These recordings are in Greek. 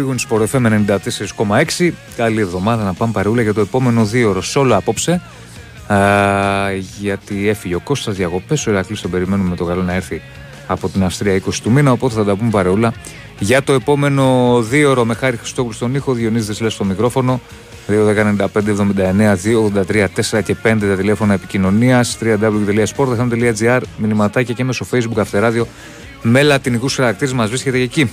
Big Win Sport FM 94,6. Καλή εβδομάδα να πάμε παρούλα για το επόμενο δύο ώρο. Σόλο απόψε. Α, γιατί έφυγε ο Κώστας διακοπές. Ο Ηρακλής τον περιμένουμε με το καλό να έρθει από την Αυστρία 20 του μήνα. Οπότε θα τα πούμε παρεούλα για το επόμενο δύο ώρο με χάρη Χριστόγλου στον ήχο. Διονύσης Δεσλές στο μικρόφωνο. 2.195.79.283.4 και 5 τα τηλέφωνα επικοινωνίας. www.sportfm.gr Μηνυματάκια και μέσω Facebook Αυτεράδιο με λατινικούς χαρακτήρες μας βρίσκεται και εκεί.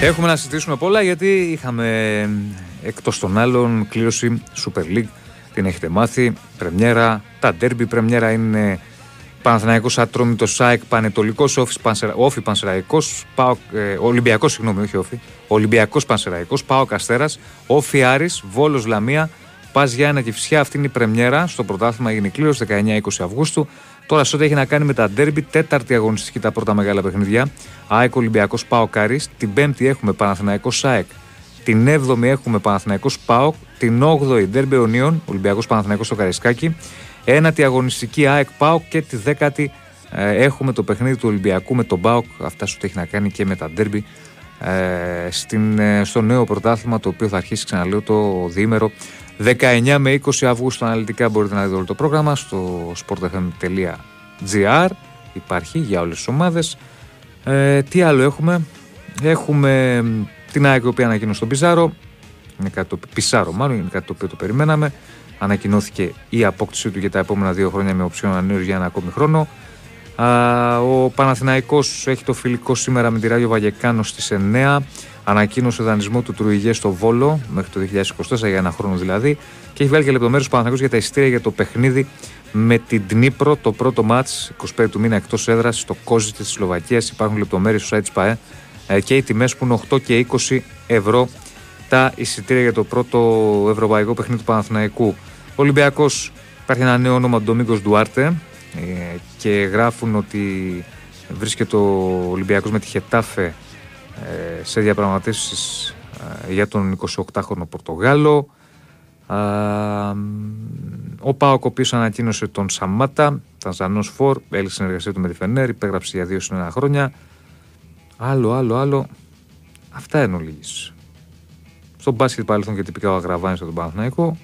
Έχουμε να συζητήσουμε πολλά γιατί είχαμε εκτός των άλλων κλήρωση Super League. Την έχετε μάθει. Πρεμιέρα. Τα ντέρμπι πρεμιέρα είναι Παναθηναϊκός Ατρόμητος, ΑΕΚ Παναιτωλικός, ΟΦΗ Πανσεραϊκός ε, Ολυμπιακός συγγνώμη όχι ΟΦΗ Ολυμπιακός Πανσεραϊκός ΠΑΟΚ Αστέρας, ΟΦΗ Άρης, Βόλος Λαμία ΠΑΣ Γιάννενα Κηφισιά αυτή είναι η πρεμιέρα στο πρωτάθλημα γίνει κλήρωση 19-20 Αυγούστου Τώρα σε ό,τι έχει να κάνει με τα ντέρμπι, τέταρτη αγωνιστική τα πρώτα μεγάλα παιχνίδια. ΑΕΚ Ολυμπιακός ΠΑΟΚ Άρη. Την πέμπτη έχουμε Παναθηναϊκός ΑΕΚ. Την έβδομη έχουμε Παναθηναϊκός ΠΑΟΚ. Την 8η Ντέρμπι Ονίων Ολυμπιακός Παναθηναϊκός στο Καρισκάκι. Ένατη αγωνιστική ΑΕΚ ΠΑΟΚ και τη δέκατη ε, έχουμε το παιχνίδι του Ολυμπιακού με τον ΠΑΟΚ. Αυτά σου έχει να κάνει και με τα ντέρμπι ε, στην, ε, στο νέο πρωτάθλημα το οποίο θα αρχίσει ξαναλέω το διήμερο 19 με 20 Αυγούστου αναλυτικά μπορείτε να δείτε όλο το πρόγραμμα στο sportfm.gr υπάρχει για όλες τις ομάδες. Ε, τι άλλο έχουμε; Έχουμε την ΑΕΚ η οποία ανακοίνωσε τον Πιζάρο. Είναι κάτι το, Πισάρο μάλλον είναι κάτι το οποίο το περιμέναμε. Ανακοινώθηκε η απόκτησή του για τα επόμενα δύο χρόνια με οψιόν ανέως για ένα ακόμη χρόνο ο Παναθηναϊκός έχει το φιλικό σήμερα με τη Ράγιο Βαγεκάνο στις 9 Ανακοίνωσε δανεισμό του Τρουιγέ στο Βόλο μέχρι το 2024 για ένα χρόνο δηλαδή. Και έχει βγάλει και λεπτομέρειες του για τα ειστήρια για το παιχνίδι με την Τνίπρο. Το πρώτο μάτς 25 του μήνα εκτός έδρας στο Κόζι της Σλοβακίας. Υπάρχουν λεπτομέρειες στο site της ΠαΕ. Ε, και οι τιμές που είναι 8 και 20 ευρώ τα εισιτήρια για το πρώτο ευρωπαϊκό παιχνίδι του Παναθηναϊκού. Ο Ολυμπιακός υπάρχει ένα νέο όνομα, Ντομίκος Ντουάρτε, ε, και γράφουν ότι βρίσκεται ο Ολυμπιακός με τη Χετάφε ε, σε διαπραγματεύσεις ε, για τον 28χρονο Πορτογάλο. Ο Πάοκ, ο οποίος ανακοίνωσε τον Σαμάτα, Τανζανός Φορ, έλειξε συνεργασία του με τη Φενέρ, υπέγραψε για δύο συνένα χρόνια. Άλλο, άλλο, άλλο. Αυτά είναι ολίγης. Στο μπάσκετ παρελθόν και τυπικά ο Αγραβάνης στον Παναθηναϊκό.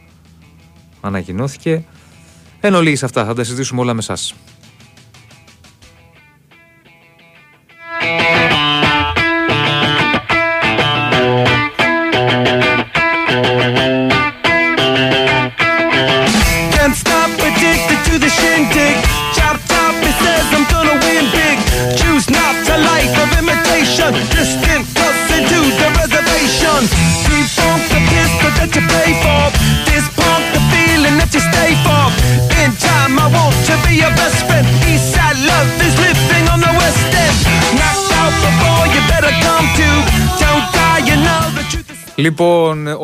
Ανακοινώθηκε. Εν ολίγης αυτά. Θα τα συζητήσουμε όλα με εσάς.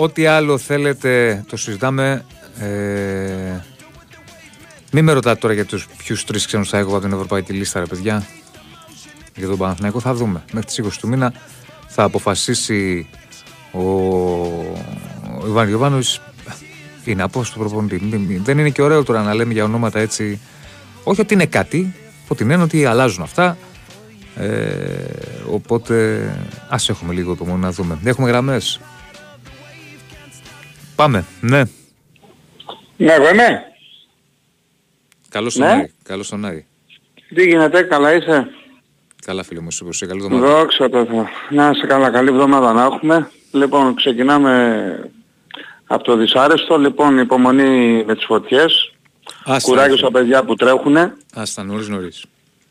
Ό,τι άλλο θέλετε το συζητάμε. Ε, μην με ρωτάτε τώρα για τους ποιους τρεις ξένους θα έχω από την Ευρωπαϊκή Λίστα, ρε παιδιά. Για τον Παναθηναϊκό θα δούμε. Μέχρι τις 20 του μήνα θα αποφασίσει ο, ο Ιβάν Γιωβάνο. Είναι απόστο προπονητή. Δεν είναι και ωραίο τώρα να λέμε για ονόματα έτσι. Όχι ότι είναι κάτι, ότι είναι ότι αλλάζουν αυτά. Ε, οπότε ας έχουμε λίγο το μόνο να δούμε. Έχουμε γραμμές. Πάμε, ναι. Ναι, εγώ είμαι. Καλώς τον ναι. Άρη. Καλώς τον Άρη. Τι γίνεται, καλά είσαι; Καλά φίλε μου, σίγουρα. Καλή εβδομάδα. Δόξα τω Θεώ. Να είσαι καλά, καλή εβδομάδα να έχουμε. Λοιπόν, ξεκινάμε από το δυσάρεστο. Λοιπόν, υπομονή με τις φωτιές. Άστα, Κουράγιος στα παιδιά που τρέχουνε. Άστα, νωρίς νωρίς.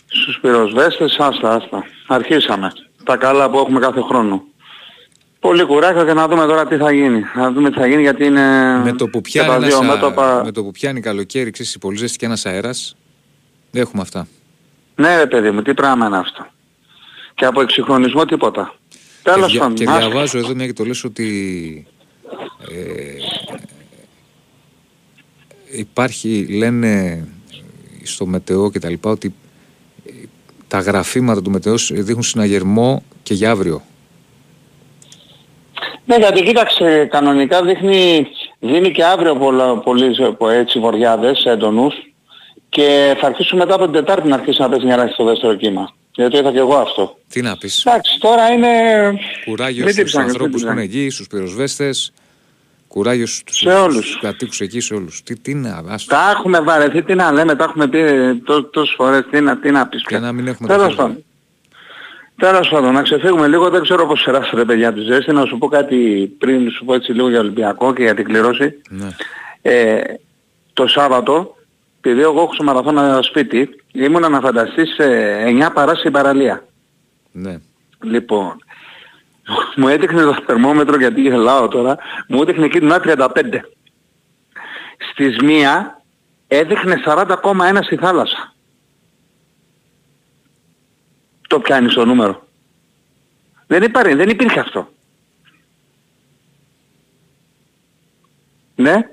Στους πυροσβέστες, άστα, άστα. Αρχίσαμε. Τα καλά που έχουμε κάθε χρόνο. Πολύ κουράγιο και να δούμε τώρα τι θα γίνει. Να δούμε τι θα γίνει γιατί είναι με το που πιάνει, ένας, μέτωπα... με το που πιάνει καλοκαίρι, ξέρεις, πολύ ζέστη και ένας αέρας, έχουμε αυτά. Ναι ρε παιδί μου, τι πράγμα είναι αυτό. Και από εξυγχρονισμό τίποτα. Τέλος πάντων. Και, διαβάζω εδώ μια και το λες ότι ε, υπάρχει, λένε στο μετεό και τα λοιπά, ότι τα γραφήματα του μετεός δείχνουν συναγερμό και για αύριο. Ναι, γιατί κοίταξε, κανονικά δείχνει, δίνει και αύριο πολλοί έτσι βοριάδες έντονους και θα αρχίσουν μετά από την Τετάρτη να αρχίσει να παίζει μια στο δεύτερο κύμα. Γιατί το είδα και εγώ αυτό. Τι να πεις. Εντάξει, τώρα είναι... Κουράγιο στους ανθρώπους που είναι εκεί, στους πυροσβέστες. Κουράγιο στους, σε όλους. κατοίκους εκεί, σε όλους. Τι, τι να, ας... Τα έχουμε βαρεθεί, τι να λέμε, τα έχουμε πει τόσες φορές, τι να, τι να πεις. Και να μην έχουμε Τέλος πάντων. Τέλος πάντων, να ξεφύγουμε λίγο, δεν ξέρω πώς περάσατε παιδιά τη ζέστη, να σου πω κάτι πριν, σου πω έτσι λίγο για Ολυμπιακό και για την κληρώση. Ναι. Ε, το Σάββατο, επειδή εγώ έχω στο μαραθώνα σπίτι, ήμουν να φανταστείς 9 παρά στην παραλία. Ναι. Λοιπόν, μου έδειχνε το θερμόμετρο γιατί γελάω τώρα, μου έδειχνε εκεί την 35. Στις 1 έδειχνε 40,1 στη θάλασσα. Το πιάνεις το νούμερο. Δεν, υπάρχει, δεν υπήρχε αυτό. Ναι.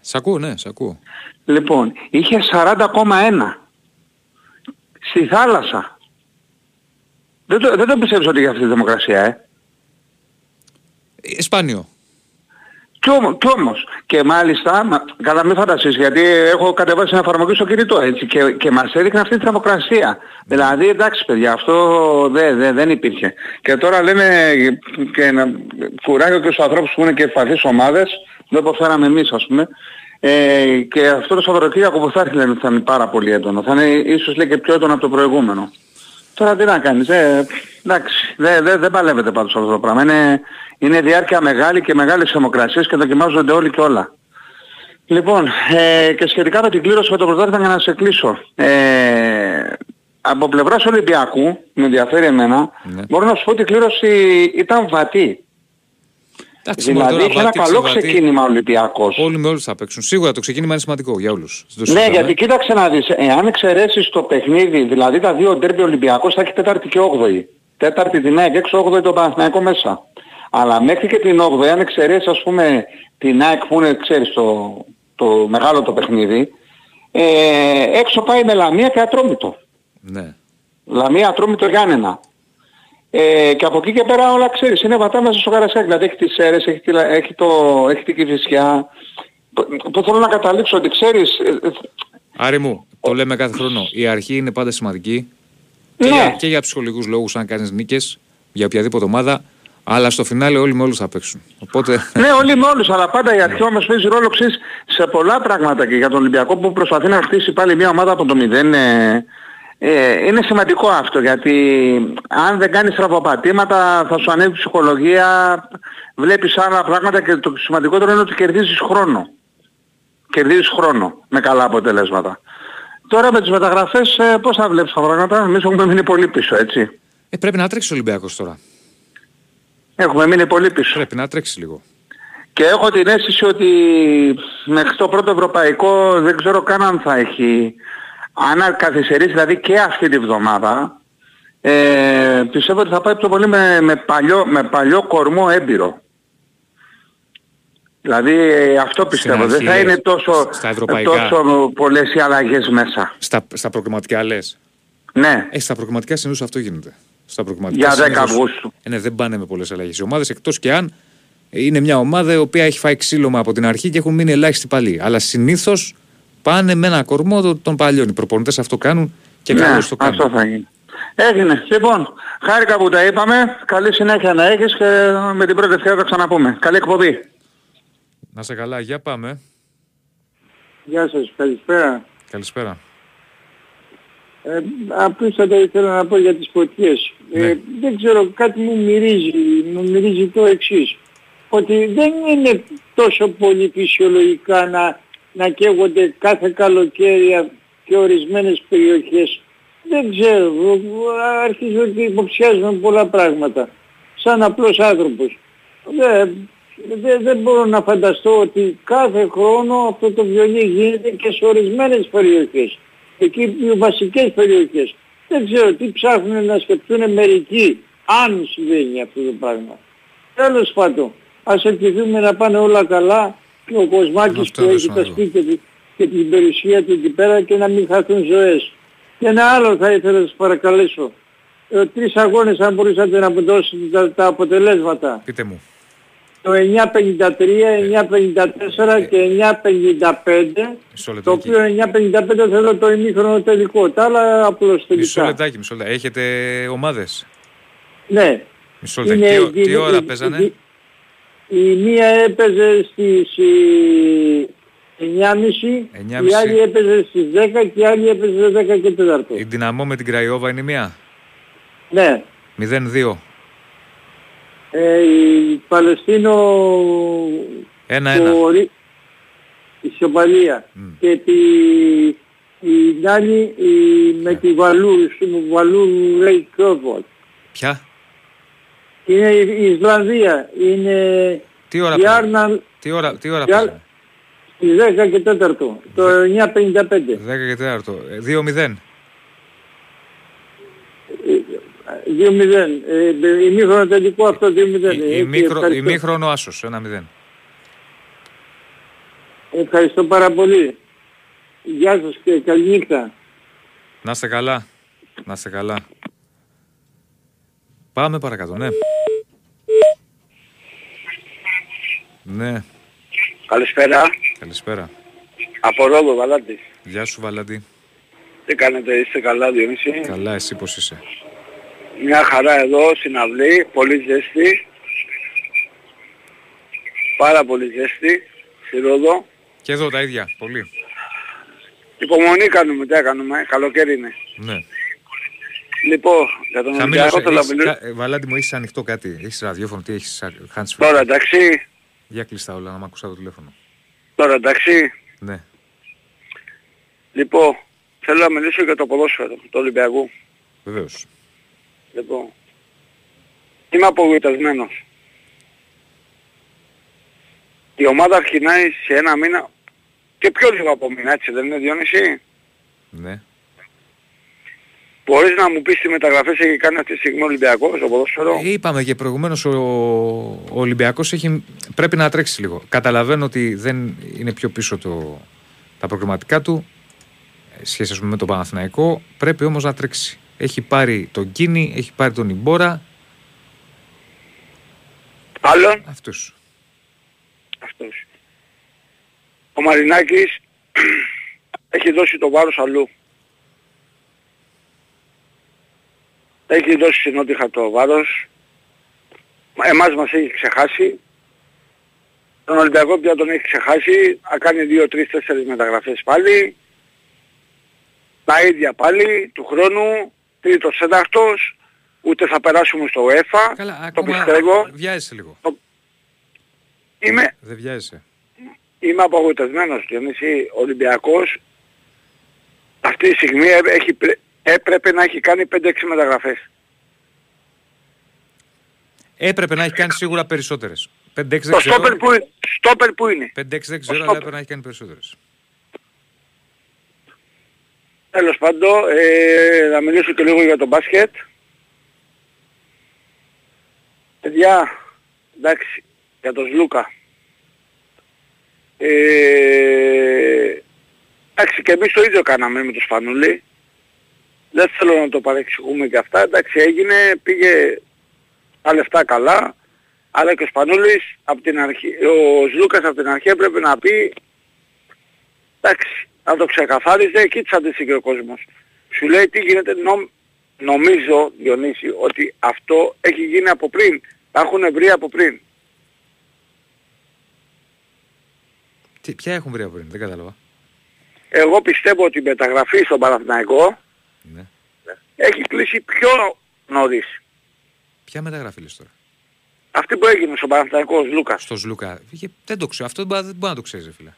Σ' ακούω, ναι, σ' ακούω. Λοιπόν, είχε 40,1 στη θάλασσα. Δεν το, δεν το πιστεύεις ότι για αυτή τη δημοκρασία, ε; ε σπάνιο. Κι όμως, κι όμως, και μάλιστα, μα, καλά μην φανταστείς, γιατί έχω κατεβάσει μια εφαρμογή στο κινητό έτσι και, και μας έδειχνε αυτή τη θερμοκρασία. Δηλαδή εντάξει παιδιά, αυτό δε, δε, δεν υπήρχε. Και τώρα λένε και να κουράγιο και στους ανθρώπους που είναι και ευπαθείς ομάδες, δεν αποφέραμε εμείς ας πούμε, ε, και αυτό το Σαββατοκύριακο που θα έρθει λένε θα είναι πάρα πολύ έντονο. Θα είναι ίσως λέει και πιο έντονο από το προηγούμενο. Τώρα τι να κάνεις, ε, εντάξει, δεν δε, δε παλεύεται πάντως αυτό το πράγμα. Είναι, είναι διάρκεια μεγάλη και μεγάλες θερμοκρασίες και δοκιμάζονται όλοι και όλα. Λοιπόν, ε, και σχετικά με την κλήρωση με το πρωτάθλημα για να σε κλείσω. Ε, από πλευράς Ολυμπιακού, με ενδιαφέρει εμένα, ναι. μπορώ να σου πω ότι η κλήρωση ήταν βατή. Εντάξει, δηλαδή είχε ένα καλό ξεκίνημα ο Ολυμπιακός. Όλοι με όλους θα παίξουν. Σίγουρα το ξεκίνημα είναι σημαντικό για όλους. Ναι, γιατί κοίταξε να δεις, εάν εξαιρέσεις το παιχνίδι, δηλαδή τα δύο ντέρμπι Ολυμπιακός θα έχει Τέταρτη και Όγδοη. Τέταρτη την ΑΕΚ έξω, Όγδοη τον Παναθηναϊκό μέσα. Αλλά μέχρι και την 8η, αν εξαιρέσεις ας πούμε την ΑΕΚ που είναι, ξέρεις, το, το μεγάλο το παιχνίδι, ε, έξω πάει με Λαμία και Ατρόμητο. Ναι. Λαμία, Ατρόμητο, Γιάννενα. Ε, και από εκεί και πέρα όλα ξέρεις, είναι βατά μέσα στο Καρασάκι. Δηλαδή έχει τις αίρες, έχει, έχει, το, έχει την Κηφισιά. Που θέλω να καταλήξω ότι ξέρεις... Ε, ε, Άρη μου, το λέμε κάθε χρόνο. Η αρχή είναι πάντα σημαντική. Και, ναι. για, και για ψυχολογικούς λόγους αν κάνεις νίκες, για οποιαδήποτε ομάδα. Αλλά στο φινάλε όλοι με όλους θα παίξουν. Οπότε... ναι, όλοι με όλους, αλλά πάντα η αρχή όμως παίζει ρόλο ξέρεις, σε πολλά πράγματα και για τον Ολυμπιακό που προσπαθεί να χτίσει πάλι μια ομάδα από το μηδέν. Ε, ε, είναι σημαντικό αυτό γιατί αν δεν κάνεις τραβοπατήματα θα σου ανέβει η ψυχολογία, βλέπεις άλλα πράγματα και το σημαντικότερο είναι ότι κερδίζεις χρόνο. Κερδίζεις χρόνο με καλά αποτελέσματα. Τώρα με τις μεταγραφές ε, πώς θα βλέπεις τα πράγματα, εμείς έχουμε μείνει πολύ πίσω έτσι. Ε, πρέπει να τρέξει ο Ολυμπιακός τώρα. Έχουμε μείνει πολύ πίσω. Πρέπει να τρέξει λίγο. Και έχω την αίσθηση ότι μέχρι το πρώτο ευρωπαϊκό δεν ξέρω καν αν θα έχει αν καθυστερήσει δηλαδή και αυτή τη βδομάδα ε, πιστεύω ότι θα πάει πιο πολύ με, με, παλιό, με παλιό κορμό έμπειρο. Δηλαδή αυτό πιστεύω. Δεν θα είναι τόσο, τόσο πολλές οι αλλαγές μέσα. Στα, στα προκριματικά λες; Ναι. Ε, στα προκριματικά συνήθως αυτό γίνεται. Στα Για 10 Αυγούστου. Ε, ναι, δεν πάνε με πολλές αλλαγές. Οι ομάδες εκτός και αν είναι μια ομάδα η οποία έχει φάει ξύλωμα από την αρχή και έχουν μείνει ελάχιστοι παλιοί. Αλλά συνήθως πάνε με ένα κορμό των παλιών. Οι προπονητές αυτό κάνουν και ναι, το κάνουν. αυτό θα γίνει. Έγινε. Λοιπόν, χάρηκα που τα είπαμε. Καλή συνέχεια να έχεις και με την πρώτη ευκαιρία θα ξαναπούμε. Καλή εκπομπή. Να σε καλά. Για πάμε. Γεια σας. Καλησπέρα. Καλησπέρα. Ε, απλούστατα ήθελα να πω για τις φωτιές. Ε, ναι. δεν ξέρω, κάτι μου μυρίζει, μου μυρίζει το εξής. Ότι δεν είναι τόσο πολύ φυσιολογικά να να καίγονται κάθε καλοκαίρι και ορισμένες περιοχές. Δεν ξέρω, αρχίζω και υποψιάζομαι πολλά πράγματα. Σαν απλός άνθρωπος. Δεν, δεν, δεν μπορώ να φανταστώ ότι κάθε χρόνο αυτό το βιολί γίνεται και σε ορισμένες περιοχές. Εκεί οι βασικές περιοχές. Δεν ξέρω τι ψάχνουν να σκεφτούν μερικοί, αν συμβαίνει αυτό το πράγμα. Τέλος πάντων, ας ελπιδούμε να πάνε όλα καλά και ο Κοσμάκης που έχει τα σπίτια του και την περιουσία του εκεί πέρα και να μην χαθούν ζωές. Και ένα άλλο θα ήθελα να σας παρακαλέσω. ε, τρεις αγώνες αν μπορούσατε να δώσετε τα, τα αποτελέσματα. Πείτε μου. Το 9.53, 9.54 και 9.55. Μισό Το λεπτάκι. οποίο 9.55 θέλω το ημίχρονο τελικό. Τα άλλα απλώς Μισό τελικά. λεπτάκι, μισό λεπτάκι. Έχετε ομάδες; Ναι. Μισό λεπτάκι. Τι, η- τι ώρα η- παίζανε; Η- Η μία έπαιζε στις ε, 9.30, 9.30. η άλλη έπαιζε στις 10 και η άλλη έπαιζε 10 και 4. Η Δυναμό με την Κραϊόβα είναι η μία; Ναι. 0-2. Ε, η Παλαιστίνο 1-1. το ρι- η Σοπαλία Μμ. και τη, η άλλη η, με τη Βαλού, η Βαλού λέει Κρόβολ. Ποια; Είναι η, η Ισλανδία, είναι Τι ώρα η παίζανε. Άρναλ Τι ώρα, τι ώρα η Άρ- παίζανε. στις 10 και 4, το 9.55. 10 και 4. Ε, 2-0. 2-0. Ε, ημίχρονο τελικό αυτό 2-0. Η- Ε, η μίκρο- ευχαριστώ. Ημίχρονο άσος. 1-0. Ευχαριστώ πάρα πολύ. Γεια σας και καλή νύχτα. Να είστε καλά. Να είστε καλά. Πάμε παρακάτω, ναι. Ναι, Καλησπέρα. καλησπέρα. Από Ρόδο, Βαλάντης. Γεια σου Βαλάντη. Τι κάνετε, είστε καλά Διονύση; Καλά, εσύ πώς είσαι; Μια χαρά εδώ, συναυλή, πολύ ζέστη. Πάρα πολύ ζέστη, στη Ρόδο. Και εδώ τα ίδια, πολύ. Υπομονή κάνουμε, τι κάνουμε, καλοκαίρι είναι. Ναι. Λοιπόν, για τον Ολυμπιακό Χαμήλωσε. θέλω να έχεις μιλήσω. κα- ε, Βαλάντη μου, έχεις ανοιχτό κάτι. Έχεις ραδιόφωνο, τι έχεις, hands free. Τώρα εντάξει, Για κλειστά όλα, να μ' ακούσα το τηλέφωνο. τώρα εντάξει. Ναι. Λοιπόν, θέλω να μιλήσω για το ποδόσφαιρο, του Ολυμπιακού. Βεβαίως. Λοιπόν, είμαι απογοητευμένος. Η ομάδα αρχινάει σε ένα μήνα και πιο λίγο από μήνα, έτσι δεν είναι Διόνυση. Ναι. Μπορείς να μου πεις τις μεταγραφές έχει κάνει αυτή τη στιγμή ο Ολυμπιακός στο ποδόσφαιρο; Ε, Είπαμε και προηγουμένως ο, ο Ολυμπιακός έχει, πρέπει να τρέξει λίγο. Καταλαβαίνω ότι δεν είναι πιο πίσω το, τα προγραμματικά του ε, σχέση ας πούμε, με τον Παναθηναϊκό. Πρέπει όμως να τρέξει. Έχει πάρει τον Κίνη, έχει πάρει τον Ιμπόρα. Άλλον, Αυτούς. αυτός. Ο Μαρινάκης έχει δώσει το βάρος αλλού. Έχει δώσει στην Νότιχα το βάρος. Εμάς μας έχει ξεχάσει. Τον Ολυμπιακό πια τον έχει ξεχάσει. Θα κάνει 2, 3, 4 μεταγραφές πάλι. Τα ίδια πάλι του χρόνου. Τρίτος ένταχτος. Ούτε θα περάσουμε στο UEFA. Καλά, το ακόμα πιστεύω. βιάζεσαι λίγο. Είμαι, Δεν βιάζεσαι. Είμαι απογοητευμένος Διονύση. Ο Ολυμπιακός αυτή τη στιγμή έ- έχει, πρέ- έπρεπε να έχει κάνει 5-6 μεταγραφές. Έπρεπε να έχει κάνει σίγουρα περισσότερες. 5-6 δεν Το ξέρω. στόπερ που, στόπερ που είναι. 5-6 δεν ξέρω, στόπερ. αλλά έπρεπε να έχει κάνει περισσότερες. Τέλος πάντων, ε, να μιλήσω και λίγο για το μπάσκετ. Παιδιά, εντάξει, για τον Σλούκα. Ε, εντάξει, και εμείς το ίδιο κάναμε με τον Σπανούλη. Δεν θέλω να το παρεξηγούμε και αυτά. Εντάξει, έγινε, πήγε τα λεφτά καλά. Αλλά και ο Σπανούλης, από την αρχή, ο Σλούκας από την αρχή έπρεπε να πει εντάξει, να το ξεκαθάριζε, εκεί της αντίστοιχε ο κόσμος. Σου λέει τι γίνεται, νομ, νομίζω Διονύση ότι αυτό έχει γίνει από πριν. Τα έχουν βρει από πριν. Τι, ποια έχουν βρει από πριν, δεν κατάλαβα. Εγώ πιστεύω ότι η μεταγραφή στον Παναθηναϊκό Ναι. έχει κλείσει πιο νωρίς. Ποια μεταγραφή λες τώρα; Αυτή που έγινε στον Παναθηναϊκός ο Λούκας. Στο Σλούκα. Είχε- Δεν το ξέρω. Αυτό δεν μπορεί, δεν μπορεί να το ξέρεις, φίλε.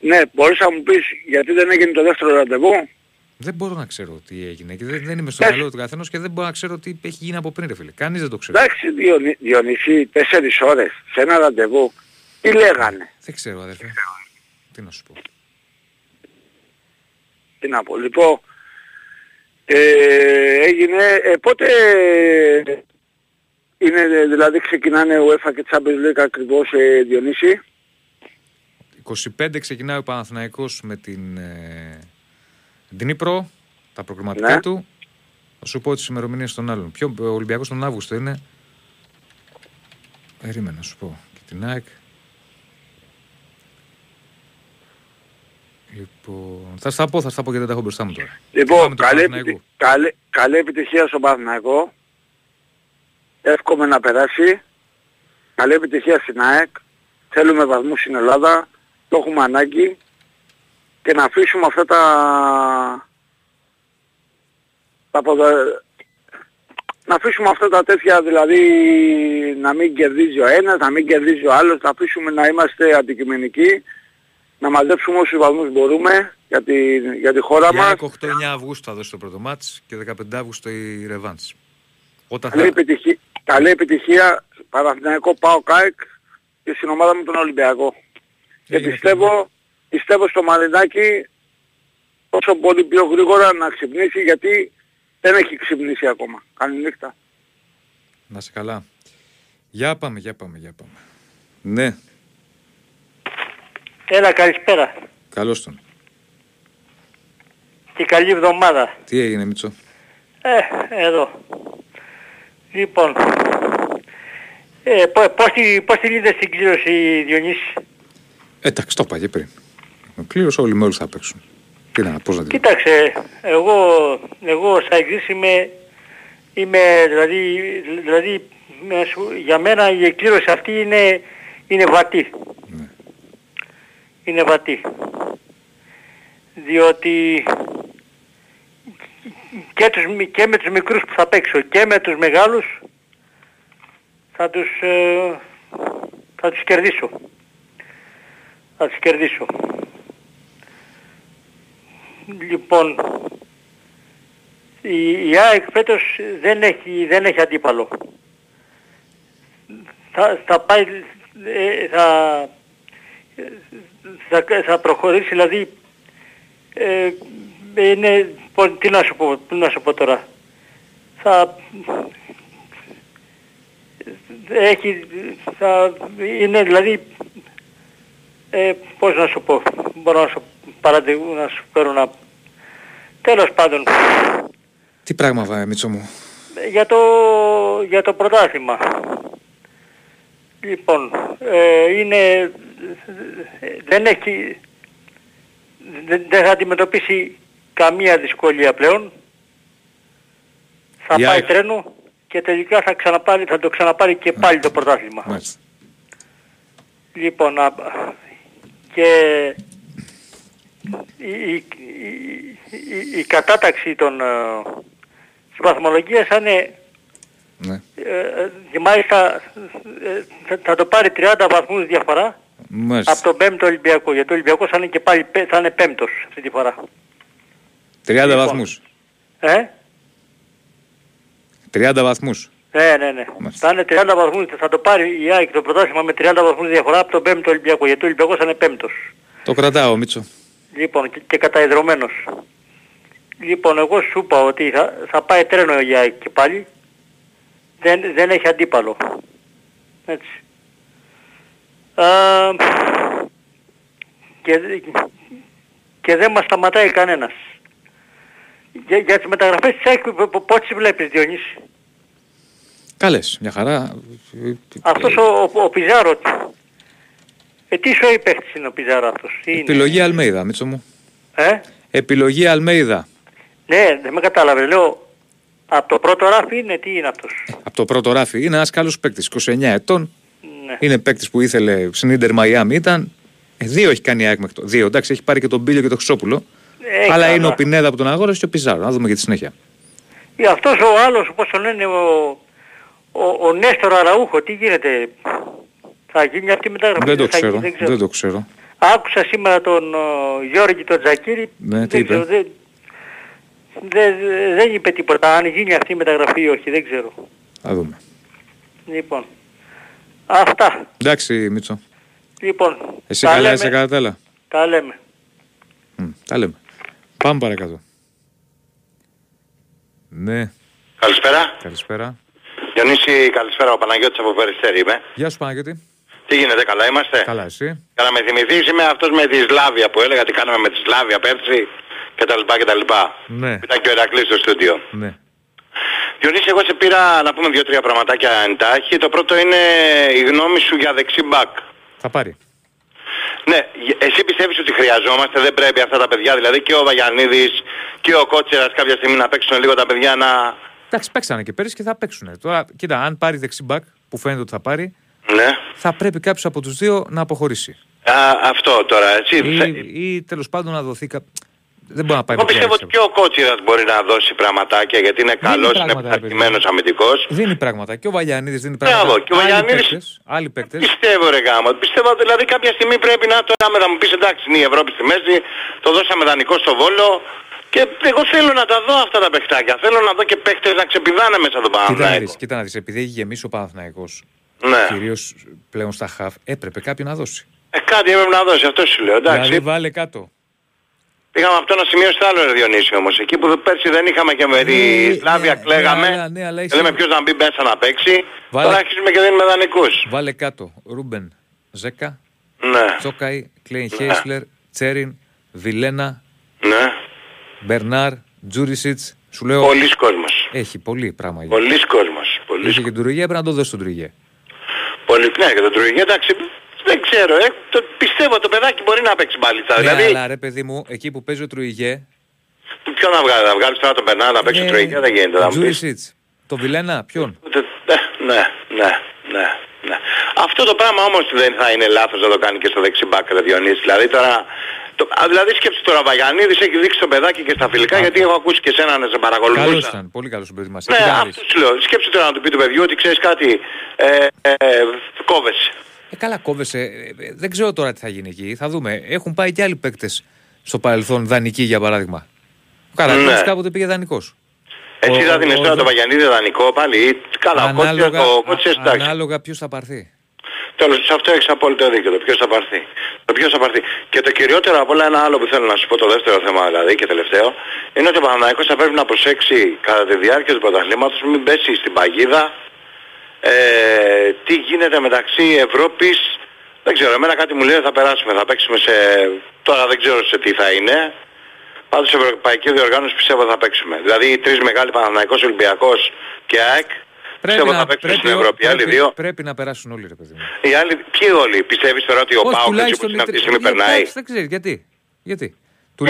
Ναι, μπορείς να μου πεις γιατί δεν έγινε το δεύτερο ραντεβού; Δεν μπορώ να ξέρω τι έγινε και δεν, δεν είμαι στο Ε. μυαλό του καθενό και δεν μπορώ να ξέρω τι έχει γίνει από πριν, ρε φίλε. Κανείς δεν το ξέρει. Εντάξει Διονύ, Διονύση, τέσσερις ώρες σε ένα ραντεβού. Τι λέγανε; Δεν ξέρω, αδερφέ. Τι να σου πω. Τι να πω. Λοιπόν, ε, έγινε, ε, πότε είναι, ε, δηλαδή ξεκινάνε ο UEFA και Champions League ακριβώς ε, Διονύση; 25 ξεκινάει ο Παναθηναϊκός με την ε, Ντνίπρο, τα προγραμματικά Ναι. του. Θα σου πω τις ημερομηνίες των άλλων. Ποιο ο Ολυμπιακός τον Αύγουστο είναι. Περίμενα να σου πω. Και την ΑΕΚ. Λοιπόν, θα στα πω, θα στα πω γιατί δεν τα έχω μπροστά μου τώρα. Πάμε Λοιπόν, του καλή, Παναθηναϊκού. επιτι- καλή, καλή επιτυχία στον Παναθηναϊκό. Εύχομαι να περάσει. Καλή επιτυχία στην ΑΕΚ. Θέλουμε βαθμούς στην Ελλάδα. Το έχουμε ανάγκη. Και να αφήσουμε αυτά τα... τα ποδο- να αφήσουμε αυτά τα τέτοια δηλαδή να μην κερδίζει ο ένας, να μην κερδίζει ο άλλος, να αφήσουμε να είμαστε αντικειμενικοί, να μαζέψουμε όσους βαθμούς μπορούμε για τη, για τη χώρα Η μας. ΑΕΚ 8-9 Αυγούστου θα δώσει το πρώτο μάτς και 15 Αύγουστο η Ρεβάντς. Όταν Καλή, θα... επιτυχία, καλή επιτυχία Παναθηναϊκό Πάο ΚΑΕΚ και στην ομάδα μου τον Ολυμπιακό. Και Έγινε, πιστεύω, πιστεύω στο Μαρινάκι όσο πολύ πιο γρήγορα να ξυπνήσει γιατί δεν έχει ξυπνήσει ακόμα. Καληνύχτα. Να είσαι καλά. Για πάμε, για πάμε, για πάμε. Ναι, Έλα καλησπέρα καλώς τον. και καλή εβδομάδα. Τι έγινε Μίτσο; Ε, εδώ. Λοιπόν, ε, πώς, πώς, τη, πώς τη είδες την κλήρωση Διονύση; Εντάξει, το είπα και πριν. Ο κλήρος όλοι με όλους θα παίξουν. Τι να, πώς να την... Κοίταξε, εγώ, εγώ σαν εξής είμαι, είμαι δηλαδή, δηλαδή να σου- για μένα η εκκλήρωση αυτή είναι, είναι βατή. Ναι. Είναι βατή. Διότι και, τους, μι- και με τους μικρούς που θα παίξω και με τους μεγάλους θα τους, ε, θα τους κερδίσω. Θα τους κερδίσω. Λοιπόν, η, η ΑΕΚ φέτος δεν έχει, δεν έχει αντίπαλο. Θα, θα πάει, ε, θα, θα, θα προχωρήσει δηλαδή, ε, είναι, πω- τι να σου πω, τι να σου πω τώρα. Θα, έχει, θα, είναι δηλαδή, ε, πώς να σου πω, μπορώ να σου, παραδείγω, να σου φέρω να... Τέλος πάντων, Τι πράγμα βάει Μίτσο μου; για το, για το πρωτάθλημα. Λοιπόν, ε, είναι, δεν έχει, δεν, δεν θα αντιμετωπίσει καμία δυσκολία πλέον. Θα Η πάει ΑΕΚ. τρένο και τελικά θα, ξαναπάρει, θα το ξαναπάρει και πάλι το πρωτάθλημα. Μάλιστα. Λοιπόν, α, και η, η, η, η κατάταξη των, ε, της βαθμολογίας θα είναι Ναι. ε, και μάλιστα ε, θα, θα το πάρει 30 βαθμούς διαφορά Μάλιστα. από τον 5ο Ολυμπιακό. Γιατί ο Ολυμπιακός θα είναι και πάλι πέ- θα είναι πέμπτος αυτή τη φορά. 30 λοιπόν. βαθμούς. Ε; 30 βαθμούς. Ναι, ναι, ναι. Μάλιστα. Θα είναι 30 βαθμούς, θα το πάρει η ΑΕΚ το πρωτάθλημα με 30 βαθμούς διαφορά από τον 5ο Ολυμπιακό. Γιατί ο Ολυμπιακός θα είναι πέμπτος. Το κρατάω Μίτσο. Λοιπόν, και, και καταϊδρωμένος. Λοιπόν, εγώ σου είπα ότι θα, θα πάει τρένο για εκεί και πάλι. Δεν, δεν έχει αντίπαλο. Έτσι. Α, και, δε- και δεν μας σταματάει κανένας. Για, για τις μεταγραφές της ΑΕΚ, π- π- πώς τις βλέπεις Διονύση; Καλές, μια χαρά. Αυτός ο, ο, ο Πιζάρο, ε, τι σοή παίχτης είναι ο Πιζάρο αυτός. Τι είναι; Επιλογή Αλμέιδα, Μίτσο μου. Ε; Επιλογή Αλμέιδα. Ναι, δεν με κατάλαβες. Λέω, από το πρώτο ράφι είναι, τι είναι αυτός; Από το πρώτο ράφι. Είναι ένας καλός παίκτης, 29 ετών. Ναι. Είναι παίκτης που ήθελε στην Ιντερ Μαϊάμι. Ήταν. Ε, δύο έχει κάνει η ΑΕΚ μέχρι το. Δύο, εντάξει, έχει πάρει και τον Μπίλιο και τον Χρυσόπουλο. Ε, Αλλά καλά. είναι ο Πινέδα που τον αγόρασε και ο Πιζάρο. Να δούμε και τη συνέχεια. Ή αυτός ο άλλος, πώς τον λένε, ο, ο, ο Νέστορο Αραούχο, τι γίνεται; Θα γίνει αυτή η μεταγραφή. Δεν το θα ξέρω. γίνει, Δεν το ξέρω. Άκουσα σήμερα τον ο, Γιώργη τον Τζακίρη. Ναι, τι δεν είπε; ξέρω, δεν, δεν, δεν είπε τίποτα. Αν γίνει αυτή η μεταγραφή ή όχι, δεν ξέρω. Θα δούμε. Λοιπόν, αυτά. Εντάξει, Μίτσο. Λοιπόν, Εσύ τα καλά λέμε, είσαι κατά τα άλλα. Τα λέμε. Μμ, Τα λέμε. Πάμε παρακάτω. Ναι, Καλησπέρα. καλησπέρα. Διονύση, καλησπέρα. Ο Παναγιώτης από Περιστέρη είμαι. Γεια σου Παναγιώτη. Τι γίνεται, καλά είμαστε; Καλά εσύ. Για να με θυμηθείς είμαι αυτός με τη Σλάβια που έλεγα τι κάναμε με τη Σλάβια πέρσι και τα λοιπά και τα λοιπά. Ναι, Ήταν και ο Ερακλής στο στούντιο. ναι. Διονύση, εγώ σε πήρα να πούμε δύο-τρία πραγματάκια εντάχει. Το πρώτο είναι η γνώμη σου για δεξί μπακ. Θα πάρει. Ναι, εσύ πιστεύεις ότι χρειαζόμαστε, δεν πρέπει αυτά τα παιδιά, δηλαδή και ο Βαγιανίδης και ο Κότσερας κάποια στιγμή να παίξουν λίγο τα παιδιά να... Εντάξει, παίξανε και πέρυσι και θα παίξουν. Τώρα, κοίτα, αν πάρει δεξιμπάκ, που φαίνεται ότι θα πάρει, Ναι. θα πρέπει κάποιος από τους δύο να αποχωρήσει. Α, αυτό τώρα, έτσι. Ή, Θε- ή τέλος πάντων να δοθεί. κα- Δεν μπορεί να πάει Εγώ με πιστεύω ότι διάρκεια. και ο Κότσιρας μπορεί να δώσει πραγματάκια γιατί είναι Δίνει καλός, είναι πράγματα, ρε παιδί. πειθαρχημένος αμυντικός. Δίνει πράγματα. Και ο Βαλιανίδης δίνει Μπράβο, πράγματα. και ο Άλλοι Βαλιανίδης- παίκτες, Άλλοι παίκτες. Πιστεύω ρε γάμο. Πιστεύω δηλαδή κάποια στιγμή πρέπει να το άμα θα μου πεις εντάξει είναι η Ευρώπη στη μέση, το δώσαμε δανεικό στο Βόλο και εγώ θέλω να τα δω αυτά τα παιχτάκια. Θέλω να δω και παίχτες να ξεπηδάνε μέσα τον Κοίτα να Παναθηναϊκό. δεις, κοίτα να δεις, επειδή έχει γεμίσει ο Παναθηναϊκός, Ναι. κυρίως πλέον στα χαφ, έπρεπε κάποιον να δώσει. Ε, κάτι έπρεπε να δώσει, αυτό σου λέω. Εντάξει. Δηλαδή βάλε κάτω. Πήγαμε από το ένα σημείο στο άλλο ρε Διονύση όμως. Εκεί που πέρσι δεν είχαμε και με τη Ε, Σλάβια ναι, κλαίγαμε. ναι, αλλά- ναι, αλλά είσαι- Λέμε ποιος να μπει μέσα να παίξει. Βάλε- Τώρα αρχίζουμε και δίνουμε δανεικούς. Βάλε κάτω. Ρούμπεν, Ζέκα, Ναι. Τσόκαη, Κλέιν Ναι. Χέισλερ, Τσέριν, Βιλένα, Ναι. Μπερνάρ, Τζούρισιτς. Σου λέω, Πολλής κόσμος. έχει πολύ πράγμα. για- Πολλής κόσμος. Πολλής Είχε και τον Τουριγέ, έπρεπε να το δώσει τον Τουριγέ. Πολύ ναι, και το Τρουγέ, εντάξει, δεν ξέρω, ε, το, πιστεύω το παιδάκι μπορεί να παίξει μπαλίτσα. Ναι, δηλαδή, αλλά ρε παιδί μου, εκεί που παίζει ο Τρουγέ. ποιο να βγάλει, να βγάλεις τώρα τον Μπερνάρ να παίξει ε, το Τρουγέ, δεν γίνεται να μου πεις. Τζούρισιτς. Το Βιλένα, ποιον; Ούτε- Ναι, ναι, ναι, ναι, ναι. Αυτό το πράγμα όμως δεν θα είναι λάθος να το κάνει και στο δεξιμπάκ, ρε Διονύσης. Δηλαδή τώρα, το, α, δηλαδή σκέψου τώρα, Βαγιανίδης έχει δείξει το παιδάκι και στα φιλικά, Α, γιατί έχω ακούσει και εσένα να σε Καλός παρακολουθούσα. ήταν, πολύ καλός στην προετοιμασία. Ναι, Κοίτα να αυτό δεις. σου λέω. Σκέψου τώρα να του πει του παιδιού ότι ξέρεις κάτι, ε, ε, ε, κόβεσαι. Ε, καλά, κόβεσαι. Ε, ε, δεν ξέρω τώρα τι θα γίνει εκεί. Θα δούμε. Έχουν πάει και άλλοι παίκτες στο παρελθόν δανεικοί για παράδειγμα. Ο Καραγιώτη Ναι. κάποτε πήγε δανεικός. Εσύ Ο- θα δίνεις ο- τώρα ο- το Βαγιανίδη δανεικό πάλι ή καλά, ο Κότσιας, Ανάλογα, ο Κότσιας α- εντάξει. ανάλογα ποιος θα πάρθει. Τέλος, σε αυτό έχεις απόλυτο δίκιο, το ποιος θα πάρθει. Το ποιος θα πάρθει. Και το κυριότερο από όλα ένα άλλο που θέλω να σου πω, το δεύτερο θέμα δηλαδή και τελευταίο, είναι ότι ο Παναθηναϊκός θα πρέπει να προσέξει κατά τη διάρκεια του πρωταθλήματος μην πέσει στην παγίδα ε, τι γίνεται μεταξύ Ευρώπης, δεν ξέρω, εμένα κάτι μου λέει ότι θα περάσουμε, θα παίξουμε σε, τώρα δεν ξέρω σε τι θα είναι, πάντως σε ευρωπαϊκή διοργάνωση πιστεύω θα παίξουμε. Δηλαδή οι τρεις μεγάλοι Παναθηναϊκός, Ολυμπιακός και ΑΕΚ, πιστεύω θα παίξουν στην Ευρώπη. Οι άλλοι πρέπει- δύο πρέπει να περάσουν όλοι, ρε παιδί μου. οι άλλοι, ποιοι όλοι, πιστεύεις τώρα ότι ο Όχι, Πάοκ έτσι τουλάχιστον που οι είναι αυτή τη τρει- στιγμή περνάει; Εντάξει, Δεν ξέρεις γιατί. Γιατί; Είναι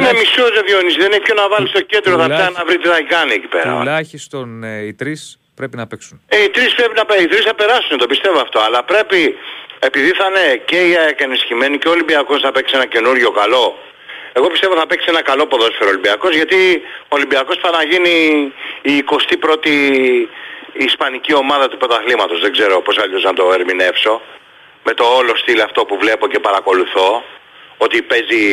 Τουλάχιστον, μισός ρε Διόνυση, δεν έχει ποιο να βάλει στο κέντρο, θα τουλάχιστον- ψάχνει να βρει τι θα κάνει εκεί πέρα. τουλάχιστον ε, οι τρει πρέπει να παίξουν. Ε, οι τρεις πρέπει να πάει, οι τρεις θα περάσουν, το πιστεύω αυτό, αλλά πρέπει, επειδή θα είναι και η ΑΕΚ ενισχυμένη και ο Ολυμπιακός θα παίξει ένα καινούριο καλό, εγώ πιστεύω θα παίξει ένα καλό ποδόσφαιρο ο Ολυμπιακός, γιατί ο Ολυμπιακός πάει να γίνει η 21η ισπανική ομάδα του πρωταθλήματος, δεν ξέρω πώς αλλιώς να το ερμηνεύσω, με το όλο στυλ αυτό που βλέπω και παρακολουθώ, ότι παίζει,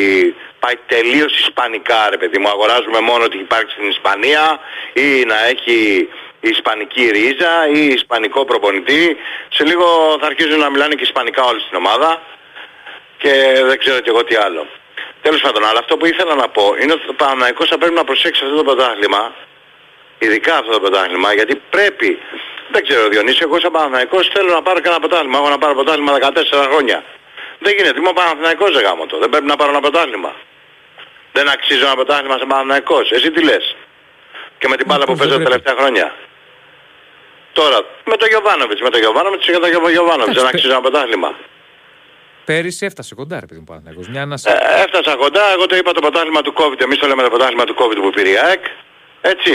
πάει τελείως ισπανικά ρε παιδί μου, αγοράζουμε μόνο ότι υπάρχει στην Ισπανία ή να έχει ισπανική ρίζα ή ισπανικό προπονητή. Σε λίγο θα αρχίζουν να μιλάνε και ισπανικά όλοι στην ομάδα και δεν ξέρω και εγώ τι άλλο. Τέλος πάντων, αλλά αυτό που ήθελα να πω είναι ότι ο Παναθηναϊκός θα πρέπει να προσέξει αυτό το πρωτάθλημα, ειδικά αυτό το πρωτάθλημα, γιατί πρέπει, δεν ξέρω Διονύση, εγώ σαν Παναθηναϊκός θέλω να πάρω και ένα πρωτάθλημα, έχω να πάρω πρωτάθλημα 14 χρόνια. Δεν γίνεται, είμαι ο Παναθηναϊκός ρε γάμο το, δεν πρέπει να πάρω ένα πρωτάθλημα. Δεν αξίζω ένα πρωτάθλημα σαν Παναθηναϊκός, εσύ τι λες; Και με την μπάλα που Πώς δεν παίζω τα πρέπει. τελευταία χρόνια. Τώρα, με τον Γιωβάνοβιτς, με τον Γιωβάνοβιτς και τον Γιωβάνοβιτς, δεν Εντάξει, αξίζω ένα πρωτάθλημα. Πέρυσι έφτασε κοντά, ρε παιδί μου Παναθηναϊκός. Μια Ε, ανάσα. έφτασα κοντά, εγώ το είπα το πρωτάθλημα του COVID, εμείς το λέμε το πρωτάθλημα του COVID που πήρε η ΑΕΚ, έτσι.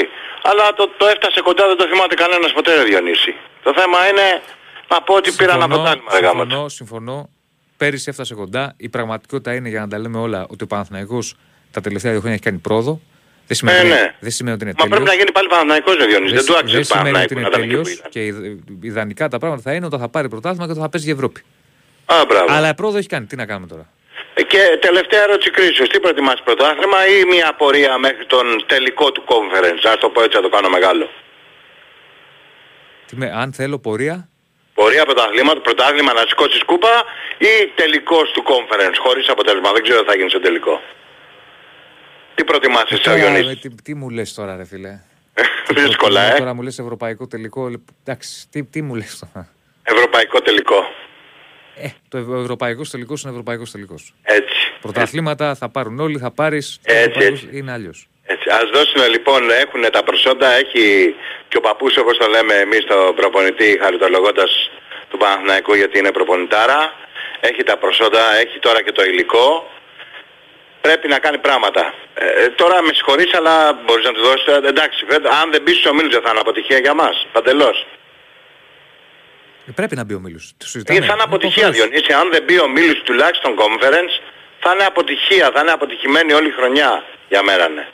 Αλλά το, το έφτασε κοντά, δεν το θυμάται κανένας ποτέ ρε Διονύση. Το θέμα είναι να πω ότι πήρα ένα πρωτάθλημα ρε γάμο. συμφωνώ, συμφωνώ. Πέρυσι έφτασε κοντά. Η πραγματικότητα είναι, για να τα λέμε όλα, ότι ο Παναθηναϊκός τα τελευταία δύο χρόνια έχει κάνει πρόοδο. Δεν σημαίνει, Ε, ότι είναι- ναι. δεν σημαίνει ότι είναι Μα πρέπει τέλειος. να γίνει πάλι Παναθηναϊκός ρε Διονύση, δεν, του άξιζε δεν σημαίνει ότι Παναθηναϊκού είναι να ήταν εκεί που τέλειο ήταν. και ιδ- ιδανικά τα πράγματα θα είναι όταν θα πάρει πρωτάθλημα και όταν θα παίζει για Ευρώπη. Α, μπράβο. Αλλά πρόοδο έχει κάνει. Τι να κάνουμε τώρα; Ε, Και τελευταία ερώτηση κρίσεως, τι προτιμάς πρωτάθλημα ή μια απορία μέχρι τον τελικό του conference, ας το πω έτσι, να το κάνω μεγάλο. Τι με, αν θέλω πορεία, Πορεία πρωταθλήματος, πρωτάθλημα να σηκώσεις κούπα ή τελικός του conference χωρίς αποτέλεσμα. Δεν ξέρω τι θα γίνει στο τελικό. Τι προτιμάς εσύ ο Τώρα, με Γιονύσης. τι, τι μου λες τώρα ρε φίλε; Δύσκολα, ε. Τώρα μου λες ευρωπαϊκό τελικό. λε- Εντάξει, τι, τι μου λες τώρα; Ευρωπαϊκό τελικό. Ε, το ευ- ευρωπαϊκός τελικός είναι ευρωπαϊκός τελικός. Έτσι. Πρωταθλήματα θα πάρουν όλοι, θα πάρεις. Έτσι, ευρωπαϊκός έτσι. Είναι αλλιώς. Έτσι. Ας δώσουν λοιπόν, έχουν τα προσόντα, έχει και ο παππούς όπως το λέμε εμείς τον προπονητή χαριτολογώντας του Παναθηναϊκού γιατί είναι προπονητάρα, έχει τα προσόντα, έχει τώρα και το υλικό, πρέπει να κάνει πράγματα. Ε, τώρα με συγχωρείς αλλά μπορείς να τους δώσεις, ε, εντάξει, αν δεν μπει στους ομίλους δεν θα είναι αποτυχία για μας, παντελώς. Ε, πρέπει να μπει ο Μίλους. Το Ε, συζητάμε. θα είναι το αποτυχία πες. Διονύση, αν δεν μπει ο Μίλους τουλάχιστον conference, θα είναι αποτυχία, θα είναι αποτυχημένη όλη η χρονιά για μένα ναι.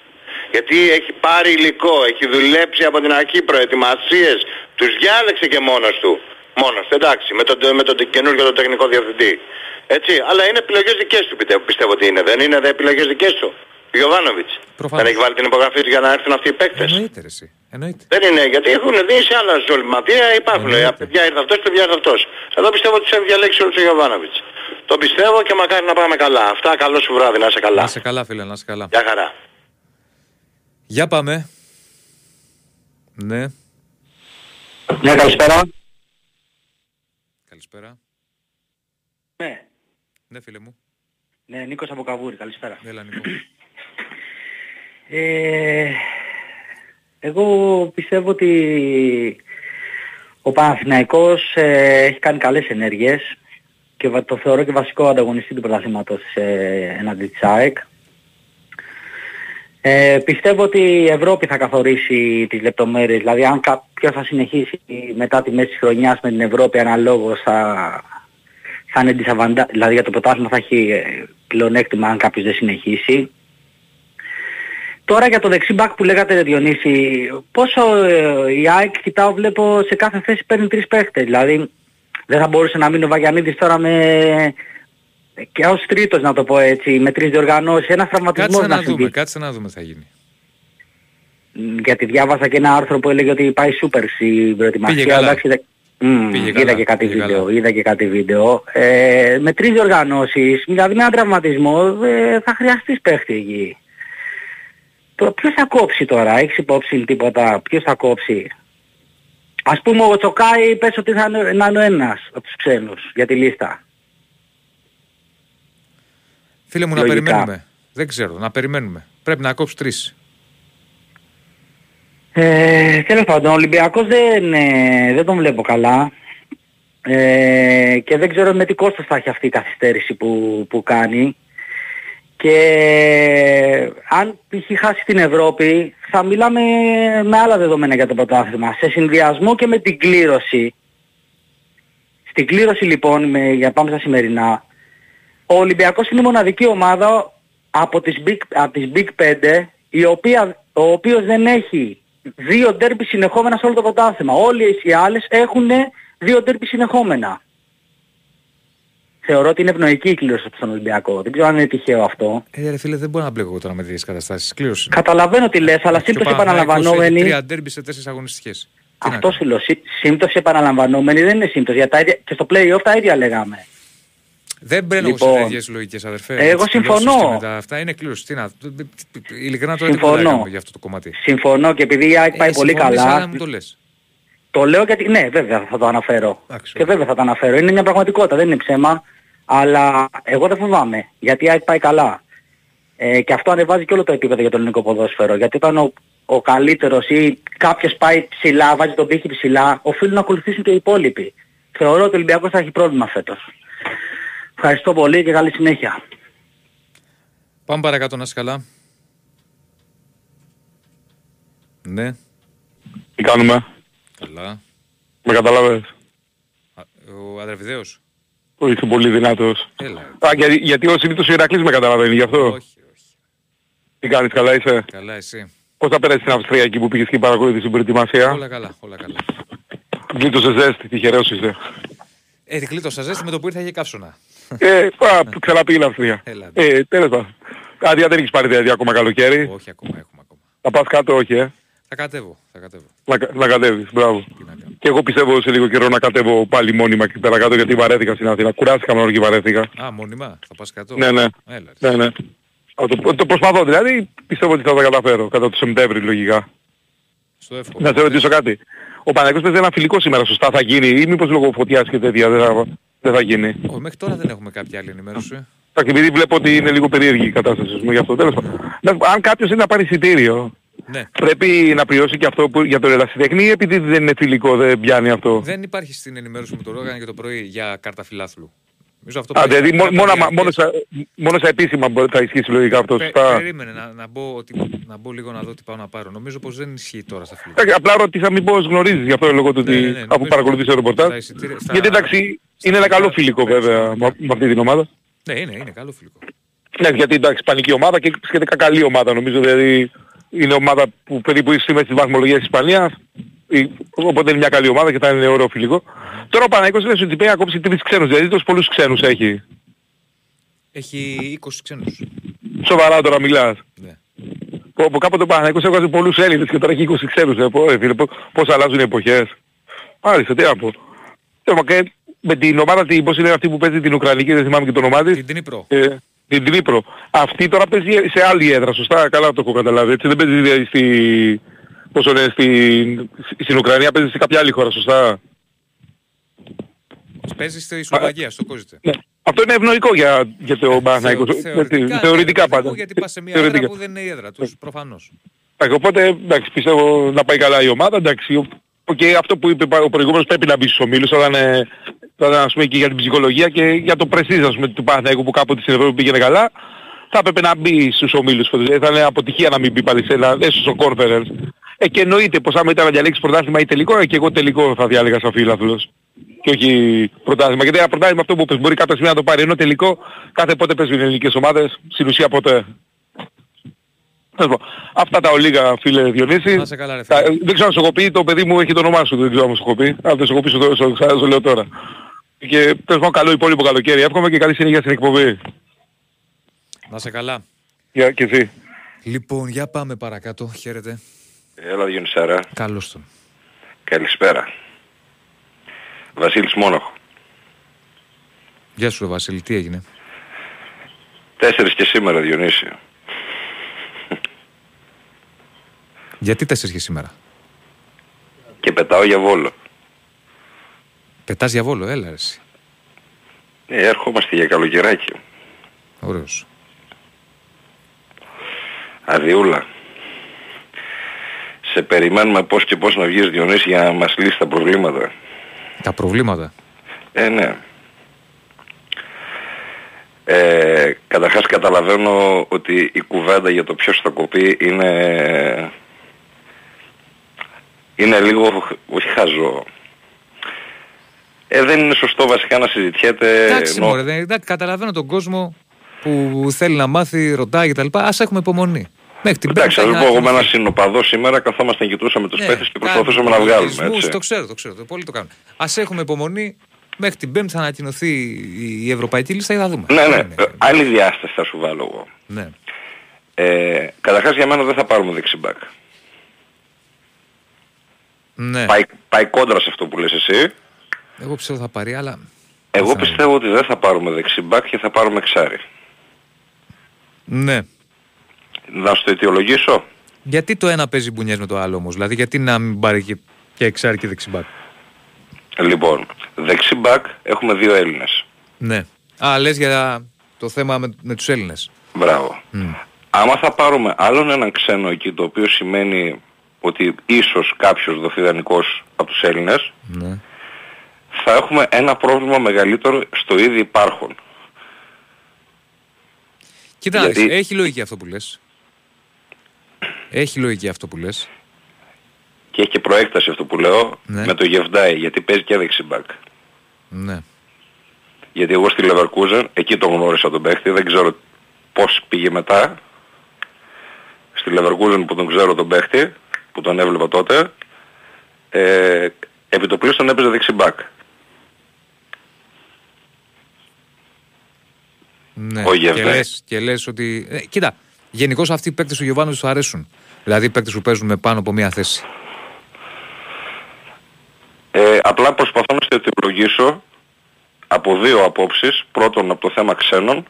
Γιατί έχει πάρει υλικό, έχει δουλέψει από την αρχή προετοιμασίες, τους διάλεξε και μόνος του. Μόνος του, εντάξει, με τον, με τον καινούργιο τον τεχνικό διευθυντή. Έτσι, αλλά είναι επιλογές δικές του πιστεύω, πιστεύω ότι είναι. Δεν είναι δε επιλογές δικές του. Γιωβάνοβιτς. Προφανώς. Δεν έχει βάλει την υπογραφή του για να έρθουν αυτοί οι παίκτες. Εννοείται ρε εσύ. Εννοείται. Δεν είναι, γιατί έχουν δει σε άλλα ζολυματία, υπάρχουν. Εννοείται. Παιδιά ήρθε αυτός, παιδιά ήρθε αυτός. Εδώ πιστεύω ότι τους έχει διαλέξει όλους ο Γιωβάνοβιτς. Το πιστεύω και μακάρι να πάμε καλά. Αυτά, καλό σου βράδυ, να είσαι καλά. Να σε καλά φίλε, να σε καλά. Γεια χαρά. Για πάμε. Ναι, Ναι, καλησπέρα. Καλησπέρα. Ναι, Ναι φίλε μου. ναι, Νίκος από Καβούρη, καλησπέρα. Έλα Νίκο. Ε, εγώ πιστεύω ότι ο Παναθηναϊκός ε, έχει κάνει καλές ενέργειες και βα- το θεωρώ και βασικό ανταγωνιστή του πρωταθλήματος ε, εναντί της ΑΕΚ. Ε, πιστεύω ότι η Ευρώπη θα καθορίσει τις λεπτομέρειες, δηλαδή αν κάποιος θα συνεχίσει μετά τη μέση της χρονιάς με την Ευρώπη αναλόγως θα, θα είναι disadvantage, δηλαδή για το πρωτάθλημα θα έχει ε, πλεονέκτημα αν κάποιος δεν συνεχίσει. Τώρα για το δεξί μπακ που λέγατε Διονύση, πόσο ε, η ΑΕΚ κοιτάω βλέπω σε κάθε θέση παίρνει τρεις παίχτες. Δηλαδή δεν θα μπορούσε να μείνει ο Βαγιανίδης τώρα με και ως τρίτος να το πω έτσι, με τρεις διοργανώσεις, ένας τραυματισμός Κάτσε να να συμβεί. δούμε, κάτσε να δούμε τι θα γίνει. Μ, Γιατί διάβασα και ένα άρθρο που έλεγε ότι πάει σούπερ στην προετοιμασία. Πήγε καλά. εντάξει, είδα- Μμ, Πήγε είδα καλά, και κάτι πήγε βίντεο, καλά. είδα και κάτι βίντεο. Ε, με τρεις διοργανώσεις, δηλαδή με έναν τραυματισμό ε, θα χρειαστείς παίχτη εκεί. Το, ποιος θα κόψει τώρα, έχεις υπόψη τίποτα, ποιος θα κόψει; Ας πούμε ο Τσοκάη πες ότι θα είναι, να είναι ο ένας από τους ξένους για τη λίστα. Φίλε μου, να Λογικά. περιμένουμε. Δεν ξέρω, να περιμένουμε. Πρέπει να κόψει τρεις. Ε, τέλος πάντων, ο Ολυμπιακός δεν, ε, δεν τον βλέπω καλά. Ε, και δεν ξέρω με τι κόστος θα έχει αυτή η καθυστέρηση που, που κάνει. Και αν π.χ. χάσει την Ευρώπη θα μιλάμε με άλλα δεδομένα για το πρωτάθλημα. Σε συνδυασμό και με την κλήρωση. Στην κλήρωση λοιπόν, με, για να πάμε στα σημερινά, ο Ολυμπιακός είναι η μοναδική ομάδα από τις Big, από τις Big 5 η οποία, ο οποίος δεν έχει δύο ντέρμπι συνεχόμενα σε όλο το πρωτάθλημα. Όλοι οι άλλες έχουν δύο ντέρμπι συνεχόμενα. Θεωρώ ότι είναι ευνοϊκή η κλήρωση στον Ολυμπιακό. Δεν ξέρω αν είναι τυχαίο αυτό. Ε, ρε φίλε, δεν μπορώ να μπλέκω εγώ τώρα με τέτοιες καταστάσεις. Κλήρωση. Καταλαβαίνω τι λες, αλλά σύμπτωση επαναλαμβανόμενη... Τρία ντέρμπι σε τέσσερις αγωνιστικές. Αυτός σου λέω. σύ- Σύμπτωση επαναλαμβανόμενη δεν είναι σύμπτωση. Για τα ίδια, και στο play-off τα ίδια λέγαμε. Δεν μπαίνω Λοιπόν, εγώ σε τέτοιες λογικές αδερφέ. εγώ με τις κληρώσεις συμφωνώ. και με τα Αυτά είναι κλήρωση. Τι να. Ειλικρινά τώρα Συμφωνώ. τίποτα δεν έκαμε για αυτό το κομμάτι. Συμφωνώ και επειδή η ΑΕΚ πάει Ε, πολύ συμφωνείς, καλά. αλλά μου το λες. Το λέω γιατί, ναι βέβαια θα το αναφέρω. Εντάξει, και βέβαια θα το αναφέρω. Είναι μια πραγματικότητα, δεν είναι ψέμα. Αλλά εγώ δεν φοβάμαι, γιατί η ΑΕΚ πάει καλά. Ε, και αυτό ανεβάζει και όλο το επίπεδο για το ελληνικό ποδόσφαιρο. Γιατί όταν ο, ο καλύτερος ή κάποιος πάει ψηλά, βάζει τον πύχη ψηλά, οφείλουν να ακολουθήσουν και οι υπόλοιποι. Θεωρώ ότι ο Ολυμπιακός θα έχει πρόβλημα φέτος. Ευχαριστώ πολύ και καλή συνέχεια. Πάμε παρακάτω να είσαι καλά. Ναι, Τι κάνουμε, καλά. με καταλάβες; Α, Ο Αδραβιδέος. Είσαι πολύ δυνατός. Έλα. Α, γιατί, γιατί ο συνήθως ο Ηρακλής με καταλαβαίνει γι' αυτό; Όχι, όχι. Τι κάνεις, καλά είσαι; Καλά εσύ. Πώς θα πέρασεις στην Αυστρία εκεί που πήγες και παρακολουθείς την προετοιμασία; Όλα καλά, όλα καλά. Γλίτωσε ζέστη, τυχερός είσαι. Ε, γλίτωσα ζέστη με το που ήρθα είχε καύσωνα. Ε, α, ξαναπήγαινε Αυστρία. Έλα. Ε, τέλος πάντων. Άδεια δεν έχεις πάρει δηλαδή ακόμα καλοκαίρι; όχι ακόμα, έχουμε ακόμα. Θα πας κάτω, όχι, ε; Θα κατέβω, θα κατέβω. Να, κα- να κατέβεις, μπράβο. Τι να κάνω. Και εγώ πιστεύω σε λίγο καιρό να κατέβω πάλι μόνιμα εκεί πέρα κάτω γιατί βαρέθηκα στην Αθήνα. Κουράστηκα μόνο και βαρέθηκα. Α, μόνιμα, θα πας κάτω; Ναι, ναι. Έλα. ρε. Ναι, ναι. Α, Το, το προσπαθώ δηλαδή, πιστεύω ότι θα τα καταφέρω κατά το Σεπτέμβρη λογικά. Στο εύκολο. Να σε ρωτήσω κάτι. Ο Παναγιώτης παίζει ένα φιλικό σήμερα, σωστά θα γίνει ή μήπως λόγω φωτιάς και τέτοια δεν θα, δεν θα γίνει. Όχι, μέχρι τώρα δεν έχουμε κάποια άλλη ενημέρωση. Εντάξει, επειδή βλέπω ότι είναι λίγο περίεργη η κατάσταση μου γι' αυτό. Τέλος πάντων. Να- Αν κάποιος είναι να πάρει εισιτήριο, Ναι. πρέπει να πληρώσει και αυτό που, για τον ερασιτέχνη ή επειδή δεν είναι φιλικό δεν πιάνει αυτό. Δεν υπάρχει στην ενημέρωση μου το Ρόγαν για το πρωί για κάρτα φιλάθλου. Νομίζω αυτό Α, πρέπει- δηλαδή μόνο, κάρτα μόνο, διάρκειας. μόνο, στα, μόνος στα επίσημα μπορεί- θα ισχύσει λογικά αυτό. Πε- Σωστά. Περίμενε να, να, μπω, ότι, να μπω λίγο να δω τι πάω να πάρω. Νομίζω πως δεν ισχύει τώρα στα φιλικά. Εντάξει, Απλά ρώτησα μήπως γνωρίζεις γι' αυτό λόγω του Ναι, ότι ναι, ναι, αφού νομίζω παρακολουθείς το στα ρεπορτάζ. εισιτήρια- στα- Γιατί εντάξει στα είναι ένα καλό φιλικά φιλικό παίζουν. βέβαια με με αυτή την ομάδα. Ναι, είναι, είναι καλό φιλικό. Ναι, γιατί εντάξει, ισπανική ομάδα και σχετικά καλή ομάδα νομίζω. Δηλαδή είναι ομάδα που περίπου είσαι μέσα στη βαθμολογία της Ισπανίας. Η- Οπότε είναι μια καλή ομάδα και θα είναι ωραίο φιλικό. Τώρα ο Παναγικός λες ότι πρέπει να κόψει τρεις ξένους. Δηλαδή τόσους πολλούς ξένους έχει. Έχει 20 ξένους. Σοβαρά τώρα μιλάς. Ναι. Που, που κάποτε ο Παναγικός έβγαζε πολλούς Έλληνες και τώρα έχει 20 ξένους. Ε, πω, ε, φίλε, πώς, πώς αλλάζουν οι εποχές. Μάλιστα, τι να πω. Τέλος, και με την ομάδα, την, πώς είναι αυτή που παίζει την Ουκρανική, δεν θυμάμαι και το όνομά της. Την Τνίπρο. Ε, την Τρίπρο. Αυτή τώρα παίζει σε άλλη έδρα, σωστά, καλά το έχω καταλάβει. Έτσι δεν παίζει δηλαδή στη... Πόσο λένε, στην, στην Ουκρανία παίζεις σε κάποια άλλη χώρα, σωστά; Παίζεις στη Σλοβακία, στο Κόσιτσε. Ναι. Αυτό είναι ευνοϊκό για, για το Παναθηναϊκό. Θεωρητικά, Θεωρητικά ναι, πάντα. Γιατί πας σε μια Θεωρητικά. έδρα που δεν είναι η έδρα τους, προφανώς. Εντάξει, Οπότε, εντάξει, πιστεύω να πάει καλά η ομάδα. Εντάξει, ο- Οκ, αυτό που είπε ο προηγούμενος πρέπει να μπεις στους ομίλους, αλλά είναι, θα ήταν, ας πούμε, και για την ψυχολογία και για το πρεστίζ, ας πούμε, του Παναθηναϊκού που κάποτε στην Ευρώπη πήγαινε καλά. Θα έπρεπε να μπει στους ομίλους. φέτος. Δηλαδή, Θα είναι αποτυχία να μην μπει πάλι σε ένα, έστω στο conference. Ε, και εννοείται πως άμα ήταν να διαλέξεις πρωτάθλημα ή τελικό, ε, και εγώ τελικό θα διάλεγα σαν φίλαθλος. Και όχι πρωτάθλημα. Γιατί ένα πρωτάθλημα αυτό που πες μπορεί κάποια στιγμή να το πάρει. Ενώ τελικό κάθε πότε παίζουν οι ελληνικές ομάδες, στην ουσία ποτέ. Τέλος πάντων. Αυτά τα ολίγα φίλε Διονύση. Να σε καλά, ρε Τα- φίλε. δεν ξέρω αν σου έχω πει, το παιδί μου έχει το όνομά σου, δεν ξέρω αν σου έχω πει. Αν δεν σου έχω πει, σου το, σου, σου, σου λέω τώρα. Και τέλος πάντων καλό υπόλοιπο καλοκαίρι. Εύχομαι και καλή συνέχεια στην εκπομπή. Να σε καλά. Για και εσύ. Λοιπόν, για πάμε παρακάτω. Χαίρετε. Έλα Διονυσάρα. Καλώς τον. Καλησπέρα. Βασίλης Μόναχο. Γεια σου, ρε Βασίλη, τι έγινε; Τέσσερις και σήμερα Διονύση. Γιατί τέσσερις και σήμερα; Και πετάω για Βόλο. Πετάς για βόλο, έλα ρε εσύ. Ε, ερχόμαστε για καλοκαιράκι. Ωραίος. Αδιούλα. Σε περιμένουμε πώς και πώς να βγεις Διονύση για να μας λύσεις τα προβλήματα. Τα προβλήματα; Ε, ναι. Ε, καταρχάς καταλαβαίνω ότι η κουβέντα για το ποιος θα κοπεί είναι... Είναι λίγο, όχι χαζό. Ε, δεν είναι σωστό βασικά να συζητιέται... Εντάξει, ενώ- μωρέ, δεν, εντάξει, καταλαβαίνω τον κόσμο που θέλει να μάθει, ρωτάει κτλ. Ας έχουμε υπομονή. Μέχρι την Εντάξει, Πέμπτη ας να πω εγώ με ένα ακολουθεί. συνοπαδό σήμερα καθόμασταν και κοιτούσαμε τους Ναι, παίχτες και κάνουμε προσπαθούσαμε να βγάλουμε, υπολογισμούς, έτσι. Το ξέρω, το ξέρω. Το πολύ το κάνουμε. Ας έχουμε υπομονή. Μέχρι την Πέμπτη θα ανακοινωθεί η ευρωπαϊκή λίστα και θα δούμε. Ναι, ναι. Είναι- Ε, Άλλη διάσταση θα σου βάλω εγώ. ναι. Ε, καταρχάς για μένα δεν θα πάρουμε δεξιμπάκ. ναι. Πάει, πάει κόντρα σε αυτό που λες εσύ. Εγώ πιστεύω θα πάρει, αλλά... Εγώ θα πιστεύω ότι δεν θα πάρουμε δεξιμπάκ και θα πάρουμε εξάρι. Ναι. Να σου το αιτιολογήσω. Γιατί το ένα παίζει μπουνιές με το άλλο όμως. Δηλαδή γιατί να μην πάρει και, και εξάρι και δεξιμπάκ; Λοιπόν, δεξιμπάκ έχουμε δύο Έλληνες. Ναι. Α, λες για το θέμα με, με τους Έλληνες. Μπράβο. Μμ. Άμα θα πάρουμε άλλον έναν ξένο εκεί, το οποίο σημαίνει ότι ίσως κάποιος δοθεί δανεικός από τους Έλληνες, Ναι. θα έχουμε ένα πρόβλημα μεγαλύτερο στο ήδη υπάρχον. Κοίτα, να δεις, Γιατί- έχει λογική αυτό που λες. Έχει λογική αυτό που λες. Και έχει και προέκταση αυτό που λέω Ναι. με το Γεβντάι, γιατί παίζει και δεξιμπάκ. Ναι. Γιατί εγώ στη Leverkusen, εκεί τον γνώρισα τον παίχτη, δεν ξέρω πώς πήγε μετά. Στη Leverkusen που τον ξέρω τον παίχτη, που τον έβλεπα τότε, ε, επί το πλήστον έπαιζε δεξιμπάκ. Ναι. Ο και, Γεβδάη. λες, και λες ότι... Ε, κοίτα, γενικώς αυτοί οι παίκτες του Γιωβάνου τους αρέσουν. Δηλαδή οι παίκτες που παίζουν με πάνω από μία θέση. Ε, απλά προσπαθώ να στο αιτιολογήσω από δύο απόψεις. Πρώτον από το θέμα ξένων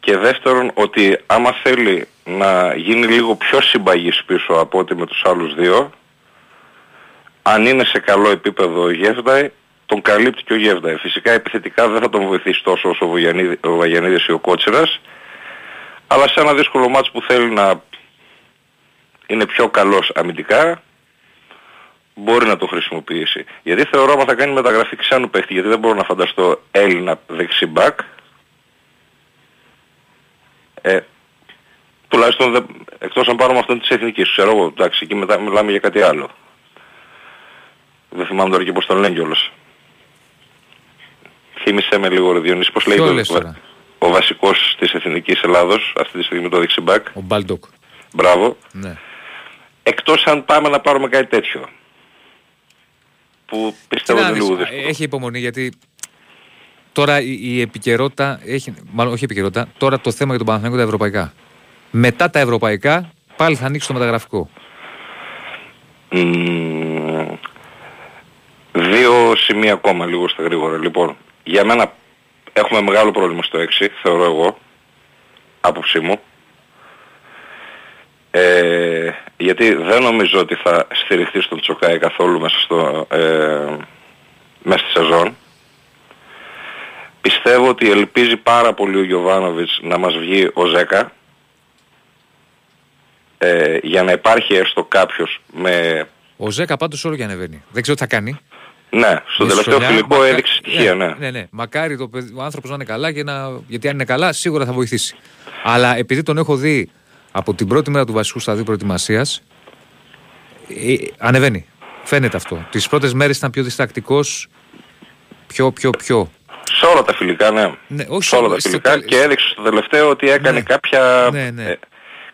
και δεύτερον ότι άμα θέλει να γίνει λίγο πιο συμπαγής πίσω από ό,τι με τους άλλους δύο αν είναι σε καλό επίπεδο ο Γεύδαη τον καλύπτει και ο Γεύδαη. Φυσικά επιθετικά δεν θα τον βοηθήσει τόσο όσο ο Βαγιανίδη- ο Βαγιανίδης ή ο Κότσιρας αλλά σε ένα δύσκολο μάτς που θέλει να είναι πιο καλός αμυντικά, μπορεί να το χρησιμοποιήσει. Γιατί θεωρώ ότι θα κάνει μεταγραφή ξένου παίχτη, γιατί δεν μπορώ να φανταστώ Έλληνα δεξί μπακ. Ε, τουλάχιστον δεν, εκτός αν πάρουμε αυτόν της εθνικής, ξέρω εγώ, εντάξει, εκεί μετά μιλάμε για κάτι άλλο. Δεν θυμάμαι τώρα και πώς τον λένε κιόλας. Θύμισε με λίγο ρε Διονύσης, πώς λέει το, ο βασικός της Εθνικής Ελλάδος, αυτή τη στιγμή το δεξιμπάκ. Ο Μπάλντοκ. Μπράβο. Ναι. Εκτός αν πάμε να πάρουμε κάτι τέτοιο. Που πιστεύω είναι λίγο δύσκολο. Έχει υπομονή γιατί τώρα η, η επικαιρότητα, έχει, μάλλον όχι επικαιρότητα, τώρα το θέμα για τον Παναθηναϊκό τα ευρωπαϊκά. Μετά τα ευρωπαϊκά πάλι θα ανοίξει το μεταγραφικό. Mm, δύο σημεία ακόμα λίγο στα γρήγορα. Λοιπόν, για μένα έχουμε μεγάλο πρόβλημα στο 6, θεωρώ εγώ, άποψή μου. Ε, γιατί δεν νομίζω ότι θα στηριχθεί στον Τσοκάη καθόλου μέσα, στο, ε, μέσα στη σεζόν. Πιστεύω ότι ελπίζει πάρα πολύ ο Γιωβάνοβιτς να μας βγει ο Ζέκα ε, για να υπάρχει έστω κάποιος με... Ο Ζέκα πάντως όλο και ανεβαίνει. Δεν ξέρω τι θα κάνει. Ναι, στο τελευταίο φιλικό μακα... έδειξε στοιχεία, ναι. ναι. Ναι, ναι. Μακάρι το, ο άνθρωπος να είναι καλά και να... γιατί αν είναι καλά σίγουρα θα βοηθήσει. Αλλά επειδή τον έχω δει από την πρώτη μέρα του βασικού σταδίου προετοιμασίας ε, ανεβαίνει. Φαίνεται αυτό. Τις πρώτες μέρες ήταν πιο διστακτικός, πιο, πιο, πιο. Σε όλα τα φιλικά, ναι. ναι όχι σε όλα τα φιλικά και έδειξε στο τελευταίο ότι έκανε ναι. κάποια... Ναι, ναι. Ε,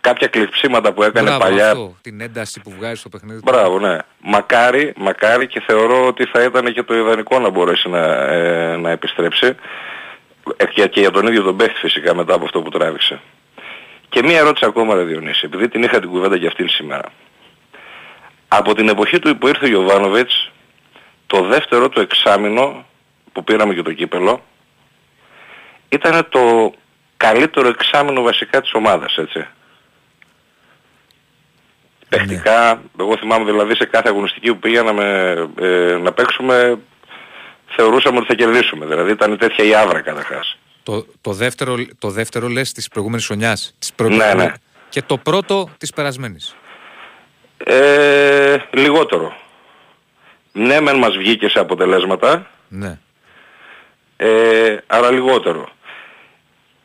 κάποια κλειψίματα που έκανε Μπράβο, παλιά. Αυτό, την ένταση που βγάζει στο παιχνίδι. Μπράβο, ναι. Μακάρι, μακάρι και θεωρώ ότι θα ήταν και το ιδανικό να μπορέσει να, ε, να επιστρέψει. Ε, και, και για τον ίδιο τον παίχτη φυσικά μετά από αυτό που τράβηξε. Και μία ερώτηση ακόμα ρε Διονύση, επειδή την είχα την κουβέντα για αυτήν σήμερα. Από την εποχή του που ήρθε ο Γιωβάνοβιτς, το δεύτερο του εξάμεινο που πήραμε και το κύπελο, ήταν το καλύτερο εξάμεινο βασικά της ομάδας, έτσι. Τεχνικά, εγώ θυμάμαι δηλαδή σε κάθε αγωνιστική που πήγαμε ε, να παίξουμε, θεωρούσαμε ότι θα κερδίσουμε. Δηλαδή ήταν τέτοια η άβρα καταρχάς. Το, το, δεύτερο, το δεύτερο λες της προηγούμενης χρονιάς. Της Ναι, ναι. Και το πρώτο της περασμένης. Ε, λιγότερο. Ναι, μεν μας βγήκε σε αποτελέσματα, Ναι. ε, αλλά λιγότερο.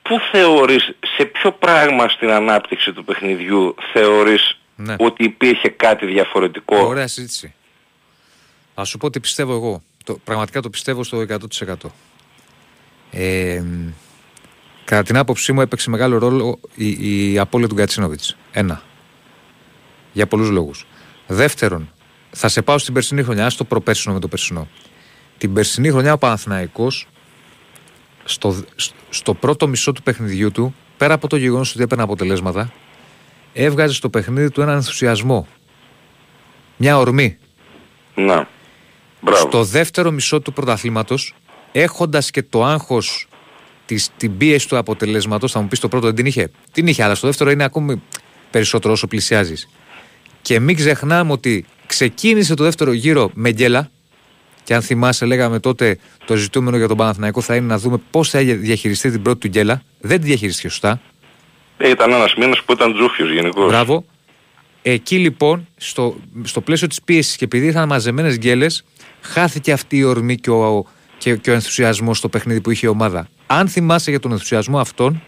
Πού θεωρείς, σε ποιο πράγμα στην ανάπτυξη του παιχνιδιού θεωρείς Ναι. ότι υπήρχε κάτι διαφορετικό. Ωραία συζήτηση. Θα σου πω τι πιστεύω εγώ. Το, πραγματικά το πιστεύω στο 100%. Ε, κατά την άποψή μου έπαιξε μεγάλο ρόλο η, η απώλεια του Γκατσίνοβιτς. Ένα. Για πολλούς λόγους. Δεύτερον, θα σε πάω στην περσινή χρονιά, ας το προπέρσινο με το περσινό. Την περσινή χρονιά ο Παναθηναϊκός στο, στο πρώτο μισό του παιχνιδιού του, πέρα από το γεγονός ότι έπαιρνε αποτελέσματα, έβγαζε στο παιχνίδι του έναν ενθουσιασμό. Μια ορμή. Να. Μπράβο. Στο δεύτερο μισό του πρωταθλήματος, έχοντας και το άγχος της, την πίεση του αποτελέσματος, θα μου πεις το πρώτο δεν την είχε. Την είχε, αλλά στο δεύτερο είναι ακόμη περισσότερο όσο πλησιάζεις. Και μην ξεχνάμε ότι ξεκίνησε το δεύτερο γύρο με γκέλα. Και αν θυμάσαι, λέγαμε τότε το ζητούμενο για τον Παναθηναϊκό θα είναι να δούμε πώς θα διαχειριστεί την πρώτη του γκέλα. Δεν τη διαχειριστήκε σωστά. Ε, ήταν ένας μήνας που ήταν τζούφιος γενικώς. Μπράβο. Εκεί λοιπόν, στο, στο πλαίσιο της πίεσης και επειδή είχαν μαζεμένες γκέλες, χάθηκε αυτή η ορμή και ο, και, και ο ενθουσιασμός στο παιχνίδι που είχε η ομάδα. Αν θυμάσαι για τον ενθουσιασμό αυτόν,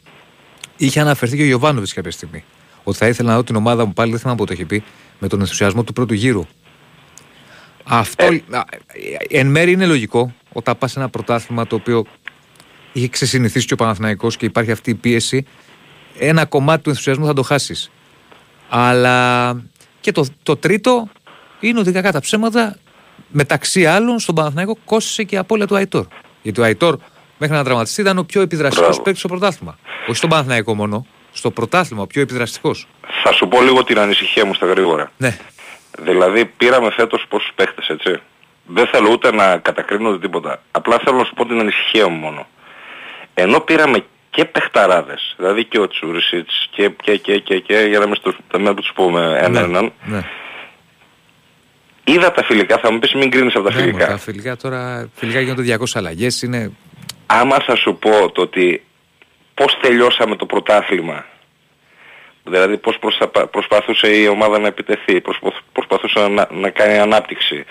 είχε αναφερθεί και ο Γιωβάνοβιτς κάποια στιγμή. Ότι θα ήθελα να δω την ομάδα μου πάλι, δεν θυμάμαι πότε το έχει πει, με τον ενθουσιασμό του πρώτου γύρου. Αυτό Ε. α, εν μέρει είναι λογικό όταν πας σε ένα πρωτάθλημα το οποίο είχε ξεσυνηθίσει και ο Παναθηναϊκός και υπάρχει αυτή η πίεση. Ένα κομμάτι του ενθουσιασμού θα το χάσεις. Αλλά και το, το τρίτο είναι ότι κακά τα ψέματα μεταξύ άλλων στον Παναθηναϊκό κόστησε και η απώλεια του Αϊτόρ. Γιατί ο Αϊτόρ μέχρι να τραυματιστεί ήταν ο πιο επιδραστικός Μπράβο. παίκτης στο πρωτάθλημα. Όχι στον Παναθηναϊκό μόνο. Στο πρωτάθλημα, ο πιο επιδραστικός. Θα σου πω λίγο την ανησυχία μου στα γρήγορα. Ναι. Δηλαδή πήραμε φέτος πόσους παίχτες έτσι. Δεν θέλω ούτε να κατακρίνω ούτε τίποτα. Απλά θέλω να σου πω την ανησυχία μου μόνο. Ενώ πήραμε και παιχταράδες, δηλαδή και ο Τσούρισιτς και, και, και, και, και για να μην τους, να μην τους πούμε έναν έναν. ναι. Είδα τα φιλικά, θα μου πεις μην κρίνεις από τα Ναι, φιλικά. μα, τα φιλικά τώρα φιλικά γίνονται 200 αλλαγές. Είναι. Άμα θα σου πω το ότι πώς τελειώσαμε το πρωτάθλημα, Δηλαδή πώς προσαπα- προσπαθούσε η ομάδα να επιτεθεί, προσπαθ- προσπαθούσε να, να κάνει ανάπτυξη.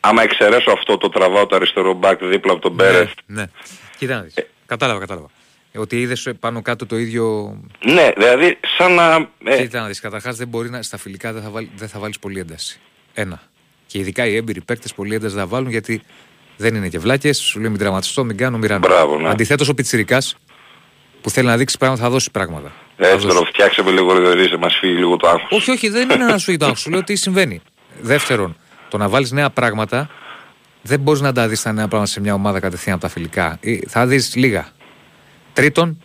Άμα εξαιρέσω αυτό το τραβάω το αριστερό μπακ δίπλα από τον Πέρεθ, Ναι, ναι. Κοίτα να δεις. Κατάλαβα, κατάλαβα. Ε, Ότι είδες πάνω κάτω το ίδιο. ναι, δηλαδή σαν να... ε, Κοίτα να δεις. Καταρχάς δεν μπορεί να στα φιλικά δεν θα, βάλει, δεν θα βάλεις πολύ ένταση. Ένα. Και ειδικά οι έμπειροι παίκτες πολύ ένταση θα βάλουν γιατί δεν είναι και βλάκες. Σου λέει μην τραυματιστώ, μην κάνω, μοιράνω. Μπράβο, ναι. Αντιθέτως ο Πιτσυρικά που θέλει να δείξει πράγματα θα δώσει πράγματα. Θα δεύτερο, δώσει. φτιάξε με λίγο ριδερίζε, μας φύγει λίγο το άγχος. Όχι, όχι, δεν είναι να σου το άγχος. Σου λέω τι συμβαίνει. Δεύτερον, το να βάλεις νέα πράγματα δεν μπορείς να τα δεις τα νέα πράγματα σε μια ομάδα κατευθείαν από τα φιλικά. Ή Θα δεις λίγα. Τρίτον,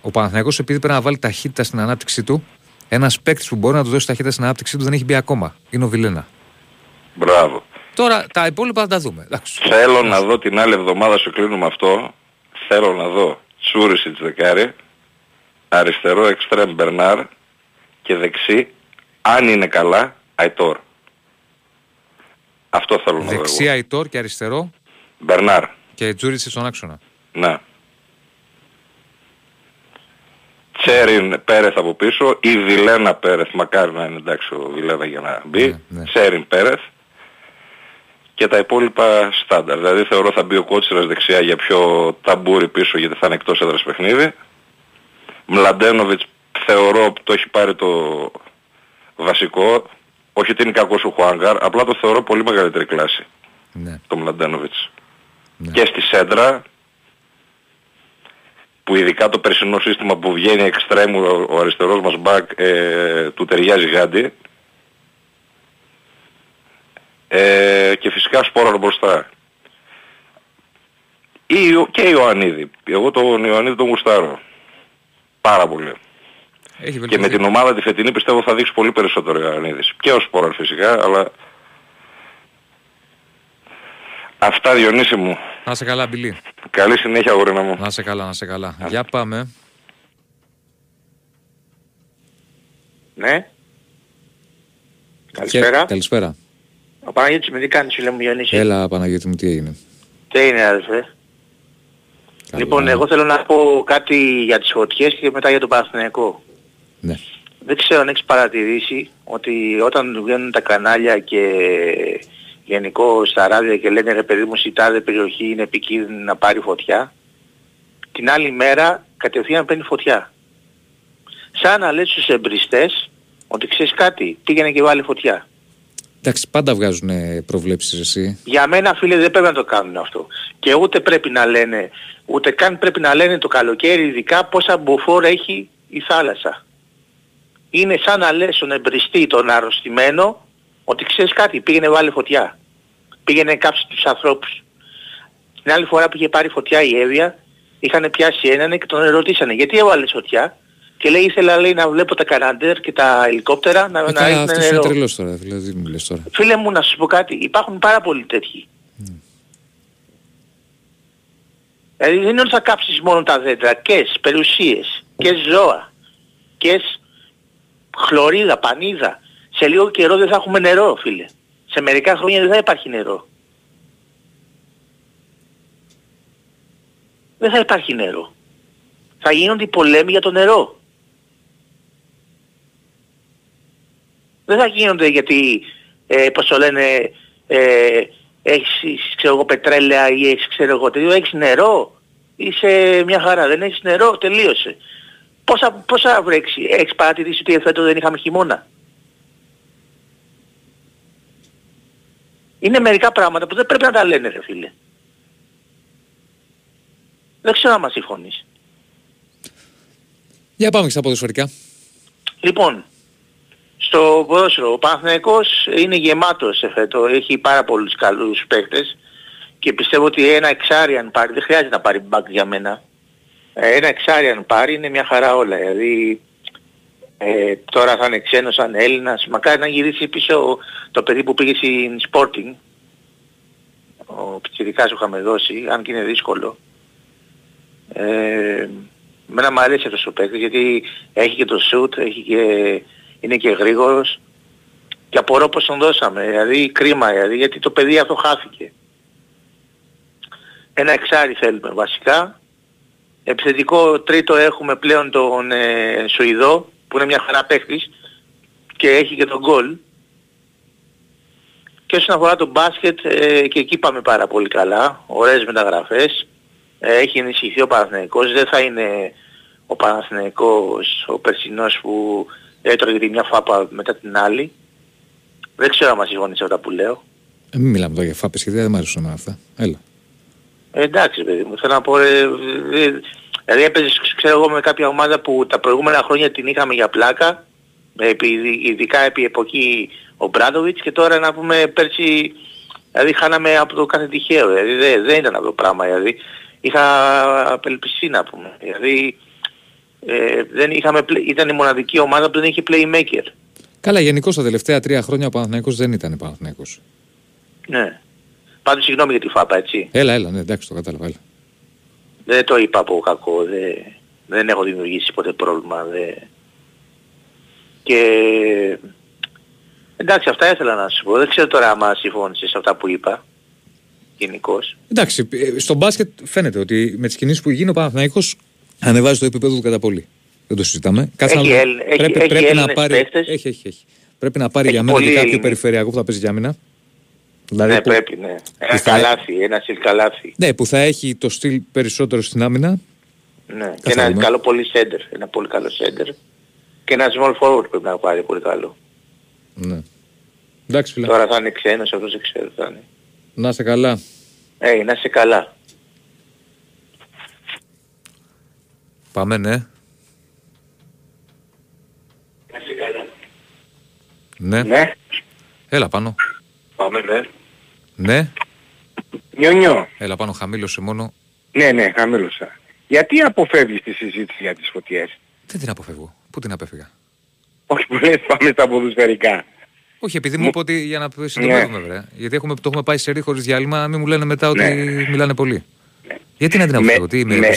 ο Παναθηναϊκός επειδή πρέπει να βάλει ταχύτητα στην ανάπτυξή του, ένας παίκτης που μπορεί να του δώσει ταχύτητα στην ανάπτυξή του δεν έχει μπει ακόμα. Είναι ο Βιλένα. Μπράβο. Τώρα τα υπόλοιπα θα τα δούμε. Εντάξει. Θέλω να δω την άλλη εβδομάδα, σου κλείνουμε αυτό, θέλω να δω Τσούρισιτς δεκάρι, αριστερό εξτρέμ Μπερνάρ και δεξί, αν είναι καλά, Αϊτόρ. Αυτό θέλω να δω εγώ. Δεξιά Αϊτόρ και αριστερό Μπερνάρ, και Τζούριτσι στον άξονα. ναι. Τσέριν Πέρεθ από πίσω ή Βιλένα Πέρεθ, μακάρι να είναι εντάξει ο Βιλένα για να μπει. Ναι, ναι. Τσέριν Πέρεθ και τα υπόλοιπα στάνταρ. Δηλαδή θεωρώ θα μπει ο Κότσιρας δεξιά για πιο ταμπούρι πίσω γιατί θα είναι εκτός έδρας παιχνίδι. Μλαντένοβιτς θεωρώ το έχει πάρει το βασικό. Όχι ότι είναι κακός ο Χουάνγκαρ, απλά το θεωρώ πολύ μεγαλύτερη κλάση Ναι. το Μλαντένοβιτς. Ναι. Και στη σέντρα που ειδικά το περσινό σύστημα που βγαίνει εξτρέμου ο, ο αριστερός μας μπακ ε, του ταιριάζει γάντι ε, και φυσικά σπόρα μπροστά. Ή, ο- και Ιωαννίδη. Εγώ τον Ιωαννίδη τον γουστάρω. Πάρα πολύ. Έχει Και με βελτιωθεί. την ομάδα τη φετινή πιστεύω θα δείξει πολύ περισσότερο ο Ιωαννίδης. Και ο Σπόραρ φυσικά, αλλά... Αυτά Διονύση μου. Να σε καλά, Μπιλί. Καλή συνέχεια αγορίνα μου. Να σε καλά, να σε καλά. Για πάμε. Ναι. Καλησπέρα. Και- Καλησπέρα. Ο Παναγιώτης με τι κάνεις φίλε μου Γιονύση. Έλα, Παναγιώτη μου, τι έγινε; Τι είναι αδερφέ. Καλά. Λοιπόν, εγώ θέλω να πω κάτι για τις φωτιές και μετά για τον Παναθηναϊκό. Ναι. Δεν ξέρω αν έχεις παρατηρήσει ότι όταν βγαίνουν τα κανάλια και γενικώ στα ράδια και λένε ρε παιδί μου η τάδε περιοχή είναι επικίνδυνη να πάρει φωτιά, την άλλη μέρα κατευθείαν παίρνει φωτιά. Σαν να λες στους εμπριστές ότι ξέρεις κάτι, πήγαινε και βάλει φωτιά. Εντάξει, πάντα βγάζουν προβλέψεις εσύ. Για μένα φίλε δεν πρέπει να το κάνουν αυτό. Και ούτε πρέπει να λένε, ούτε καν πρέπει να λένε το καλοκαίρι ειδικά πόσα μποφόρα έχει η θάλασσα. Είναι σαν να λες στον εμπριστή τον αρρωστημένο ότι ξέρεις κάτι, πήγαινε βάλει φωτιά. Πήγαινε κάψει τους ανθρώπους. Την άλλη φορά που είχε πάρει φωτιά η Εύβοια, είχαν πιάσει έναν και τον ρωτήσανε γιατί έβαλες φωτιά; Και λέει ήθελα λέει, να βλέπω τα καναντέρ και τα ελικόπτερα να, Ε, να καλά, ρίχνουν αυτός είναι νερό. τρελός τώρα, δηλαδή τι μου λες τώρα. Φίλε μου να σου πω κάτι, υπάρχουν πάρα πολλοί τέτοιοι. Δηλαδή δεν είναι ότι θα κάψεις μόνο τα δέντρα, και περιουσίες, και ζώα, και χλωρίδα, πανίδα. Σε λίγο καιρό δεν θα έχουμε νερό φίλε. Σε μερικά χρόνια δεν θα υπάρχει νερό. Δεν θα υπάρχει νερό. Θα γίνονται οι πολέμοι για το νερό. Δεν θα γίνονται γιατί, ε, πώς το λένε, ε, έχεις ξέρω εγώ πετρέλαια ή έχεις ξέρω εγώ τέτοιο, έχεις νερό, είσαι μια χαρά, δεν έχεις νερό, τελείωσε. Πόσα, πόσα βρέξει, έχεις παρατηρήσει ότι φέτος δεν είχαμε χειμώνα; Είναι μερικά πράγματα που δεν πρέπει να τα λένε ρε φίλε. Δεν ξέρω αν μας συμφωνείς. Για πάμε και στα ποδοσφαιρικά. Λοιπόν, στο ποδόσφαιρο ο Παναθηναϊκός είναι γεμάτος σε φέτο, έχει πάρα πολλούς καλούς παίκτες και πιστεύω ότι ένα εξάρι αν πάρει, δεν χρειάζεται να πάρει μπακ για μένα, Ε, ένα εξάρι αν πάρει είναι μια χαρά όλα, δηλαδή ε, τώρα θα είναι ξένος, θα είναι Έλληνας, μακάρι να γυρίσει πίσω το παιδί που πήγε στην Sporting, ο Πιτσιρικάς που είχαμε δώσει, αν και είναι δύσκολο. Ε, Μένα μου αρέσει αυτός ο παίκτης γιατί έχει και το σουτ, έχει και, είναι και γρήγορος και απορώ πως τον δώσαμε, δηλαδή κρίμα δηλαδή γιατί το παιδί αυτό χάθηκε. Ένα εξάρι θέλουμε βασικά. Επιθετικό τρίτο έχουμε πλέον τον ε, Σουηδό, που είναι μια χαρά παίχτης και έχει και τον γκολ. Και όσον αφορά το μπάσκετ, ε, και εκεί πάμε πάρα πολύ καλά. Ωραίες μεταγραφές. Ε, έχει ενισχυθεί ο Παναθηναϊκός. Δεν θα είναι ο Παναθηναϊκός ο περσινός που έτρωγε τη μια φάπα μετά την άλλη. Δεν ξέρω αν μας συμφωνείς αυτά που λέω. Ε, μην μιλάμε εδώ για φάπες γιατί δεν μ' αρέσουν εμένα αυτά. Έλα. Ε, εντάξει παιδί μου, θέλω να πω, ε, ε, δηλαδή έπαιζες ξέρω εγώ με κάποια ομάδα που τα προηγούμενα χρόνια την είχαμε για πλάκα, επί, ειδικά επί εποχή ο Μπράντοβιτς και τώρα να πούμε πέρσι, δηλαδή χάναμε από το κάθε τυχαίο, δηλαδή δεν, δεν ήταν αυτό το πράγμα, δηλαδή είχα απελπισή να πούμε, δηλαδή ε, δεν είχαμε, ήταν η μοναδική ομάδα που δεν είχε playmaker. Καλά, γενικώ τα τελευταία τρία χρόνια ο Παναθηναϊκός δεν ήταν Παναθηναϊκός. Ναι. Πάντως συγγνώμη για τη φάπα, έτσι. Έλα, έλα, ναι, εντάξει, το κατάλαβα. Έλα. Δεν το είπα από κακό, δεν, δεν έχω δημιουργήσει ποτέ πρόβλημα. Δεν... Και εντάξει, αυτά ήθελα να σου πω. Δεν ξέρω τώρα άμα συμφώνησες σε αυτά που είπα. Γενικώς. Εντάξει, ε, στο μπάσκετ φαίνεται ότι με τις κινήσεις που γίνει ο Παναθηναϊκός ανεβάζει το επίπεδο του κατά πολύ. Δεν το συζητάμε. Έχει, να... Έλλη, πρέπει, έχει, πρέπει έχει να πάρει... Έχει, έχει, έχει. Πρέπει να πάρει έχει για μένα και κάποιο περιφερειακό που θα παίζει για μένα. Δηλαδή ναι, που, πρέπει, ναι. Ένα θα... καλάθι, ένα στυλ καλάθι. Ναι, που θα έχει το στυλ περισσότερο στην άμυνα. Ναι, και ένα καλό πολύ σέντερ, ένα πολύ καλό σέντερ. Και ένα small forward πρέπει να πάρει πολύ καλό. Ναι. Εντάξει φίλε. Τώρα θα είναι ξένος, αυτός δεν ξέρω θα είναι. Να είσαι καλά. Ε, να είσαι καλά. Πάμε, ναι. Να είσαι καλά. Ναι. Ναι. Έλα πάνω. Πάμε, ναι. Ναι. Νιονιό. Έλα πάνω, χαμήλωσε μόνο. Ναι, ναι, χαμήλωσα. Γιατί αποφεύγεις τη συζήτηση για τις φωτιές; Δεν την αποφεύγω. Πού την απέφυγα; Όχι που λες πάμε στα ποδοσφαιρικά. Όχι, επειδή μου είπε ότι για να συντομεύουμε, ναι. Γιατί έχουμε, το έχουμε πάει σε ρί χωρίς διάλειμμα, μην μου λένε μετά ότι ναι. μιλάνε πολύ. Ναι. Γιατί να την αποφεύγω, τι είμαι ναι.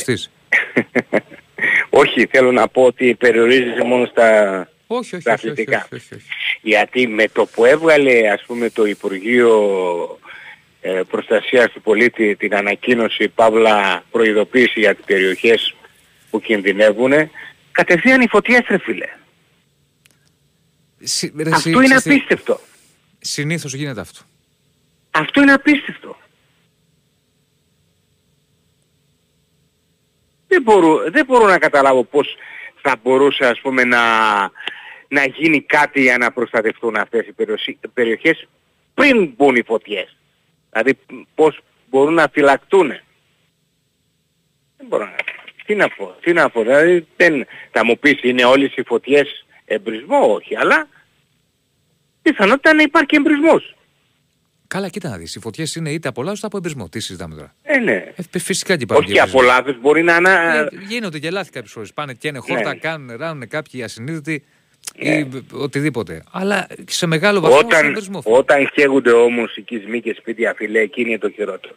όχι, θέλω να πω ότι περιορίζεσαι μόνο στα, όχι, όχι, στα αθλητικά. Γιατί με το που έβγαλε ας πούμε το Υπουργείο ε, Προστασίας του Πολίτη την ανακοίνωση Παύλα προειδοποίηση για τις περιοχές που κινδυνεύουν, κατευθείαν οι φωτιές ρε φίλε. Συ, ρε, αυτό είναι απίστευτο. Συνήθως γίνεται αυτό. Αυτό είναι απίστευτο. Δεν μπορώ, δεν μπορώ να καταλάβω πώς θα μπορούσε ας πούμε να, να γίνει κάτι για να προστατευτούν αυτές οι περιοχές πριν μπουν οι φωτιές. Δηλαδή πώς μπορούν να φυλακτούν. Δεν μπορώ να... Τι να πω, τι να πω, δηλαδή δεν... θα μου πεις είναι όλες οι φωτιές εμπρισμό, όχι, αλλά πιθανότητα να υπάρχει εμπρισμός. Καλά, κοίτα να δεις. Οι φωτιές είναι είτε από λάθος είτε από εμπρισμό. Τι συζητάμε τώρα; Ε, ναι. Ε, φυσικά και υπάρχουν. Όχι από λάθος, μπορεί να... είναι... Ε, γίνονται και λάθη κάποιες φορές. Πάνε και είναι χόρτα, ναι. κάνουν, ράνουν κάποιοι ασυνείδητοι ναι. Ή οτιδήποτε. Αλλά σε μεγάλο βαθμό όταν, εμπρισμό. Όταν καίγονται όμως οι κισμοί και σπίτια φιλέ, εκεί είναι το χειρότερο.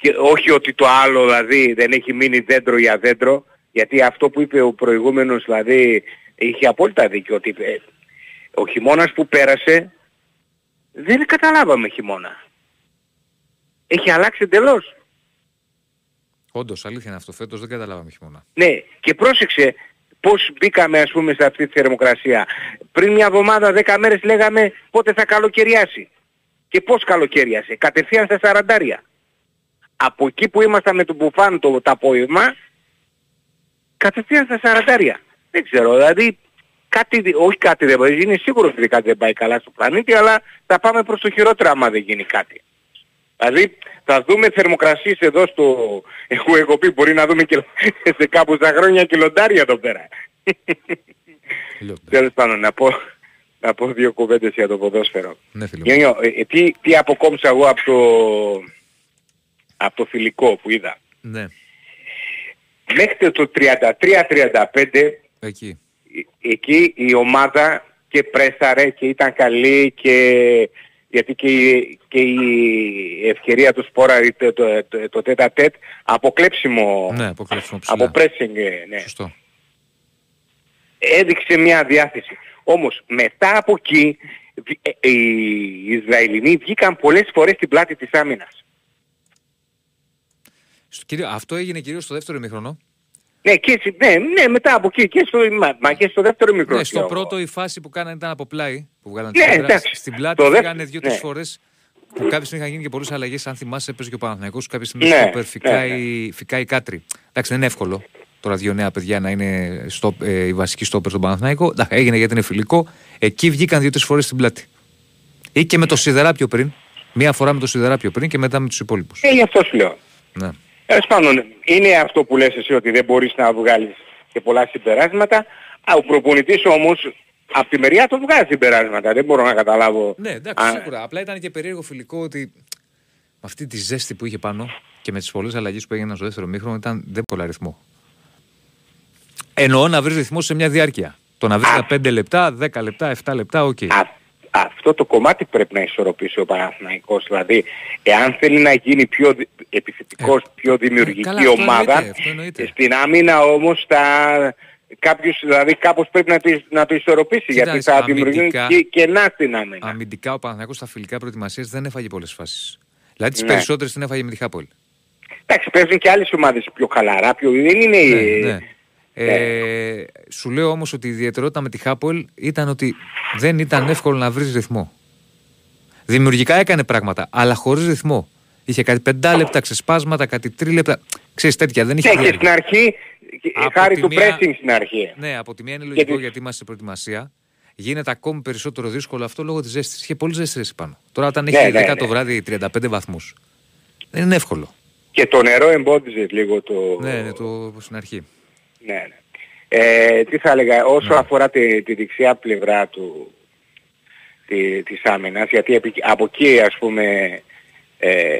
Και όχι ότι το άλλο δηλαδή δεν έχει μείνει δέντρο για δέντρο, γιατί αυτό που είπε ο προηγούμενος δηλαδή είχε απόλυτα δίκιο ότι ε, ο χειμώνας που πέρασε δεν καταλάβαμε χειμώνα. Έχει αλλάξει εντελώς. Όντως, αλήθεια είναι αυτό. Φέτος δεν καταλάβαμε χειμώνα. Ναι, και πρόσεξε πώς μπήκαμε ας πούμε σε αυτή τη θερμοκρασία. Πριν μια εβδομάδα, δέκα μέρες λέγαμε πότε θα καλοκαιριάσει. Και πώς καλοκαιριάσε. Κατευθείαν στα σαραντάρια. Από εκεί που ήμασταν με τον Μπουφάν το, το απόγευμα, κατευθείαν στα σαραντάρια. Δεν ξέρω, δηλαδή κάτι, όχι κάτι δεν μπορεί, είναι σίγουρος ότι κάτι δεν πάει καλά στο πλανήτη, αλλά θα πάμε προς το χειρότερο άμα δεν γίνει κάτι. Δηλαδή θα δούμε θερμοκρασίες εδώ στο... Έχω, εγώ πει μπορεί να δούμε και σε κάπου στα χρόνια και λοντάρια εδώ πέρα. Τέλος πάντων να πω, να πω δύο κουβέντες για το ποδόσφαιρο. Ναι, φίλε. Γιώργο, ε, ε, τι, τι αποκόμισα εγώ από το, από το φιλικό που είδα. Ναι. Μέχρι το 33-35 Εκεί εκεί η ομάδα και πρέσαρε και ήταν καλή και γιατί και η, και η ευκαιρία του Σπόρα το, το, το, το τέτα τέτ από κλέψιμο, ναι, από, κλέψιμο ψηλά. από pressing, ε, ναι. Σωστό. Έδειξε μια διάθεση. Όμως μετά από εκεί ε, οι Ισραηλινοί βγήκαν πολλές φορές στην πλάτη της άμυνας. Αυτό έγινε κυρίως στο δεύτερο ημίχρονο Ναι, και, έτσι- ναι, ναι, μετά από εκεί και στο, μα, μα και στο δεύτερο μικρό. Ναι, στο πρώτο η φάση που κάνανε ήταν από πλάι, που βγάλανε Ναι, τη σέντρα. εντάξει. Στην πλάτη Το δεύτερο- φύγανε δύο-τρεις ναι. φορές που κάποια στιγμή είχαν γίνει και πολλές αλλαγές. Αν θυμάσαι, έπαιζε και ο Παναθηναϊκός κάποια στιγμή Ναι, στόπερ, ναι, φυκάει, φυκάει κάτρι. Εντάξει, δεν είναι εύκολο τώρα δύο νέα παιδιά να είναι στο, ε, η βασική στόπερ στον Παναθηναϊκό. Εντάξει, έγινε γιατί είναι φιλικό. Εκεί βγήκαν δύο-τρεις φορές στην πλάτη. Ή και με το Σιδερά πιο πριν. Μία φορά με το Σιδερά πιο πριν και μετά με τους υπόλοιπους. Ε, γι' αυτό σου λέω. Ναι. Τέλος πάντων, είναι αυτό που λες εσύ ότι δεν μπορείς να βγάλεις και πολλά συμπεράσματα. Α, ο προπονητής όμως από τη μεριά του βγάζει συμπεράσματα. Δεν μπορώ να καταλάβω. Ναι, εντάξει, Α, σίγουρα. Απλά ήταν και περίεργο φιλικό ότι με αυτή τη ζέστη που είχε πάνω και με τις πολλές αλλαγές που έγιναν στο δεύτερο ημίχρονο ήταν δεν πολλά ρυθμό. Εννοώ να βρεις ρυθμό σε μια διάρκεια. Το να βρεις τα 5 λεπτά, 10 λεπτά, 7 λεπτά, οκ. Α, αυτό το κομμάτι πρέπει να ισορροπήσει ο Παναθηναϊκός. Δηλαδή, εάν θέλει να γίνει πιο δι- επιθετικός, πιο δημιουργική Ε, καλά, αυτό ομάδα, εννοείται, αυτό εννοείται. στην άμυνα όμως θα... Κάποιος, δηλαδή κάπως πρέπει να το, να το ισορροπήσει Κοίτα, γιατί θα δημιουργούν αμυντικά- και, κενά στην άμυνα. Αμυντικά ο Παναθηναϊκός στα φιλικά προετοιμασίας δεν έφαγε πολλές φάσεις. Δηλαδή τις Ναι. περισσότερες την έφαγε με τη Χάπολ. Εντάξει, παίζουν και άλλες ομάδες πιο χαλαρά, πιο... δεν είναι... Ναι, ναι. Ε, σου λέω όμως ότι η ιδιαιτερότητα με τη Χάπολ ήταν ότι δεν ήταν εύκολο να βρεις ρυθμό. Δημιουργικά έκανε πράγματα, αλλά χωρίς ρυθμό. Είχε κάτι πεντάλεπτα ξεσπάσματα, κάτι τρίλεπτα. Ξέρεις τέτοια, δεν είχε Ναι, και διάρκεια. στην αρχή, και- Από χάρη τη του μία- pressing στην αρχή. Ναι, από τη μία είναι λογικό Γιατί- γιατί είμαστε σε προετοιμασία. Γίνεται ακόμη περισσότερο δύσκολο αυτό λόγω της ζέστης. Είχε πολύ ζέστης εσύ πάνω. Τώρα, όταν Ναι, έχει ναι, 10 ναι. το βράδυ 35 βαθμούς, δεν είναι εύκολο. Και το νερό εμπόδιζε λίγο το... Ναι, ναι, το στην αρχή. Ναι, ναι. Ε, τι θα έλεγα, όσο Ναι. αφορά τη, τη δεξιά πλευρά του, τη, της άμυνας, γιατί επί- από εκεί ας πούμε ε,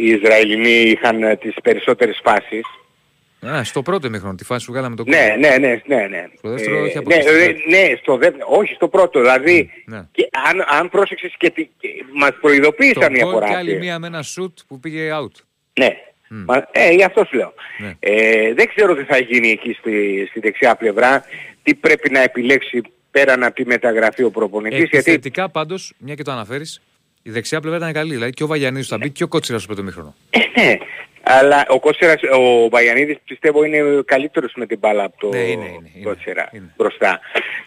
οι Ισραηλινοί είχαν ε, τις περισσότερες φάσεις. Α, στο πρώτο ημίχρονο, τη φάση που βγάλαμε τον Ναι, ναι, ναι, ναι, ναι. Στο δεύτερο όχι από ναι, εκεί. ε, ναι, στο δεύτερο, όχι στο πρώτο, δηλαδή Ναι. και αν, αν πρόσεξες και, τι- και μας προειδοποίησαν Το μια γκολ φορά. και άλλη αυτοί. μία με ένα σουτ που πήγε out. Ναι. Μα, ε, γι' αυτό σου λέω. Ναι. Ε, δεν ξέρω τι θα γίνει εκεί στη, στη δεξιά πλευρά, τι πρέπει να επιλέξει πέραν από τη μεταγραφή ο προπονητής, γιατί Επιθετικά πάντως, μια και το αναφέρεις, η δεξιά πλευρά ήταν καλή. Δηλαδή και ο Βαγιανίδης θα μπει και ο Κότσιρας στο πρώτο μήχρονο. ναι, αλλά ο Κότσερας, ο Βαγιανίδης πιστεύω είναι καλύτερος με την μπάλα από το Ναι, είναι, είναι, είναι, Κότσερα μπροστά.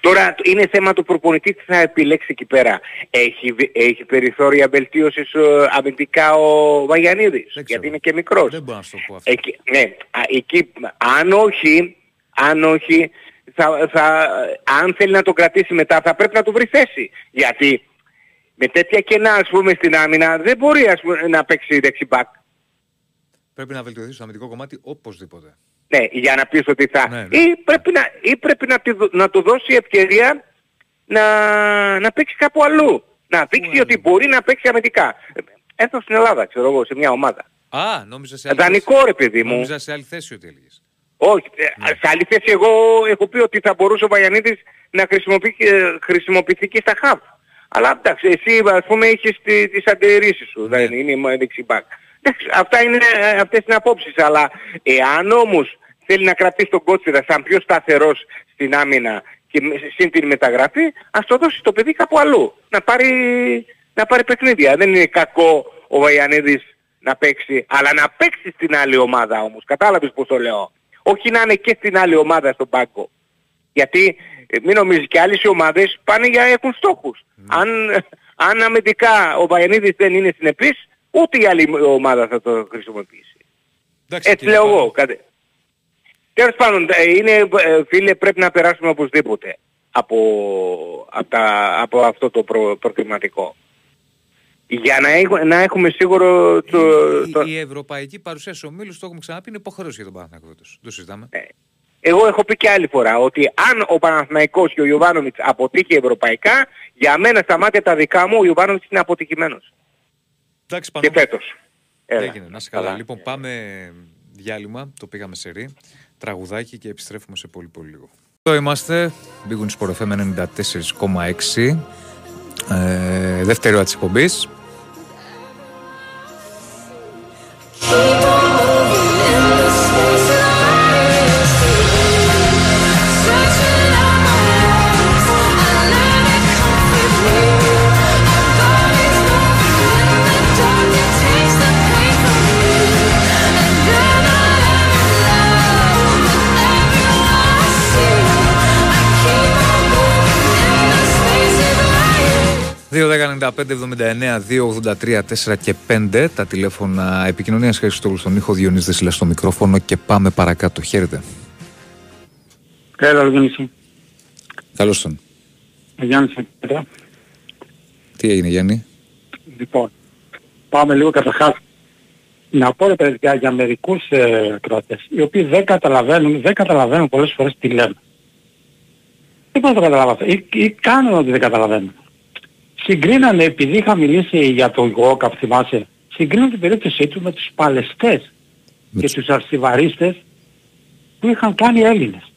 Τώρα είναι θέμα του προπονητή τι θα επιλέξει εκεί πέρα. Έχει, βε- έχει περιθώρια βελτίωσης ε, αμυντικά ο Βαγιανίδης, γιατί είναι και μικρός. Δεν μπορώ να σου το πω αυτό. Εκεί, ναι, α, εκεί, αν όχι, αν όχι, θα, θα, αν θέλει να το κρατήσει μετά θα πρέπει να του βρει θέση. Γιατί με τέτοια κενά ας πούμε στην άμυνα δεν μπορεί ας πούμε, να παίξει δεξιμπάκ. Πρέπει να βελτιωθεί στο αμυντικό κομμάτι οπωσδήποτε. Ναι, για να πεις ότι θα... Ναι, ναι. Ή πρέπει, να, ή πρέπει να, τη δω- να του δώσει ευκαιρία να, να παίξει κάπου αλλού. Να δείξει ότι μπορεί να παίξει αμυντικά. Έρθω στην Ελλάδα, ξέρω εγώ, σε μια ομάδα. Α, νόμιζα σε άλλη Δανεικό θέση. ρε παιδί μου. Νόμιζα σε άλλη θέση ότι έλεγες. Όχι, ε, σε άλλη θέση εγώ έχω πει ότι θα μπορούσε ο Βαγιανίδης να χρησιμοποιεί, ε, χρησιμοποιηθεί και στα χαβ. Αλλά εντάξει, εσύ ας πούμε έχεις τη, τις αντιρρήσεις σου, δεν είναι δεξιμπάκ. Εντάξει, αυτά είναι, ε, αυτές είναι απόψεις, αλλά εάν όμως θέλει να κρατήσει τον Κότσιρα σαν πιο σταθερός στην άμυνα και με- συν την μεταγραφή, ας το δώσει το παιδί κάπου αλλού. Να πάρει, να πάρει παιχνίδια. Δεν είναι κακό ο Βαγιανίδης να παίξει, αλλά να παίξει στην άλλη ομάδα όμως. Κατάλαβες πώς το λέω. Όχι να είναι και στην άλλη ομάδα στον πάγκο. Γιατί ε, μην νομίζεις και άλλες οι ομάδες πάνε για έχουν στόχους. Αν, αν αμυντικά ο Βαγιανίδης δεν είναι συνεπής, ούτε η άλλη ομάδα θα το χρησιμοποιήσει. Έτσι λέω εγώ. Κάτι. Τέλος πάντων, ε, είναι, ε, φίλε, πρέπει να περάσουμε οπωσδήποτε από, από, τα, από αυτό το προ, προκριματικό. Για να, έχ- να έχουμε σίγουρο το, Η, το, η ευρωπαϊκή παρουσία σε ομίλους, το έχουμε ξαναπεί, είναι υποχρέωση για τον Παναθηναϊκό φέτος. Το συζητάμε. Εγώ έχω πει και άλλη φορά ότι αν ο Παναθηναϊκός και ο Ιωβάνοβιτς αποτύχει ευρωπαϊκά, για μένα στα μάτια τα δικά μου ο Ιωβάνοβιτς είναι αποτυχημένος. Εντάξει, Και φέτος. Έλα. Έγινε, να σε καλά. Καλά. Λοιπόν, πάμε διάλειμμα, το πήγαμε σε ρί, τραγουδάκι και επιστρέφουμε σε πολύ πολύ λίγο. Εδώ είμαστε, Big Win Sport FM 94,6, ε, δεύτερη ώρα της εκπομπής. 2.195.79, 2.83, 4 και 5 τα τηλέφωνα επικοινωνίας Χριστόγλου στον ήχο Διονύς Δεσίλα στο μικρόφωνο και πάμε παρακάτω. Χαίρετε. Έλα, Διονύση. Καλώς τον. Γιάννης, Πέτρα. Τι έγινε Γιάννη; Λοιπόν, πάμε λίγο καταρχάς. Να πω ρε παιδιά για μερικούς ε, Κροατές, οι οποίοι δεν καταλαβαίνουν, δεν καταλαβαίνουν πολλές φορές τι λέμε. Δεν μπορώ να το καταλάβω αυτό. Ή, ή κάνουν ότι δεν καταλαβαίνουν. Συγκρίνανε, επειδή είχα μιλήσει για τον Γόκαπ, θυμάσαι, συγκρίνανε την περίπτωσή του με τους Παλαιστές και τους αρσιβαρίστες που είχαν κάνει Έλληνες.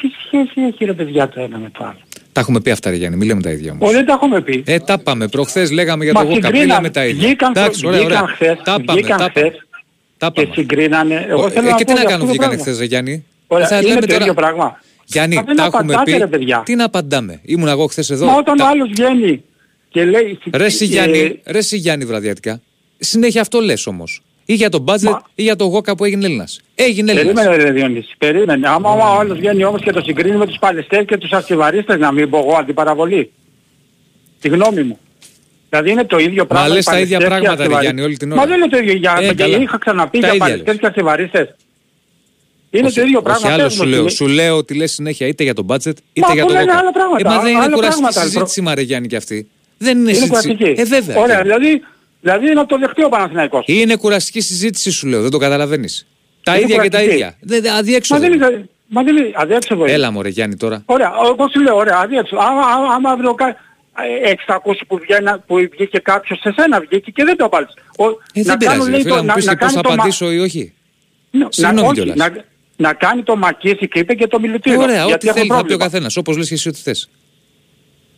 Τι σχέση έχει ρε παιδιά το ένα με το άλλο; Τα έχουμε πει αυτά ρε Γιάννη, μην λέμε τα ίδια όμως. Ω, δεν τα έχουμε πει. Ε, τα πάμε. Προχθές λέγαμε για Μα το Γόκαπ, συγκρίνανε, μιλάμε τα ίδια. βγήκαν, Εντάξει, ωραία, βγήκαν ωραία. χθες, Τα πάμε, βγήκαν τα πάμε. χθες Τα και πάμε. συγκρίνανε. Εγώ Ε, θέλω και να τι πω να για κάνουν αυτό το βγήκαν πράγμα. χθες ρε Γιάννη; Ωραία, Θα είναι λέμε το τώρα- ίδιο πράγμα. Γιάννη, Μα δεν τα έχουμε απαντάτε, πει. ρε παιδιά. Τι να απαντάμε; Ήμουν εγώ χθες εδώ. Μα όταν Τα- ο άλλος βγαίνει και λέει... Ρε εσύ ε, Γιάννη, ρε εσύ Γιάννη βραδιατικά. Συνέχεια αυτό λες όμως. Ή για τον budget Μα- ή για τον Γόκα που έγινε Έλληνας. Έγινε Έλληνας. Περίμενε ρε Διονύση, περίμενε. Άμα άμα ο άλλος βγαίνει όμως και το συγκρίνει με τους Παλαιστές και τους αστιβαρίστες να μην πω εγώ αντιπαραβολή. Τη γνώμη μου. Δηλαδή είναι το ίδιο πράγμα. λες οι τα ίδια Παλαιστές και πράγματα, ρε αστιβαρίστες. Γιάννη, όλη την ώρα. Μα δεν είναι το ίδιο. Για, Ε, και καλά. είχα ξαναπεί Τα για ίδια Παλαιστές λες. και αστιβαρίστες. Είναι Όχι- το ίδιο πράγμα. Όχι άλλο πες σου μου, λέω. είναι- Σου λέω ότι λες συνέχεια είτε για τον budget είτε Μα για αφού τον λένε Γόκα. άλλα πράγματα, Ε, μα δεν είναι άλλα κουραστική πράγματα, συζήτηση, Μαρέ Γιάννη και αυτή. Δεν είναι, Είναι συζήτηση. κουραστική. Ε, βέβαια. Ωραία, Γιάννη. δηλαδή, δηλαδή να το δεχτεί ο Παναθηναϊκός. Είναι κουραστική συζήτηση σου λέω, δεν το καταλαβαίνεις. Τα Είναι ίδια και τα κουραστική. ίδια. Δεν, δεν- Μα αδιέξοδο. δεν είναι, μα δεν είναι αδιέξοδο. είναι. Έλα μωρέ Γιάννη τώρα. Ωραία, εγώ σου λέω, ωραία, αδιέξοδο. Άμα, άμα, άμα αύριο κα... ε, έχεις ακούσει που, βγαίνα, που βγήκε κάποιος σε σένα, βγήκε και δεν το απάντησε. Ο, Ε, δεν πειράζει. ρε φίλε, να μου πεις και πώς θα το μα- απαντήσω ή όχι. να, Συγγνώμη όχι, κιόλας. να, να κάνει το μακίσι και είπε και το μιλουτίνο. Ωραία, γιατί ό,τι έχω θέλει θα πει ο πρόβλημα. καθένας. Όπως λες και εσύ ό,τι θες.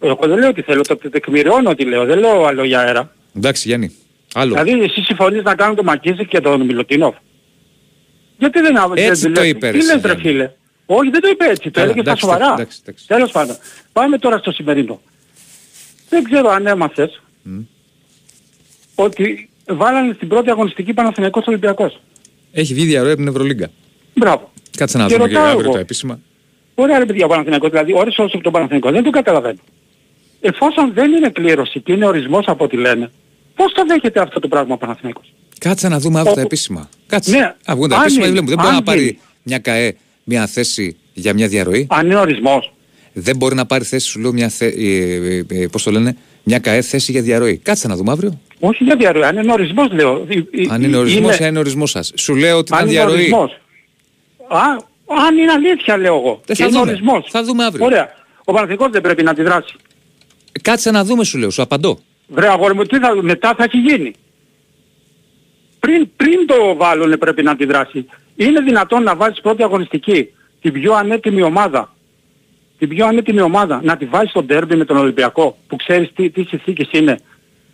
Εγώ δεν λέω ότι θέλω, το τεκμηριώνω ότι λέω, δεν λέω άλλο για αέρα. Εντάξει Γιάννη. Άλλο. Δηλαδή εσύ συμφωνείς να κάνω το μακίσι και τον Μιλουτίνοφ. Γιατί δεν Έτσι δεν το λες- είπες, ρε, Τι λες εσύ, ρε Γιάννη. φίλε; Όχι δεν το είπες έτσι, το Καλά, έλεγες στα εντάξει, σοβαρά. εντάξει, εντάξει. Τέλος πάντων. Πάμε τώρα στο σημερινό. Δεν ξέρω αν έμαθες ότι βάλανε στην πρώτη αγωνιστική Παναθηναϊκός Ολυμπιακός. Έχει βγει διαρροή από την Ευρωλίγκα. Μπράβο. Κάτσε να Και δούμε και ρωτάω αύριο εγώ. τα επίσημα. Ωραία ρε παιδιά ο Παναθηναϊκός, δηλαδή ώρες όσο τον Παναθηναϊκό δεν το καταλαβαίνω. Εφόσον δεν είναι κλήρωση και είναι ορισμός από ό,τι λένε, πώς το δέχεται αυτό το πράγμα ο Παναθηναϊκός; Κάτσε να δούμε αύριο τα Όπου- επίσημα. Κάτσε. Ναι, Α, βγουν τα αν επίσημα, γίνει, δεν Δεν μπορεί αν να πάρει γίνει. μια ΚαΕ μια θέση για μια διαρροή. Αν είναι ορισμός. Δεν μπορεί να πάρει θέση, σου λέω, μια θε... ε, ε, ε, πώς το λένε, μια ΚαΕ θέση για διαρροή. Κάτσε να δούμε αύριο. Όχι για διαρροή, αν είναι ορισμός λέω. Ε, ε, Αν είναι ορισμός είναι- ή αν είναι ορισμός σας. Σου λέω ότι αν ήταν είναι διαρροή. ορισμός. Α, αν είναι αλήθεια λέω εγώ. Δεν Και θα είναι δούμε. ορισμός. Θα δούμε αύριο. Ωραία. Ο Παναθηναϊκός δεν πρέπει να αντιδράσει. Κάτσε να δούμε, σου λέω, σου απαντώ. Βρε αγόρι μου, τι θα, μετά θα έχει γίνει. Πριν, πριν το βάλουν πρέπει να αντιδράσει. Είναι δυνατόν να βάζεις πρώτη αγωνιστική την πιο ανέτοιμη ομάδα. Την πιο ανέτοιμη ομάδα. Να τη βάζεις στο ντέρμπι με τον Ολυμπιακό που ξέρεις τι, τι συνθήκες είναι.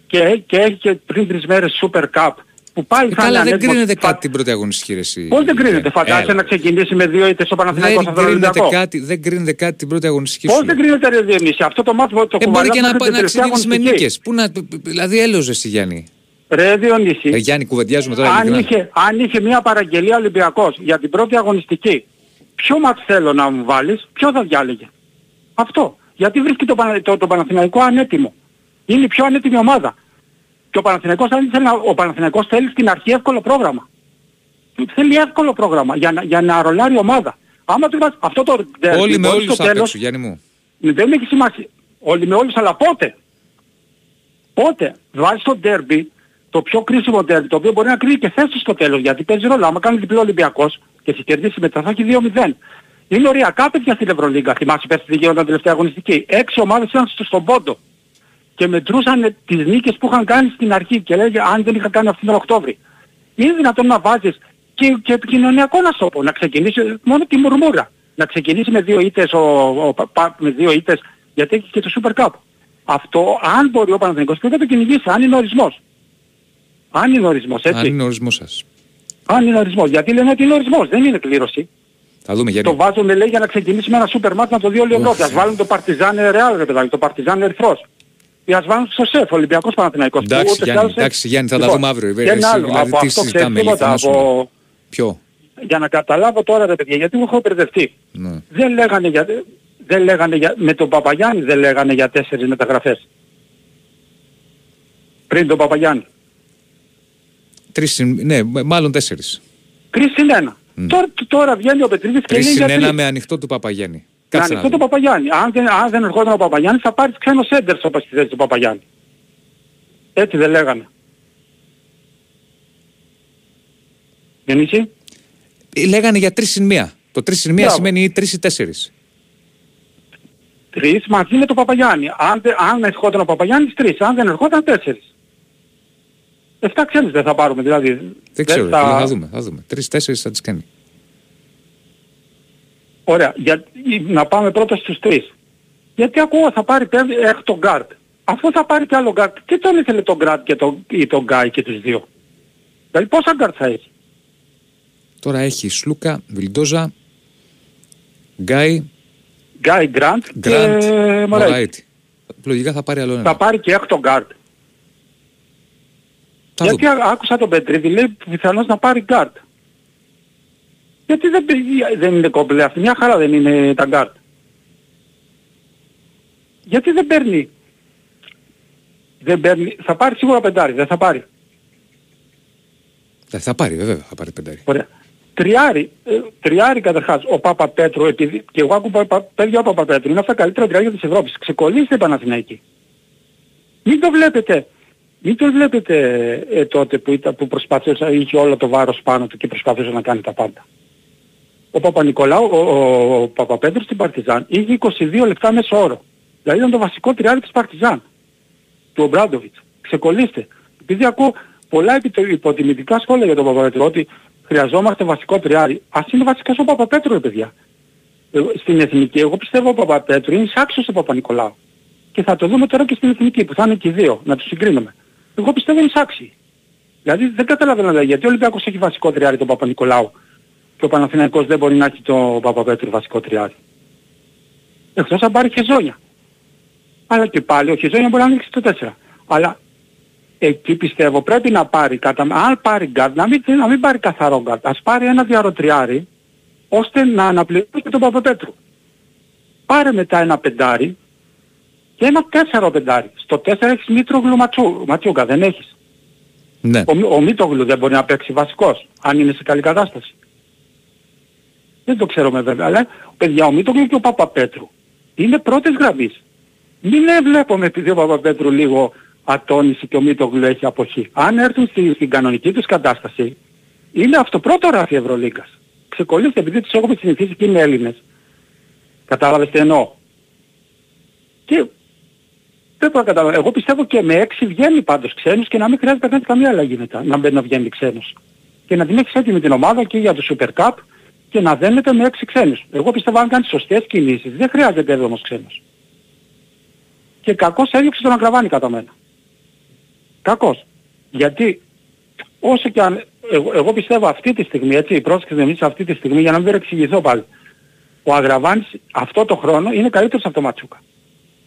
Και, έ- και έχει και πριν τρεις μέρες Super Cup που πάλι Ε, θα είναι καλά, δεν ανέτοιμος. κρίνεται Φα- κάτι την πρώτη αγωνιστική ρεσί. Πώς δεν κρίνεται, φαντάζεσαι να ξεκινήσει με δύο ήττες ο Παναθηναϊκός Δεν από τον κρίνεται, Ολυμπιακό; κάτι, δεν κρίνεται κάτι την πρώτη αγωνιστική Πώς σου. δεν κρίνεται ρε Διονύση, αυτό το μάθημα το Ε, μπορεί και να, κουβαλάμε πάει την να τελευταία ξεκινήσει με αγωνιστική. νίκες. Πού να, δηλαδή έλεος εσύ Γιάννη. Ρε Διονύση, Ε, Γιάννη, κουβεντιάζουμε τώρα αν ειλικρινά. είχε, αν είχε μια παραγγελία Ολυμπιακός για την πρώτη αγωνιστική, ποιο μάτς θέλω να μου βάλεις, ποιο θα διάλεγε; Αυτό. Γιατί βρίσκει το, Πανα- το, το Παναθηναϊκό ανέτοιμο. Είναι η πιο ανέτοιμη ομάδα. Και ο Παναθηναϊκός, αν ήθελε να- ο Παναθηναϊκός θέλει στην αρχή εύκολο πρόγραμμα. Του Θέλει εύκολο πρόγραμμα για να, για να ρολάρει η ομάδα. Άμα του βάζει αυτό το derby, Όλοι με μπορεί όλους στο θα τέλος- παίξουν, Γιάννη μου. δεν έχει σημασία. Όλοι με όλους, αλλά πότε; Πότε. Βάζεις το ντέρμπι, το πιο κρίσιμο ντέρμπι, το οποίο μπορεί να κρίνει και θέση στο τέλος, γιατί παίζει ρόλο. Άμα κάνει διπλό Ολυμπιακός και έχει κερδίσει μετά θα έχει 2-0. Είναι οριακά παιδιά στην Ευρωλίγκα. Θυμάσαι πες τι γίνονταν τελευταία αγωνιστική. Έξι ομάδες ήταν στο- στον πόντο. Και μετρούσαν τις νίκες που είχαν κάνει στην αρχή και λέγε αν δεν είχα κάνει αυτήν τον Οκτώβρη. Είναι δυνατόν να βάζεις και, και επικοινωνιακό να σου το πω, να ξεκινήσει μόνο τη μουρμούρα. Να ξεκινήσει με δύο ήττες, ο, ο, Πα- με δύο ήττες, γιατί έχει και το Super Cup. Αυτό, αν μπορεί ο Παναθηναϊκός πρέπει να το κυνηγήσει, αν είναι ορισμός. Αν είναι ορισμός, έτσι. Αν είναι ορισμός σας. Αν είναι ορισμός. Γιατί λένε ότι είναι ορισμός, δεν είναι κλήρωση. Θα δούμε Γιάννη. Το βάζουν λέει για να ξεκινήσει με ένα σούπερ μάτς να το δει όλη η Ευρώπη. Ας βάλουν το Παρτιζάν Ρεάλ ρε παιδάκι, το Παρτιζάν Ερυθρός. Ή ας βάλουν στο ΣΕΦ, Ολυμπιακός Παναθηναϊκός. που Εντάξει ούτε κι Γιάννη, άλλως έχει- εντάξει Γιάννη, θα τα Λοιπόν, δούμε αύριο. Και Εσύ, ένα άλλο, δηλαδή, από τι αυτό ξέρεις συζητάμε, τίποτα, ειλικρινά σου από... λέω. Ποιο; Για να καταλάβω τώρα ρε παιδιά, γιατί μου έχω μπερδευτεί. Ναι. Δεν λέγανε για... Δεν λέγανε για... Με τον Παπαγιάννη δεν λέγανε για τέσσερις μεταγραφές. Πριν τον Παπαγιάννη. Τρεις, συν- ναι, μάλλον τέσσερις. Τρεις συν ένα. Τώρα, τώρα βγαίνει ο Πετρίδης και Τρεις λέει συν για ένα τρεις. με ανοιχτό του Παπαγιάννη. Να Κάτσε να ανοιχτό τον δούμε. Παπαγιάννη. Αν δεν, αν δεν ερχόταν ο Παπαγιάννης θα πάρεις ξένο σέντερ όπως στη θέση του Παπαγιάννη. Έτσι δεν λέγανε. Γεννήση. Ε, Λέγανε για τρεις συν μία. Το τρεις συν μία Μπράβο. σημαίνει ή τρεις ή τέσσερις. Τρεις μαζί με τον Παπαγιάννη. Αν, δεν- αν ερχόταν ο Παπαγιάννης τρεις. Αν δεν ερχόταν τέσσερις. Εφτά ξένους δεν θα πάρουμε δηλαδή. Δεν ξέρω, θα- φίλε, θα δούμε. Θα δούμε. Τρεις-τέσσερις θα τις κάνει. Ωραία. Για, να πάμε πρώτα στους τρεις. Γιατί ακούω θα πάρει πέμπτη έκτο γκαρντ. Αφού θα πάρει και άλλο γκαρντ, τι τον ήθελε τον Γκραντ και τον, ή τον Γκάι και τους δύο; Δηλαδή πόσα γκαρντ θα έχει; Τώρα έχει Σλούκα, Βιλντόζα, Γκάι, Γκάι Γκραντ Γκραντ, και Μωράιτη. Μωράιτη. Λογικά θα πάρει άλλο Θα ένα. πάρει και έκτο γκαρντ. Θα Γιατί δούμε. ά- άκουσα τον Πετρίδη λέει πιθανώς να πάρει γκαρντ. Γιατί δεν, πη- δεν είναι κομπλέ αυτή, μια χαρά δεν είναι τα γκαρντ. Γιατί δεν παίρνει; Δεν παίρνει, θα πάρει σίγουρα πεντάρι, δεν θα πάρει. Θα, θα πάρει, βέβαια, θα πάρει πεντάρι. Ωραία. Τριάρι, ε, τριάρι καταρχάς, ο Πάπα Πέτρο, επειδή και εγώ άκουγα πα- παιδιά ο Πάπα Πέτρο, είναι αυτά τα καλύτερα τριάρια της Ευρώπης. Ξεκολλήστε Παναθηναϊκή. Μην το βλέπετε, μην το βλέπετε ε, τότε που, ήταν, που προσπαθούσε, είχε όλο το βάρος πάνω του και προσπαθούσε να κάνει τα πάντα. Ο Παπα-Νικολάου, ο, ο, ο Παπαπέτρος στην Παρτιζάν είχε 22 λεπτά μέσω όρο. Δηλαδή ήταν το βασικό τριάρι της Παρτιζάν, του Ομπράντοβιτς. Ξεκολλήστε. Επειδή ακούω πολλά υπο- υποτιμητικά σχόλια για τον Παπαπέτρο, ότι χρειαζόμαστε βασικό τριάρι. Ας είναι βασικός ο Παπαπέτρου, ρε παιδιά. Ε, Στην εθνική, εγώ πιστεύω ο Παπαπέτρου είναι σάξος ο Παπα-Νικολάου. Και θα το δούμε τώρα και στην εθνική, που θα είναι και οι δύο, να τους συγκρίνουμε. Εγώ πιστεύω είναι σάξι. Δηλαδή δεν καταλαβαίνω δηλαδή, γιατί ο Ολυμπιακός έχει βασικό τριάρι τον Παπα-Νικολάου και ο Παναθηναϊκός δεν μπορεί να έχει τον Παπαπέτρου βασικό τριάρι. Εκτός αν πάρει χεζόνια. Αλλά και πάλι ο Χεζόνια μπορεί να ανοίξει το 4. Αλλά εκεί πιστεύω πρέπει να πάρει κατά... Αν πάρει γκαρντ, να μην, να μην πάρει καθαρό γκαρντ. Ας πάρει ένα δυαροτριάρι ώστε να αναπληρώσει και τον Παπαπέτρου. Πάρε μετά ένα πεντάρι και ένα τέσσερο πεντάρι. Στο 4 έχεις Μήτογλου Ματσού, Ματσούκα, δεν έχεις. Ναι. Ο, Μι- ο Μήτογλου δεν μπορεί να παίξει βασικός, αν είναι σε καλή κατάσταση. Δεν το ξέρουμε βέβαια, αλλά παιδιά ο Μήτογλου και ο Παπαπέτρου είναι πρώτες γραμμής. Μην ε, βλέπουμε επειδή ο Παπαπέτρου λίγο ατόνιση και ο Μήτογλου έχει αποχή. Αν έρθουν στη, στην κανονική τους κατάσταση, είναι αυτό πρώτο ράφι Ευρωλίγκας. Ξεκολλήστε επειδή τους έχουμε συνηθίσει και είναι Έλληνες. Κατάλαβες τι εννοώ; Και δεν μπορώ να καταλάβω. Εγώ πιστεύω και με έξι βγαίνει πάντως ξένους και να μην χρειάζεται να κάνει καμία αλλαγή μετά. Να, μπαίνει να βγαίνει ξένος. Και να την έχεις έτοιμη την ομάδα και για το Super Cup και να δένεται με έξι ξένους. Εγώ πιστεύω αν κάνεις σωστές κινήσεις δεν χρειάζεται έβδομος ξένος. Και κακός έδιωξε τον Αγραβάνη κατά μένα. Κακός. Γιατί όσο και αν... Εγώ, εγώ πιστεύω αυτή τη στιγμή, έτσι, πρόσεξε εμείς αυτή τη στιγμή για να μην παρεξηγηθώ πάλι. Ο Αγραβάνης αυτό το χρόνο είναι καλύτερος από τον Ματσούκα.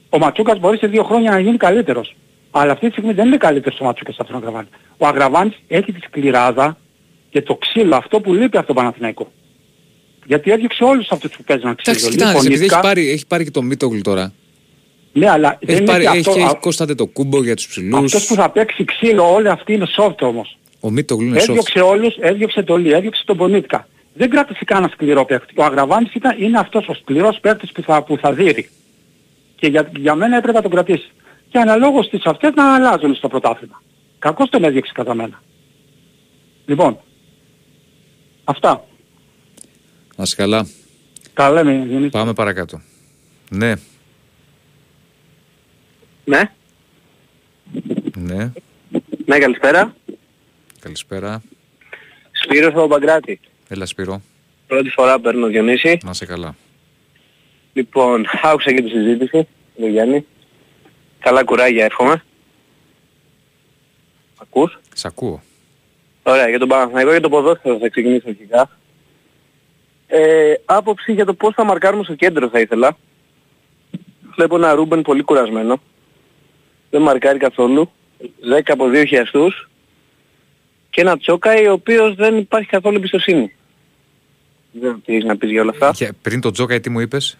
Ο Ματσούκας μπορεί σε δύο χρόνια να γίνει καλύτερος. Αλλά αυτή τη στιγμή δεν είναι καλύτερος ο Ματσούκας από τον Αγραβάνη. Ο Αγραβάνης έχει τη σκληράδα και το ξύλο αυτό που λείπει από τον Παναθηναϊκό. Γιατί έδιωξε όλους αυτούς που παίζουν ξύλο. Εντάξει, κοιτάξτε, επειδή έχει Λιπονίσκα. πάρει, έχει πάρει και το Μίτογλου τώρα. Ναι, αλλά δεν Έχει, είναι πάρει, και έχει, αυτό. έχει α- Κώσταντε το κούμπο για τους ψηλούς. Αυτός που θα παίξει ξύλο όλοι αυτοί είναι soft όμως. Ο Μίτογλου είναι soft. Έδιωξε όλους, έδιωξε τον Λί, έδιωξε τον Πονίτκα. Δεν κράτησε κανένα σκληρό παίκτη. Ο Αγραβάνης ήταν, είναι αυτός ο σκληρός παίκτης που θα, που θα δείρει. Και για, για μένα έπρεπε να τον κρατήσει. Και αναλόγως τις αυτές να αλλάζουν στο πρωτάθλημα. Κακώς τον έδιωξε κατά μένα. Λοιπόν, αυτά. Να είσαι καλά. Τα λέμε, Διονύση. Πάμε παρακάτω. Ναι, Ναι, ναι. ναι καλησπέρα. Καλησπέρα. Σπύρος από Παγκράτη. Έλα Σπύρο. Πρώτη φορά παίρνω Διονύση. Να είσαι καλά. Λοιπόν, άκουσα και τη συζήτηση, τον Γιάννη. Καλά κουράγια εύχομαι. Ακούς; Σ' ακούω. Ωραία, για τον Παναθηναϊκό και το ποδόσφαιρο θα ξεκινήσω αρχικά. Ε, άποψη για το πώς θα μαρκάρουμε στο κέντρο θα ήθελα. Βλέπω ένα Ρούμπεν πολύ κουρασμένο. Δεν μαρκάρει καθόλου. 10 από 2 χιαστούς. Και ένα Τσόκαη ο οποίος δεν υπάρχει καθόλου εμπιστοσύνη. Δεν ξέρω τι έχεις να πεις για όλα αυτά. Και πριν το Τζόκα, τι μου είπες;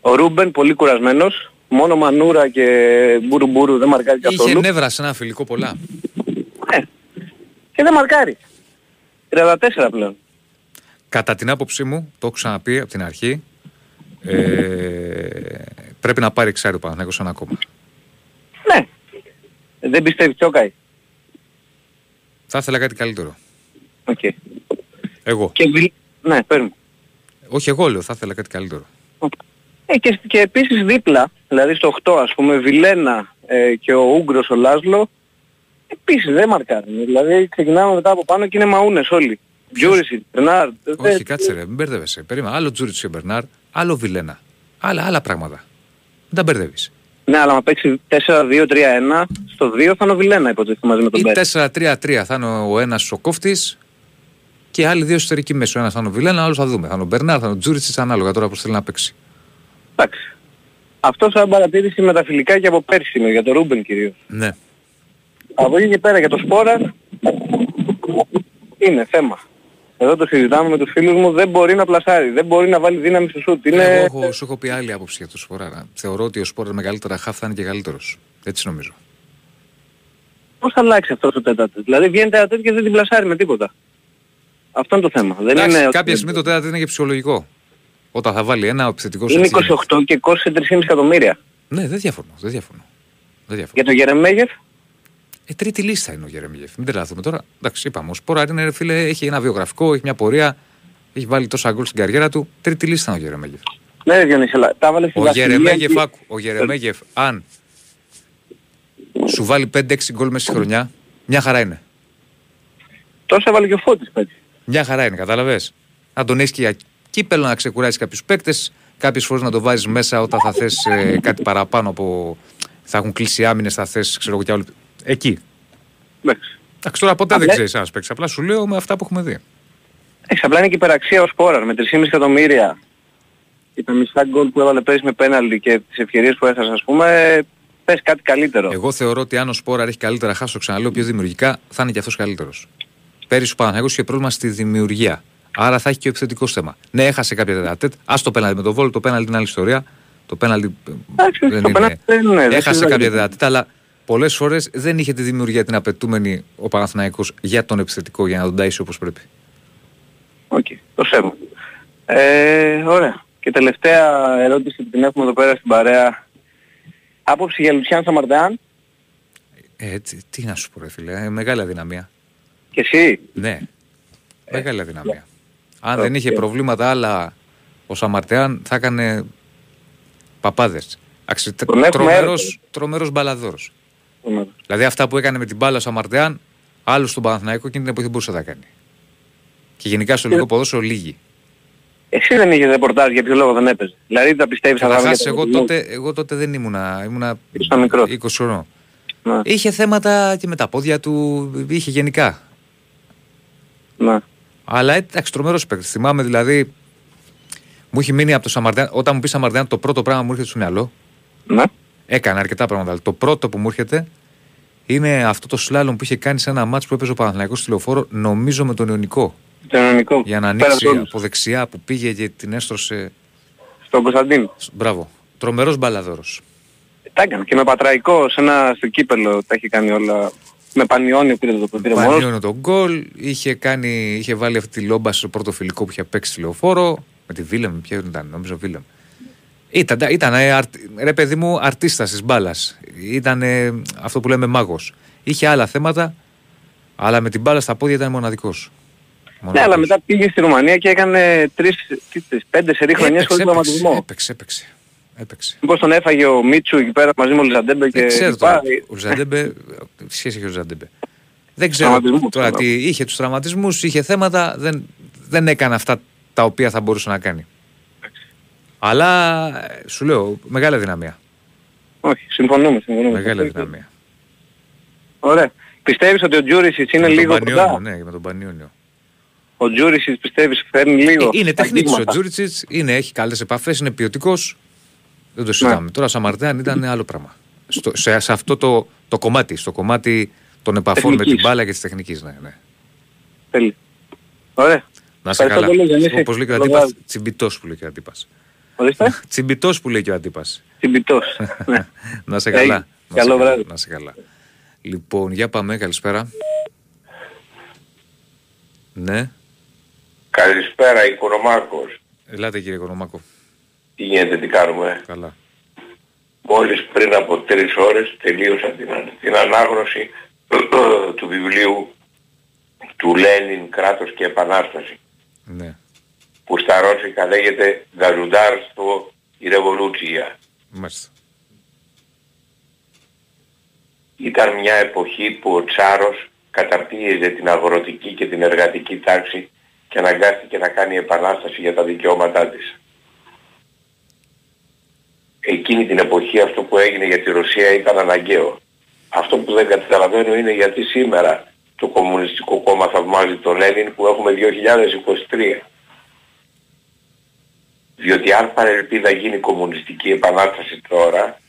Ο Ρούμπεν πολύ κουρασμένος. Μόνο Μανούρα και Μπουρουμπουρου δεν μαρκάρει Είχε καθόλου. νεύρα σε ένα φιλικό πολλά. Ε, και δεν μαρκάρει. 34 πλέον. Κατά την άποψή μου, το έχω ξαναπεί από την αρχή, ε, πρέπει να πάρει εξάρι ο Παναθηναϊκός ένα ακόμα. Ναι. Δεν πιστεύεις Τσόκαϊ. Θα ήθελα κάτι καλύτερο. Οκ. Εγώ. Και Βιλ... Ναι, παίρνουμε. Όχι εγώ λέω, θα ήθελα κάτι καλύτερο. Ε, και, και επίσης δίπλα, δηλαδή στο 8 ας πούμε, Βιλένα ε, και ο Ούγγρος ο Λάσλο, επίσης δεν μαρκάρουν. Δηλαδή ξεκινάμε μετά από πάνω και είναι μαούνες όλοι. Τζούριτσι, Μπερνάρ. Όχι, κάτσε ρε, μην μπερδεύεσαι. Περίμενα. Άλλο Τζούριτσι και Μπερνάρ, άλλο Βιλένα. Άλλα, άλλα πράγματα. Μην τα μπερδεύεις. Ναι, αλλά να παίξει 4-2-3-1, στο 2 θα είναι ο Βιλένα υποτίθεται μαζί με τον Ή Μπέρ. 4-3-3 θα είναι ο ένας ο κόφτης και άλλοι δύο εσωτερικοί μέσοι. Ο ένας θα είναι ο Βιλένα, άλλο θα δούμε. Θα είναι ο Μπερνάρ, θα είναι ο Τζούριτσι, ανάλογα τώρα πώς θέλει να παίξει. Εντάξει. Αυτό σαν παρατήρηση με τα φιλικά και από πέρσι είναι, για τον Ρούμπεν κυρίως. Ναι. Από εκεί και πέρα για το Σπόραρ είναι θέμα. Εδώ το συζητάμε με τους φίλους μου, δεν μπορεί να πλασάρει, δεν μπορεί να βάλει δύναμη στο σούτ. Είναι... Εγώ έχω, σου έχω πει άλλη άποψη για το Σπόρα. Θεωρώ ότι ο Σπόρα με καλύτερα χαφ θα είναι και καλύτερος. Έτσι νομίζω. Πώς θα αλλάξει αυτό το τέταρτο; Δηλαδή βγαίνει τέταρτο και δεν την πλασάρει με τίποτα. Αυτό είναι το θέμα. Δεν Εντάξει, είναι... κάποια στιγμή το τέταρτο είναι και ψυχολογικό. Όταν θα βάλει ένα επιθετικό Είναι έτσι, 28 και κόστησε 3,5 εκατομμύρια. Ναι, δεν διαφωνώ. Δεν διαφωνώ. Δεν διαφωνώ. Για τον Γερεμέγεφ, Ε, τρίτη λίστα είναι ο Γερεμίγεφ. Μην τρελαθούμε τώρα. Εντάξει, είπαμε. Ο Σπόρα είναι ρε φίλε, έχει ένα βιογραφικό, έχει μια πορεία, έχει βάλει τόσα γκολ στην καριέρα του. Τρίτη λίστα είναι ο Γερεμίγεφ. ναι ρε Διονύση, αλλά τα έβαλε στην Ο Βασιλεία Γερεμέγεφ, και- άκου, ο Γερεμέγεφ, αν σου βάλει 5-6 γκολ μέσα στη χρονιά, μια χαρά είναι. Τόσο έβαλε και ο Φώτης πέτει. Μια χαρά είναι, κατάλαβες. Να τον έχεις και για κύπελο να ξεκουράσει κάποιους παίκτες, κάποιες φορές να το βάζεις μέσα όταν θα θες κάτι παραπάνω από. θα έχουν κλείσει άμυνες, θα θες, ξέρω εγώ κι άλλο. Εκεί. Εντάξει. Εντάξει, τώρα ποτέ δεν Απλά- ξέρεις ένα παίκτη. Απλά σου λέω με αυτά που έχουμε δει. Έχει απλά είναι και υπεραξία ο Σπόραρ με 3,5 εκατομμύρια. Και τα μισά γκολ που έβαλε πέρυσι με πέναλτι και τις ευκαιρίες που έχασε ας πούμε, πες κάτι καλύτερο. Εγώ θεωρώ ότι αν ο Σπόρα έχει καλύτερα χάσει, το ξαναλέω πιο δημιουργικά, θα είναι και αυτός καλύτερος. Πέρυσι ο Παναγιώτο είχε πρόβλημα στη δημιουργία. Άρα θα έχει και ο επιθετικό θέμα. Ναι, έχασε κάποια τετατέτ. Α το πέναλτι με το βόλο, το πέναλτι είναι άλλη ιστορία. Το πέναλτι ε, Εντάξει, δεν το είναι. πέναλτι δεν είναι, δεν έχασε συζητάμε. κάποια τετατέτ, αλλά πολλές φορές δεν είχε τη δημιουργία την απαιτούμενη ο Παναθηναϊκός για τον επιθετικό για να τον ταΐσει όπως πρέπει. Οκ, το σέβομαι. Ε, ωραία. Και τελευταία ερώτηση που την έχουμε εδώ πέρα στην παρέα. Άποψη για Λουτσιάν Σανμαρτεάν Ε, έτσι, τι να σου πω, ρε φίλε. Ε, μεγάλη αδυναμία. και εσύ; Ναι. Μεγάλη αδυναμία. Αν Οκ. δεν είχε προβλήματα άλλα ο Σανμαρτεάν θα έκανε παπάδες. Αξι... Τον έχουμε Τρομερός, έρθει. τρομερός μπαλαδόρος. Δηλαδή αυτά που έκανε με την μπάλα ο Σανμαρτεάν, άλλο στον Παναθηναϊκό εκείνη την εποχή δεν μπορούσε να τα κάνει. Και γενικά στο ελληνικό ποδόσφαιρο λίγοι. Εσύ δεν είχες ρεπορτάζ για ποιο λόγο δεν έπαιζε. Δηλαδή τα πιστεύεις αυτά Καταρχάς για εγώ τον τότε, εγώ τότε δεν ήμουνα, ήμουνα Ήσουν μικρός. 20 χρονών. Ναι. Είχε θέματα και με τα πόδια του, είχε γενικά. Ναι. Αλλά εντάξει, τρομερός παίκτης. Θυμάμαι δηλαδή. Μου έχει μείνει από το Σαμαρντιάν. Όταν μου πεις Σαμαρντιάν, το πρώτο πράγμα που μου έρχεται στο μυαλό. Ναι. Έκανε αρκετά πράγματα. αλλά Το πρώτο που μου έρχεται είναι αυτό το σλάλομ που είχε κάνει σε ένα μάτς που έπαιζε ο Παναθηναϊκός στη λεωφόρο, νομίζω με τον Ιωνικό. Το ελληνικό. Για να Πέρα ανοίξει από όλους. από δεξιά που πήγε και την έστρωσε. Στον Κωνσταντίνο. Μπράβο. Τρομερός μπαλαδόρος. Τα έκανε και με πατραϊκό σε ένα στο κύπελο τα έχει κάνει όλα. Με πανιόνιο πήρε το πήρε μόνος. Πανιώνει τον γκολ. Είχε, κάνει, είχε βάλει αυτή τη λόμπα στο πρώτο φιλικό που είχε παίξει στη λεωφόρο. Με τη Βίλεμ, ποιο ήταν, νομίζω Βίλεμ. Ήταν, ήταν ε, αρτι- ρε παιδί μου, αρτίστας της μπάλας. Ήταν ε, αυτό που λέμε μάγος. Είχε άλλα θέματα, αλλά με την μπάλα στα πόδια ήταν μοναδικός. Ναι, αλλά μετά πήγε στη Ρουμανία και έκανε τρεις, τι, τρεις, πέντε σερή χρονιές χωρίς τραυματισμό. Έπαιξε, έπαιξε. έπαιξε. Μήπως τον έφαγε ο Μίτσου εκεί πέρα μαζί με ο Λιζαντέμπε και Δεν ξέρω λοιπά. τώρα. Ολισαντέμπε, τι σχέση έχει Ολισαντέμπε. Δεν ξέρω Τραυματισμούς, τώρα τώρα. τι είχε τους τραυματισμούς, είχε θέματα, δεν, δεν έκανε αυτά τα οποία θα μπορούσε να κάνει. Αλλά ε, σου λέω, μεγάλη αδυναμία. Όχι, συμφωνούμε, συμφωνούμε. Μεγάλη αδυναμία. Ωραία. Πιστεύεις ότι ο Τζούριτσιτς είναι Με τον λίγο Πανιώνιο, κοντά; Ναι, με τον Πανιώνιο. Ο Τζούριτσιτς πιστεύεις φέρνει λίγο. Ε, είναι στα τεχνίτης ο αγγίγματα. Τζούριτσιτς, είναι, έχει καλές επαφές, είναι ποιοτικός. Δεν το συζητάμε. Ναι. Τώρα ο Σαμαρτέαν ήταν άλλο πράγμα. Στο, σε, σε αυτό το, το κομμάτι, στο κομμάτι των επαφών με Τεχνικής. την μπάλα και της τεχνικής. Ναι, ναι. Τέλει. Ωραία. Να σε Ευχαριστώ καλά. πολύ, Διονύση. Όπως λέει και ο Καλό Αντίπας, βράδυ. τσιμπητός που λέει και ο Αντίπας. Ορίστε. Τσιμπητός που λέει και ο Αντίπας. Τσιμπητός. ναι. Να σε καλά. Έγινε. Να Καλό σε καλά, βράδυ. Να σε καλά. Λοιπόν, για πάμε, καλησπέρα. Ναι, Καλησπέρα, Οικονομάκος. ελάτε κύριε Κονομάκο. Τι γίνεται, τι κάνουμε; Καλά. Μόλις πριν από τρεις ώρες τελείωσα την, την ανάγνωση του βιβλίου του Λένιν «Κράτος και Επανάσταση» Ναι, που στα ρώσικα λέγεται «Γαζουντάρστο η Ρεβολούτσια». μάλιστα. Ήταν μια εποχή που ο Τσάρος καταπίεζε την αγροτική και την εργατική τάξη και αναγκάστηκε να κάνει επανάσταση για τα δικαιώματά της. Εκείνη την εποχή αυτό που έγινε για τη Ρωσία ήταν αναγκαίο. Αυτό που δεν καταλαβαίνω είναι γιατί σήμερα το Κομμουνιστικό Κόμμα θαυμάζει τον Λένιν που έχουμε 2023. Διότι αν παρελπίδα γίνει κομμουνιστική επανάσταση τώρα,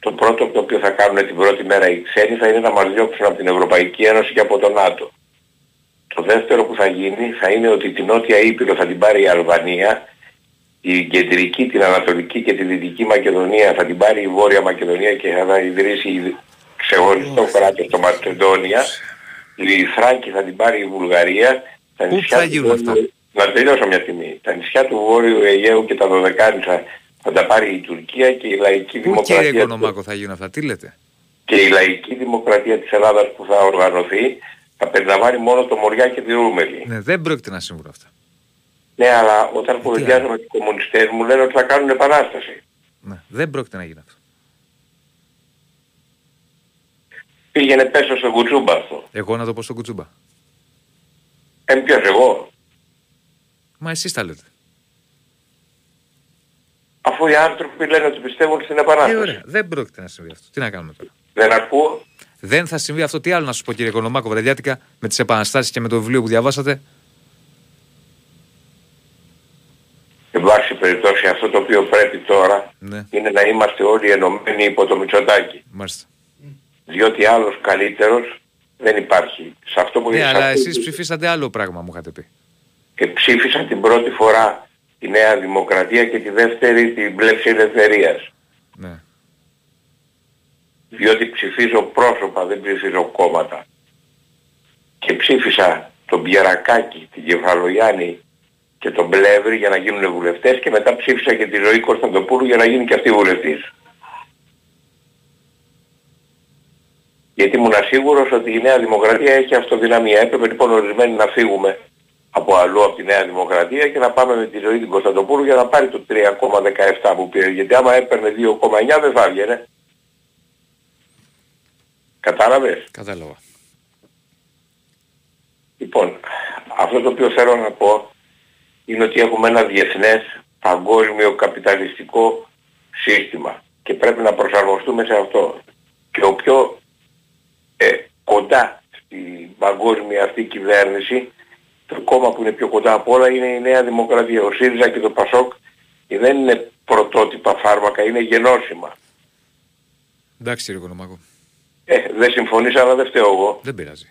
το πρώτο το οποίο θα κάνουν την πρώτη μέρα οι ξένοι θα είναι να μας διώξουν από την Ευρωπαϊκή Ένωση και από το ΝΑΤΟ. Το δεύτερο που θα γίνει θα είναι ότι την Νότια Ήπειρο θα την πάρει η Αλβανία, η Κεντρική, την Ανατολική και τη Δυτική Μακεδονία θα την πάρει η Βόρεια Μακεδονία και θα ιδρύσει ξεχωριστό κράτος στο Μακεδόνια, η Θράκη θα την πάρει η Βουλγαρία, τα Πού νησιά θα του γίνουν Βόρειου- αυτά; Να τελειώσω μια τιμή. Τα νησιά του Βόρειου Αιγαίου και τα Δωδεκάνησα θα τα πάρει η Τουρκία και η λαϊκή Πού κύριε δημοκρατία Κονομάκο θα γίνουν αυτά, τι λέτε; και η λαϊκή δημοκρατία της Ελλάδας που θα οργανωθεί θα περιλαμβάνει μόνο το Μοριά και τη Ρούμελη. Ναι, δεν πρόκειται να συμβούν αυτά. Ναι, αλλά όταν κουβεντιάζω με τους κομμουνιστές μου λένε ότι θα κάνουν επανάσταση. Ναι, δεν πρόκειται να γίνει αυτό. Πήγαινε πέσω στο κουτσούμπα αυτό. Εγώ να το πω στον Κουτσούμπα. Ε, ποιος εγώ; Μα εσείς τα λέτε. Αφού οι άνθρωποι λένε ότι πιστεύουν στην Ε, επανάσταση. ωραία. Δεν πρόκειται να συμβεί αυτό. Τι να κάνουμε τώρα. Δεν ακούω. Δεν θα συμβεί αυτό. Τι άλλο να σου πω κύριε Κονομάκο, βρεδιάτικα, με τις επαναστάσεις και με το βιβλίο που διαβάσατε; Εν πάση περιπτώσει αυτό το οποίο πρέπει τώρα Ναι, είναι να είμαστε όλοι ενωμένοι υπό το Μητσοτάκι. μάλιστα. Διότι άλλος καλύτερος δεν υπάρχει. Σε αυτό που Ναι, σε αλλά αυτή εσείς τη- ψηφίσατε άλλο πράγμα μου είχατε πει. Και ψήφισα την πρώτη φορά τη Νέα Δημοκρατία και τη δεύτερη την Πλεύση Ελευθερίας. Ναι. Διότι ψηφίζω πρόσωπα, δεν ψηφίζω κόμματα. Και ψήφισα τον Πιερακάκη, την Κεφαλογιάννη και τον Πλεύρη για να γίνουν βουλευτές και μετά ψήφισα και τη Ζωή Κωνσταντοπούλου για να γίνει και αυτή βουλευτής. Γιατί ήμουν σίγουρος ότι η Νέα Δημοκρατία έχει αυτοδυναμία. Έπρεπε λοιπόν ορισμένοι να φύγουμε από αλλού από τη Νέα Δημοκρατία και να πάμε με τη ζωή την Κωνσταντοπούλου για να πάρει το 3,17 που πήρε. Γιατί άμα έπαιρνε 2,9 δεν θα έβγαινε. Κατάλαβες; Κατάλαβα. Λοιπόν, αυτό το οποίο θέλω να πω είναι ότι έχουμε ένα διεθνές παγκόσμιο καπιταλιστικό σύστημα και πρέπει να προσαρμοστούμε σε αυτό. Και ο πιο ε, κοντά στην παγκόσμια αυτή κυβέρνηση, το κόμμα που είναι πιο κοντά από όλα είναι η Νέα Δημοκρατία. Ο ΣΥΡΙΖΑ και το ΠΑΣΟΚ δεν είναι πρωτότυπα φάρμακα, είναι γενώσιμα. Εντάξει κύριε Κονομάκο. Ε, δεν συμφωνείς αλλά δεν φταίω εγώ. Δεν πειράζει.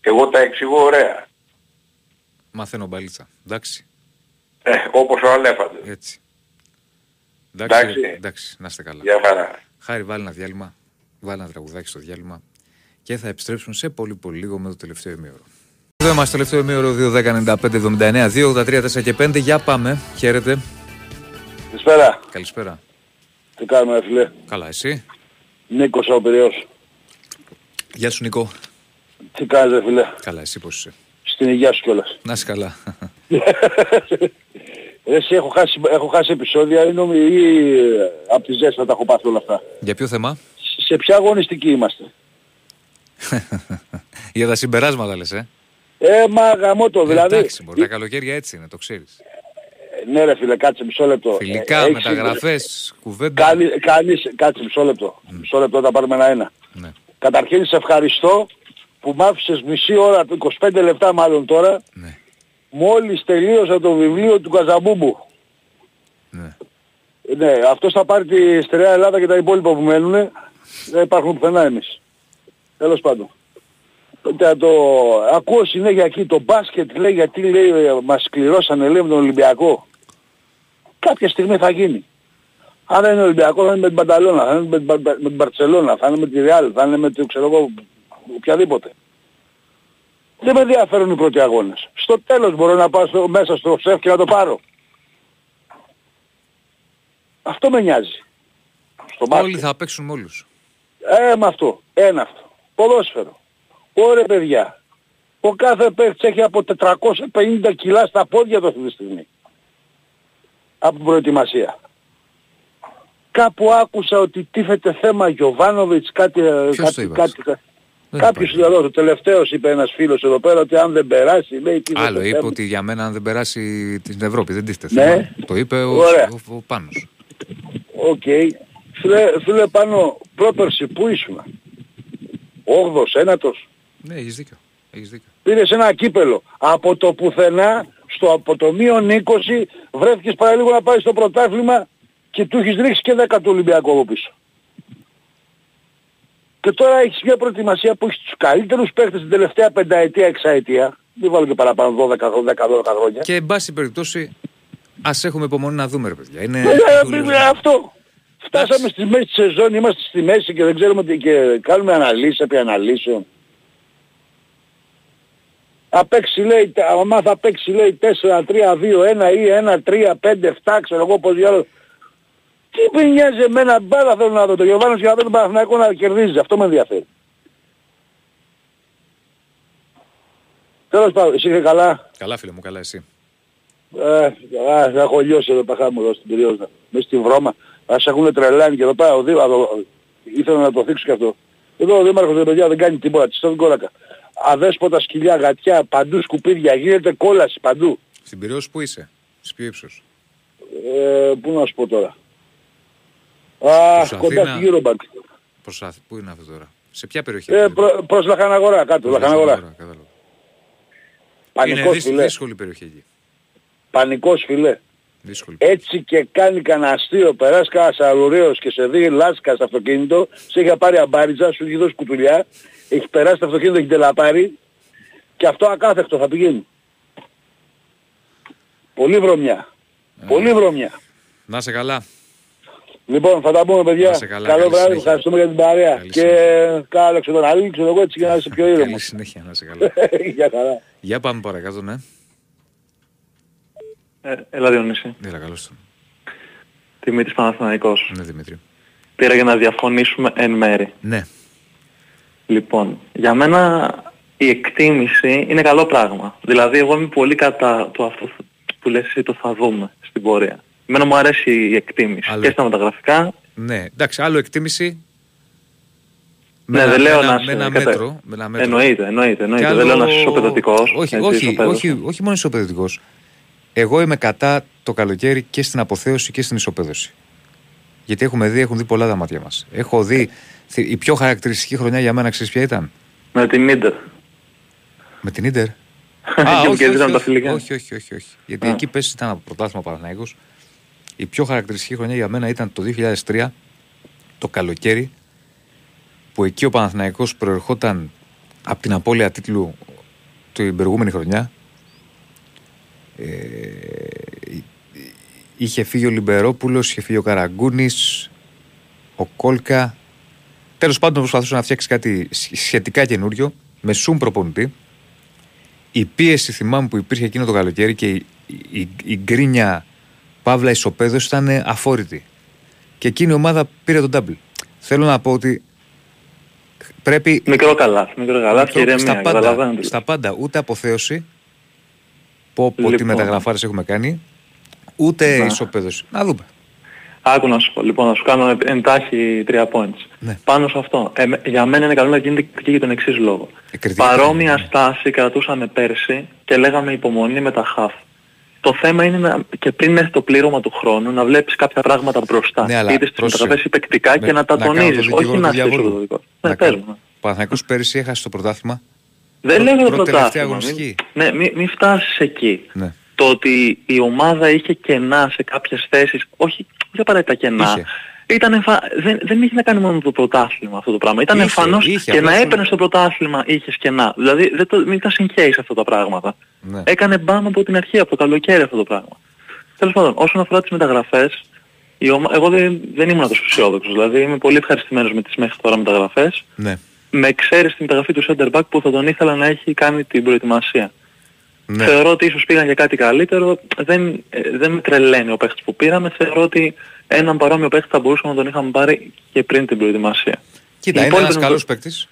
Εγώ τα εξηγώ ωραία. Μαθαίνω μπαλίτσα. Εντάξει. Ε, όπως ο Αλέφαντος. Έτσι. Εντάξει, Εντάξει. κύριε- εντάξει, να είστε καλά. Γεια χαρά. Χάρη, βάλει ένα διάλειμμα. Βάλει ένα τραγουδάκι στο διάλειμμα. Και θα επιστρέψουν σε πολύ πολύ λίγο με το τελευταίο ημίωρο. Εδώ είμαστε, τελευταίο ημίωρο 2.195.79, 2.83, 4 και 5. Για πάμε. Χαίρετε. Καλησπέρα. Καλησπέρα. Τι κάνουμε ρε φίλε; Καλά, εσύ; Νίκος ο Πυραιός. Γεια σου, Νικό. Τι κάνεις ρε φίλε; Καλά, εσύ πώς είσαι; Στην υγεία σου κιόλας. Να είσαι καλά. Ρε, Εσύ έχω χάσει, έχω χάσει επεισόδια ή, νομι, ή ε, από τη ζέστα τα έχω πάθει όλα αυτά. Για ποιο θέμα; Σε ποια αγωνιστική είμαστε; Για τα συμπεράσματα λες, ε. Ε, μα γαμώ το, δηλαδή. Εντάξει, μπορεί. Τα καλοκαίρια έτσι είναι, το ξέρεις. Ε, Ναι ρε φίλε, κάτσε μισό λεπτό. Φιλικά, Ε, έχεις- μεταγραφές, κουβέντα. Κάνει, κάνεις, κάτσε μισό λεπτό. Μισό λεπτό θα πάρουμε ένα-ένα. Ναι. Καταρχήν σε ευχαριστώ που μ' άφησες μισή ώρα, 25 λεπτά μάλλον τώρα, Ναι. μόλις τελείωσα το βιβλίο του Καζαμπούμπου. Ναι. Ναι, αυτός θα πάρει τη στερεά Ελλάδα και τα υπόλοιπα που μένουν. Δεν υπάρχουν πουθενά εμείς. Τέλος πάντων. Το, το, ακούω συνέχεια εκεί το μπάσκετ λέει γιατί λέει ε, μας κληρώσανε λέει με τον Ολυμπιακό. Κάποια στιγμή θα γίνει. Αν δεν είναι Ολυμπιακό θα είναι με την Πανταλώνα, θα είναι με την, Μπα- με την Μπαρτσελώνα, θα είναι με τη Real, θα είναι με το ξέρω εγώ οποιαδήποτε. Δεν με ενδιαφέρουν οι πρώτοι αγώνες. Στο τέλος μπορώ να πάω στο, μέσα στο σεφ και να το πάρω. Αυτό με νοιάζει. Στο μπάσκετ. Όλοι θα παίξουν με όλους. Ε, με αυτό. Ένα αυτό. Ποδόσφαιρο. Ωραία παιδιά. Ο κάθε παίκτης έχει από 450 κιλά στα πόδια του αυτή τη στιγμή. Από την προετοιμασία. Κάπου άκουσα ότι τίθεται θέμα Γιωβάνοβιτς, κάτι... Ποιος το κάτι, είπες; κάτι, Δεν Κάποιος υπάρχει. εδώ, ο τελευταίος είπε ένας φίλος εδώ πέρα ότι αν δεν περάσει, λέει τίθεται Άλλο είπε θέμα. ότι για μένα αν δεν περάσει την Ευρώπη δεν τίθεται Ναι. θέμα. Το είπε ο, Ωραία. ο, ο Πάνος. Οκ. Φίλε, φίλε πάνω, πρόπερση, πού ήσουν. Όγδοος, ένατος; Ναι, έχεις δίκιο. Έχεις δίκιο. Πήρες ένα κύπελλο. Από το πουθενά, στο, από το μείον 20, βρέθηκες παραλίγο να πάεις στο πρωτάθλημα και του έχεις ρίξει και 10 του Ολυμπιακού από πίσω. Και τώρα έχεις μια προετοιμασία που έχεις τους καλύτερους παίχτες την τελευταία πενταετία, εξαετία. Μην βάλω και παραπάνω 12-12 χρόνια. Και εν πάση περιπτώσει ας έχουμε υπομονή να δούμε ρε παιδιά. Είναι... Ε, ε, ε, αυτό. Φτάσαμε στη μέση της σεζόν, είμαστε στη μέση και δεν ξέρουμε τι και κάνουμε αναλύσεις επί αναλύσεων. Θα παίξει λέει, άμα θα παίξει λέει 4-3-2-1 ή 1-3-5-7 ξέρω εγώ πώς διάλογο. Τι με νοιάζει εμένα μπάλα θέλω να δω το Γιωβάνος και να δω τον Παναθηναϊκό να κερδίζει. Αυτό με ενδιαφέρει. Τέλος πάντων, εσύ είσαι καλά. Καλά φίλε μου, καλά εσύ. Ε, α, θα έχω λιώσει εδώ παχά μου εδώ στην περιόδο. Μέσα στη βρώμα. Ας έχουν τρελάνει και εδώ πέρα. Ο Δήμαρχος, εδώ, ήθελα να το θίξω και αυτό. Εδώ ο Δήμαρχος ρε παιδιά δεν κάνει τίποτα. Της τον κόρακα. Αδέσποτα σκυλιά, γατιά, παντού σκουπίδια. Γίνεται κόλαση παντού. Στην Πυραιός που είσαι, σε ποιο ύψος. Ε, πού να σου πω τώρα. Α, Προς κοντά Αθήνα. στη Eurobank. Προς, Αθ- πού είναι αυτό τώρα; Σε ποια περιοχή. Ε, προ, προς Λαχαναγορά, κάτω, Προς Λαχαναγορά. Λαχαναγορά, κατάλαβα. Είναι Πανικός δύσ- φιλέ. δύσκολη περιοχή εκεί. Πανικός φιλέ. Δύσκολη. Έτσι και κάνει κανένα αστείο, περάσει κανένας αρουραίος και σε δει λάσκα στο αυτοκίνητο, σε έχει πάρει αμπάριτζα, σου έχει δώσει κουτουλιά, έχει περάσει το αυτοκίνητο, έχει τελαπάρει και αυτό ακάθεκτο θα πηγαίνει. Πολύ βρωμιά. Ε. Πολύ βρωμιά. Να σε καλά. Λοιπόν, θα τα πούμε παιδιά. Να σε καλά, Καλό καλή βράδυ, συνέχεια. ευχαριστούμε για την παρέα. Καλή και κάλεξε τον Αλή, ξέρω εγώ έτσι για να είσαι πιο Καλή ήρεμος. συνέχεια, να σε καλά. για χαρά. Για πάμε παρακάτω, ναι. Ε, έλα Διονύση. Έλα, καλώς τον. Δημήτρης Παναθηναϊκός. Ναι, Δημήτρη. Πήρα για να διαφωνήσουμε εν μέρη. Ναι. Λοιπόν, για μένα η εκτίμηση είναι καλό πράγμα. Δηλαδή εγώ είμαι πολύ κατά του αυτό που λες εσύ το θα δούμε στην πορεία. Εμένα μου αρέσει η εκτίμηση Άλλο. και στα μεταγραφικά. Ναι, εντάξει, άλλο εκτίμηση. Ναι, ένα- δεν λέω με ένα- να με είσαι ένα κατά- μέτρο. Με ένα μέτρο. Εννοείται, εννοείται, Και εννοείται. άλλο- Δεν λέω να είσαι ισοπεδωτικός. Όχι, έτσι, όχι, ισοπαίδος. όχι, όχι μόνο ισοπεδωτικός. Εγώ είμαι κατά το καλοκαίρι και στην αποθέωση και στην ισοπαίδωση. Γιατί έχουμε δει, έχουν δει πολλά τα μάτια μας. Έχω δει, η πιο χαρακτηριστική χρονιά για μένα, ξέρεις ποια ήταν; Με την Ίντερ. Με την Ίντερ; Και Α, όχι, όχι, κερδίσαμε τα όχι, φιλικά. όχι, όχι, όχι, όχι. Γιατί Α. εκεί πέσει ήταν από πρωτάθλημα Παναθηναϊκός. Η πιο χαρακτηριστική χρονιά για μένα ήταν το 2003, το καλοκαίρι, που εκεί ο Παναθηναϊκός προερχόταν από την απώλεια τίτλου την προηγούμενη χρονιά. Ε, είχε φύγει ο Λιμπερόπουλος, είχε φύγει ο Καραγκούνης, ο Κόλκα. Τέλος πάντων προσπαθούσε να φτιάξει κάτι σχετικά καινούριο, με σουμ προπονητή. Η πίεση θυμάμαι που υπήρχε εκείνο το καλοκαίρι και η, η, η γκρίνια παύλα ισοπαίδωση ήταν αφόρητη. Και εκείνη η ομάδα πήρε τον double. Θέλω να πω ότι πρέπει. Μικρό καλά, μικρό καλά και ηρεμία, στα, πάντα, καταλαβαίνετε. στα πάντα, ούτε αποθέωση. Πω, πω τι Λοιπόν. μεταγραφάρες έχουμε κάνει, ούτε Να. ισοπαίδωση. Να δούμε. Άκου να σου πω, λοιπόν, να σου κάνω εντάχει τρία points. Ναι. Πάνω σε αυτό, ε, με- για μένα είναι καλό να γίνεται κριτική για τον εξής λόγο. κριτική Παρόμοια ναι. στάση κρατούσαμε πέρσι και λέγαμε υπομονή με τα χαφ. Το θέμα είναι να, και πριν έρθει το πλήρωμα του χρόνου να βλέπεις κάποια πράγματα μπροστά. Ναι, αλλά είτε στις πρόσεχε. μεταγραφές υπεκτικά Με- και να τα να κάνω το τονίζεις, δικηγόρο όχι του να είσαι διαβόλου. ισοδοτικός. Να Ναι, πες κάνω. μου. Ο Παναθηναϊκός πέρυσι έχασε το πρωτάθλημα. Δεν Πρω- λέγω το προτελευταία πρωτάθλημα. Μην, αγωνιστική. ναι, μην, μην φτάσεις εκεί. Ναι. Το ότι η ομάδα είχε κενά σε κάποιες θέσεις, όχι, όχι απαραίτητα κενά, Είχε. ήταν εμφα... δεν, δεν είχε να κάνει μόνο με το πρωτάθλημα αυτό το πράγμα. Ήταν Είχε, εμφανώς είχε, και απλά να σου- έπαιρνε στο πρωτάθλημα είχες κενά. Δηλαδή δεν το, μην τα συγχαίεις αυτά τα πράγματα. Ναι. Έκανε μπάμ από την αρχή, από το καλοκαίρι αυτό το πράγμα. Τέλος πάντων, όσον αφορά τις μεταγραφές, η ομα... εγώ δεν, δεν ήμουν τόσο αισιόδοξος. Δηλαδή είμαι πολύ ευχαριστημένος με τις μέχρι τώρα μεταγραφές. Ναι. Με εξαίρεση τη μεταγραφή του center back που θα τον ήθελα να έχει κάνει την προετοιμασία. Ναι. Θεωρώ ότι ίσως πήγαν για κάτι καλύτερο. Δεν, ε, δεν με τρελαίνει ο παίχτης που πήραμε. Θεωρώ ότι έναν παρόμοιο παίχτη θα μπορούσαμε να τον είχαμε πάρει και πριν την προετοιμασία. Κοίτα, Οι είναι ένας υπόλοιποι καλός παίκτης.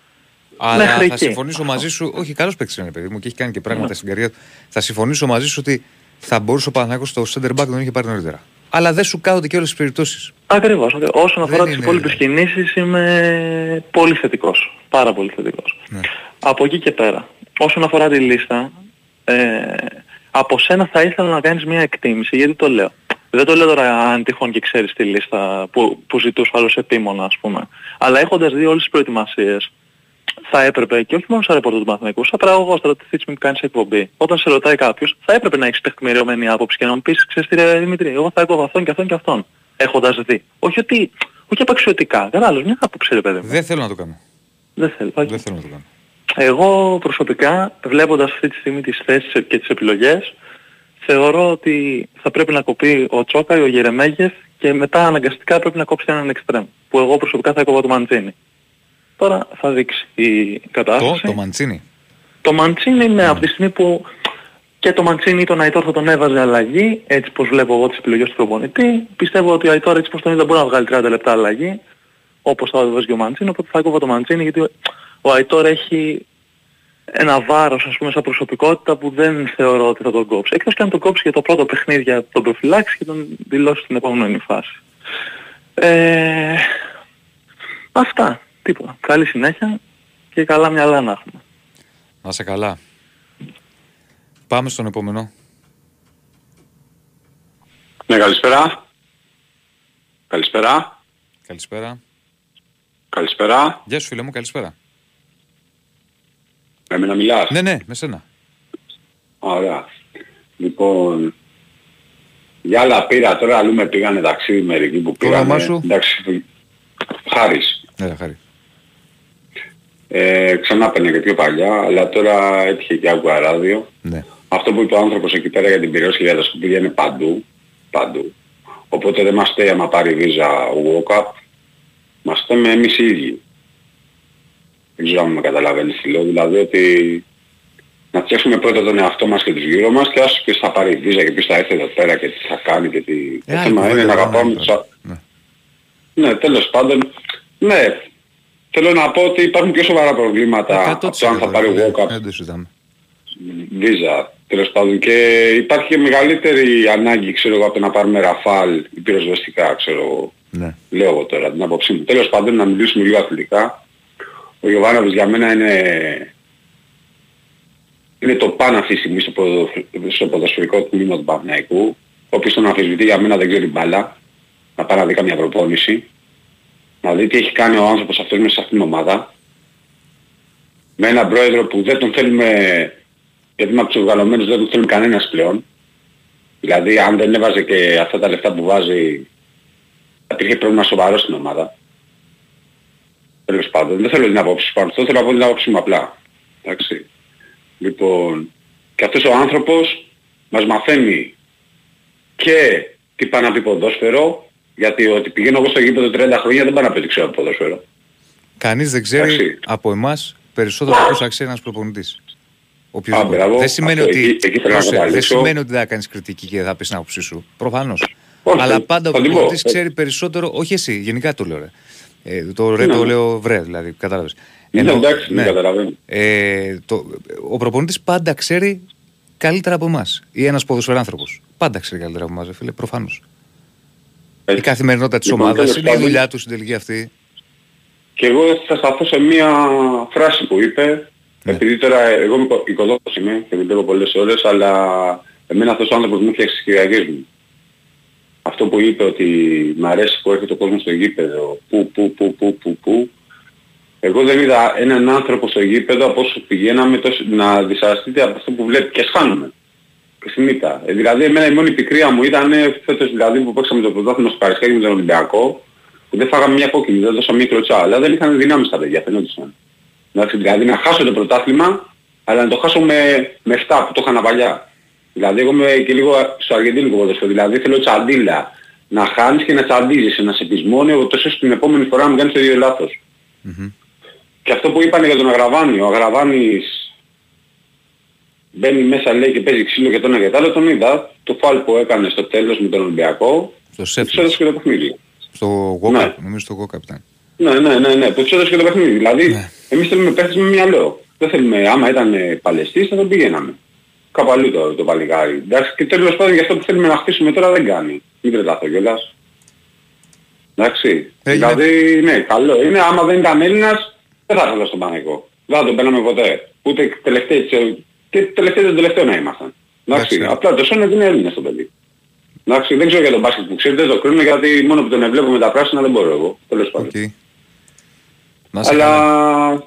Αλλά Μέχρι θα εκεί. συμφωνήσω μαζί σου, όχι καλός παίκτης είναι παιδί μου και έχει κάνει και πράγματα Ναι. στην καριέρα του. Θα συμφωνήσω μαζί σου ότι θα μπορούσε ο Παναθηναϊκός το center back να τον είχε πάρει νωρίτερα. Αλλά δεν σου κάθονται και όλες τις περιπτώσεις. Ακριβώς. ακριβώς. Όσον αφορά Δεν τις είναι- υπόλοιπες κινήσεις είμαι πολύ θετικός. Πάρα πολύ θετικός. Ναι. Από εκεί και πέρα. Όσον αφορά τη λίστα, ε, από σένα θα ήθελα να κάνεις μια εκτίμηση. Γιατί το λέω. Δεν το λέω τώρα αν τυχόν και ξέρεις τη λίστα που, που ζητούσες άλλος επίμονα ας πούμε. Αλλά έχοντας δει όλες τις προετοιμασίες θα έπρεπε και όχι μόνο σαν ρεπόρτερ του Παναθηναϊκού, σαν παραγωγός στρατηγής που κάνεις εκπομπή. Όταν σε ρωτάει κάποιος, θα έπρεπε να έχεις τεκμηριωμένη άποψη και να μου πεις, ξέρεις τι ρε Δημήτρη, εγώ θα έκοβα αυτόν και αυτόν και αυτόν. Έχοντας δει. Όχι ότι, όχι απαξιωτικά. Κατάλαβες, μια άποψη ρε παιδί μου. Δεν θέλω να το κάνω. Δεν θέλω. Δεν θέλω να το κάνω. Εγώ προσωπικά, βλέποντας αυτή τη στιγμή τις θέσεις και τις επιλογές, θεωρώ ότι θα πρέπει να κοπεί ο Τσόκα ή ο Γερεμέγεφ και μετά αναγκαστικά πρέπει να κόψει έναν εξτρέμ. Που εγώ προσωπικά θα έκοβα το Μαντζίνι. Τώρα θα δείξει η Το, κατάσταση. το Μαντσίνη. Το Μαντσίνι ναι, από τη στιγμή που και το Μαντσίνι ή τον Αϊτόρ θα τον έβαζε αλλαγή, έτσι πως βλέπω εγώ τις επιλογές του προπονητή. Πιστεύω ότι ο Αϊτόρ έτσι πως τον είδα μπορεί να βγάλει 30 λεπτά αλλαγή, όπως θα έβαζε και ο Μαντσίνι, οπότε θα έκοβα το Μαντσίνι γιατί ο- ο Αϊτόρ έχει ένα βάρος ας πούμε σαν προσωπικότητα που δεν θεωρώ ότι θα τον κόψει. Εκτός και αν τον κόψει για το πρώτο παιχνίδι για τον προφυλάξει και τον δηλώσει στην επόμενη φάση. Ε, αυτά. Τίποτα. Καλή συνέχεια και καλά μυαλά να έχουμε. Να σε καλά. Πάμε στον επόμενο. Ναι, καλησπέρα. Καλησπέρα. Καλησπέρα. Καλησπέρα. Γεια σου φίλε μου, καλησπέρα. Με εμένα μιλάς; Ναι, ναι, με σένα. Ωραία. Λοιπόν, για άλλα πήρα τώρα, αλλού με πήγανε ταξίδι μερικοί που Το πήγανε. όνομά σου; Εντάξει, Χάρης. Ναι, χάρη. Ε, ξανά παίρνε και πιο παλιά, αλλά τώρα έτυχε και άκουγα ράδιο. Ναι. Αυτό που είπε ο άνθρωπος εκεί πέρα για την πυρός και για τα σκουπίδια είναι παντού. Παντού. Οπότε δεν μας στέει άμα πάρει βίζα walk-up. Μας στέμε εμείς οι ίδιοι. Δεν ξέρω αν με καταλαβαίνεις τι λέω. Δηλαδή ότι να φτιάξουμε πρώτα τον εαυτό μας και τους γύρω μας και άσου ποιος θα πάρει βίζα και ποιος θα έρθει εδώ πέρα και τι θα κάνει και τι... Ε, το άλλη θέμα είναι κουβέντα, να άλλη αγαπάμε κουβέντα. τους... α- Ναι. Ναι, τέλος πάντων. Ναι, θέλω να πω ότι υπάρχουν πιο σοβαρά προβλήματα από το αν θα πάρει φίλε, walk-up Δεν το συζητάμε. βίζα τέλος πάντων και υπάρχει και μεγαλύτερη ανάγκη ξέρω εγώ από το να πάρουμε ραφάλ ή πυροσβεστικά ξέρω εγώ. Ναι. λέω εγώ τώρα την άποψή μου. Τέλος πάντων να μιλήσουμε λίγο αθλητικά. Ο Γιωβάνοβης για μένα είναι, είναι το πάνω αυτή τη στιγμή στο, ποδο- στο ποδοσφαιρικό τμήμα του Παναθηναϊκού. Όποιος τον αμφισβητεί για μένα δεν ξέρει μπάλα. Να πάει να δει καμιά προπόνηση. Να δει τι έχει κάνει ο άνθρωπος αυτός μέσα σε αυτήν την ομάδα. Με έναν πρόεδρο που δεν τον θέλουμε γιατί είμαι από τους οργανωμένους δεν τον θέλει κανένας πλέον. Δηλαδή αν δεν έβαζε και αυτά τα λεφτά που βάζει θα υπήρχε πρόβλημα σοβαρό στην ομάδα. Τέλος πάντων, δεν θέλω την άποψη πάνω αυτό, θέλω να πω την άποψη μου απλά. Εντάξει. Λοιπόν, και αυτός ο άνθρωπος μας μαθαίνει και τι πάει να πει ποδόσφαιρο, γιατί ότι πηγαίνω εγώ στο γήπεδο 30 χρόνια δεν πάει να πει ότι ξέρω ποδόσφαιρο. Κανείς δεν ξέρει Εντάξει. από εμάς περισσότερο πώς αξίζει ένας προπονητής. Οποιοςδήποτε. μπράβο. δεν σημαίνει Αυτό, ότι, εκεί- εκεί θέλω να Πρόσεχε, δεν καταλήξω. σημαίνει ότι δεν θα κάνεις κριτική και θα πεις την άποψή σου. Προφανώς. Όχι, Αλλά θα- πάντα ο θα την πω. προπονητής ξέρει περισσότερο, όχι εσύ, γενικά το λέω ρε. Ε, το ρε Ναι. το λέω βρε, δηλαδή, κατάλαβες. Ναι, Ενώ- εντάξει, δεν καταλαβαίνω. Ε, το, ο προπονητής πάντα ξέρει καλύτερα από εμάς. Ή ένας ποδοσφαιράνθρωπος. Πάντα ξέρει καλύτερα από εμάς, ρε φίλε, προφανώς. Η καθημερινότητα της Λοιπόν, ομάδας τέλος είναι η πάντων- δουλειά του στην τελική αυτή. Και εγώ θα σταθώ σε μία φράση που είπε, επειδή τώρα εγώ είμαι οικο- οικοδότης είμαι και δουλεύω πολλές ώρες, αλλά εμένα αυτός ο άνθρωπος μου φτιάξει τις Κυριακές μου. Αυτό που είπε ότι μ' αρέσει που έρχεται ο κόσμος στο γήπεδο, που, που, που, που, που, που. Εγώ δεν είδα έναν άνθρωπο στο γήπεδο από όσο πηγαίναμε τόσο, να δυσαρεστείται από αυτό που βλέπει και σχάνομαι. Και στην ήττα. Ε, δηλαδή εμένα η μόνη πικρία μου ήταν ε, φέτος δηλαδή που παίξαμε το πρωτάθλημα στο Καρισκάκι με τον Ολυμπιακό, που δεν φάγαμε μια κόκκινη, δεν δώσαμε μια κλωτσά, αλλά δεν είχαν δυνάμεις τα παιδιά, φαινόντουσαν. Εντάξει, δηλαδή να χάσω το πρωτάθλημα, αλλά να το χάσω με, με 7 που το είχαν παλιά. Δηλαδή εγώ είμαι και λίγο στο αργεντίνικο ποδοσφαίρο. Δηλαδή θέλω τσαντίλα. Να χάνεις και να τσαντίζεις, να σε πεισμόνει, τόσος ώστε την επόμενη φορά να μην κάνεις το ίδιο λάθος. Και αυτό που είπανε για τον Αγραβάνη, ο Αγραβάνης μπαίνει μέσα λέει και παίζει ξύλο και το ένα και το άλλο, τον είδα. Το φάλ που έκανε στο τέλος με τον Ολυμπιακό, Στο του Σέφλ. έδωσε και το παιχνίδι. Στο Γόκαπ, νομίζω στο Γόκαπ ήταν. Ναι, ναι, ναι, ναι, που τους έδωσε και το παιχνίδι. Δηλαδή, εμείς θέλουμε παίχτες με μυαλό. Δεν θέλουμε, άμα ήταν ε, Παλαιστής θα τον πηγαίναμε. Κάπου αλλού το, το παλικάρι. Εντάξει, και τέλος πάντων για αυτό που θέλουμε να χτίσουμε τώρα δεν κάνει. Μην τρελαθώ κιόλας. Εντάξει. Δηλαδή, ναι, καλό είναι. Άμα δεν ήταν Έλληνας, δεν θα ήθελα στον Παναγικό. Δεν θα τον παίρναμε ποτέ. Ούτε τελευταίοι, της- και τελευταίοι τον τελευταίο να ήμασταν. Εντάξει, απλά το σώμα είναι Έλληνας το παιδί. Εντάξει, δεν ξέρω για τον μπάσκετ που ξέρετε, δεν το κρίνω γιατί μόνο που τον βλέπω με τα πράσινα δεν μπορώ εγώ. Τέλος πάντων. Να σε Αλλά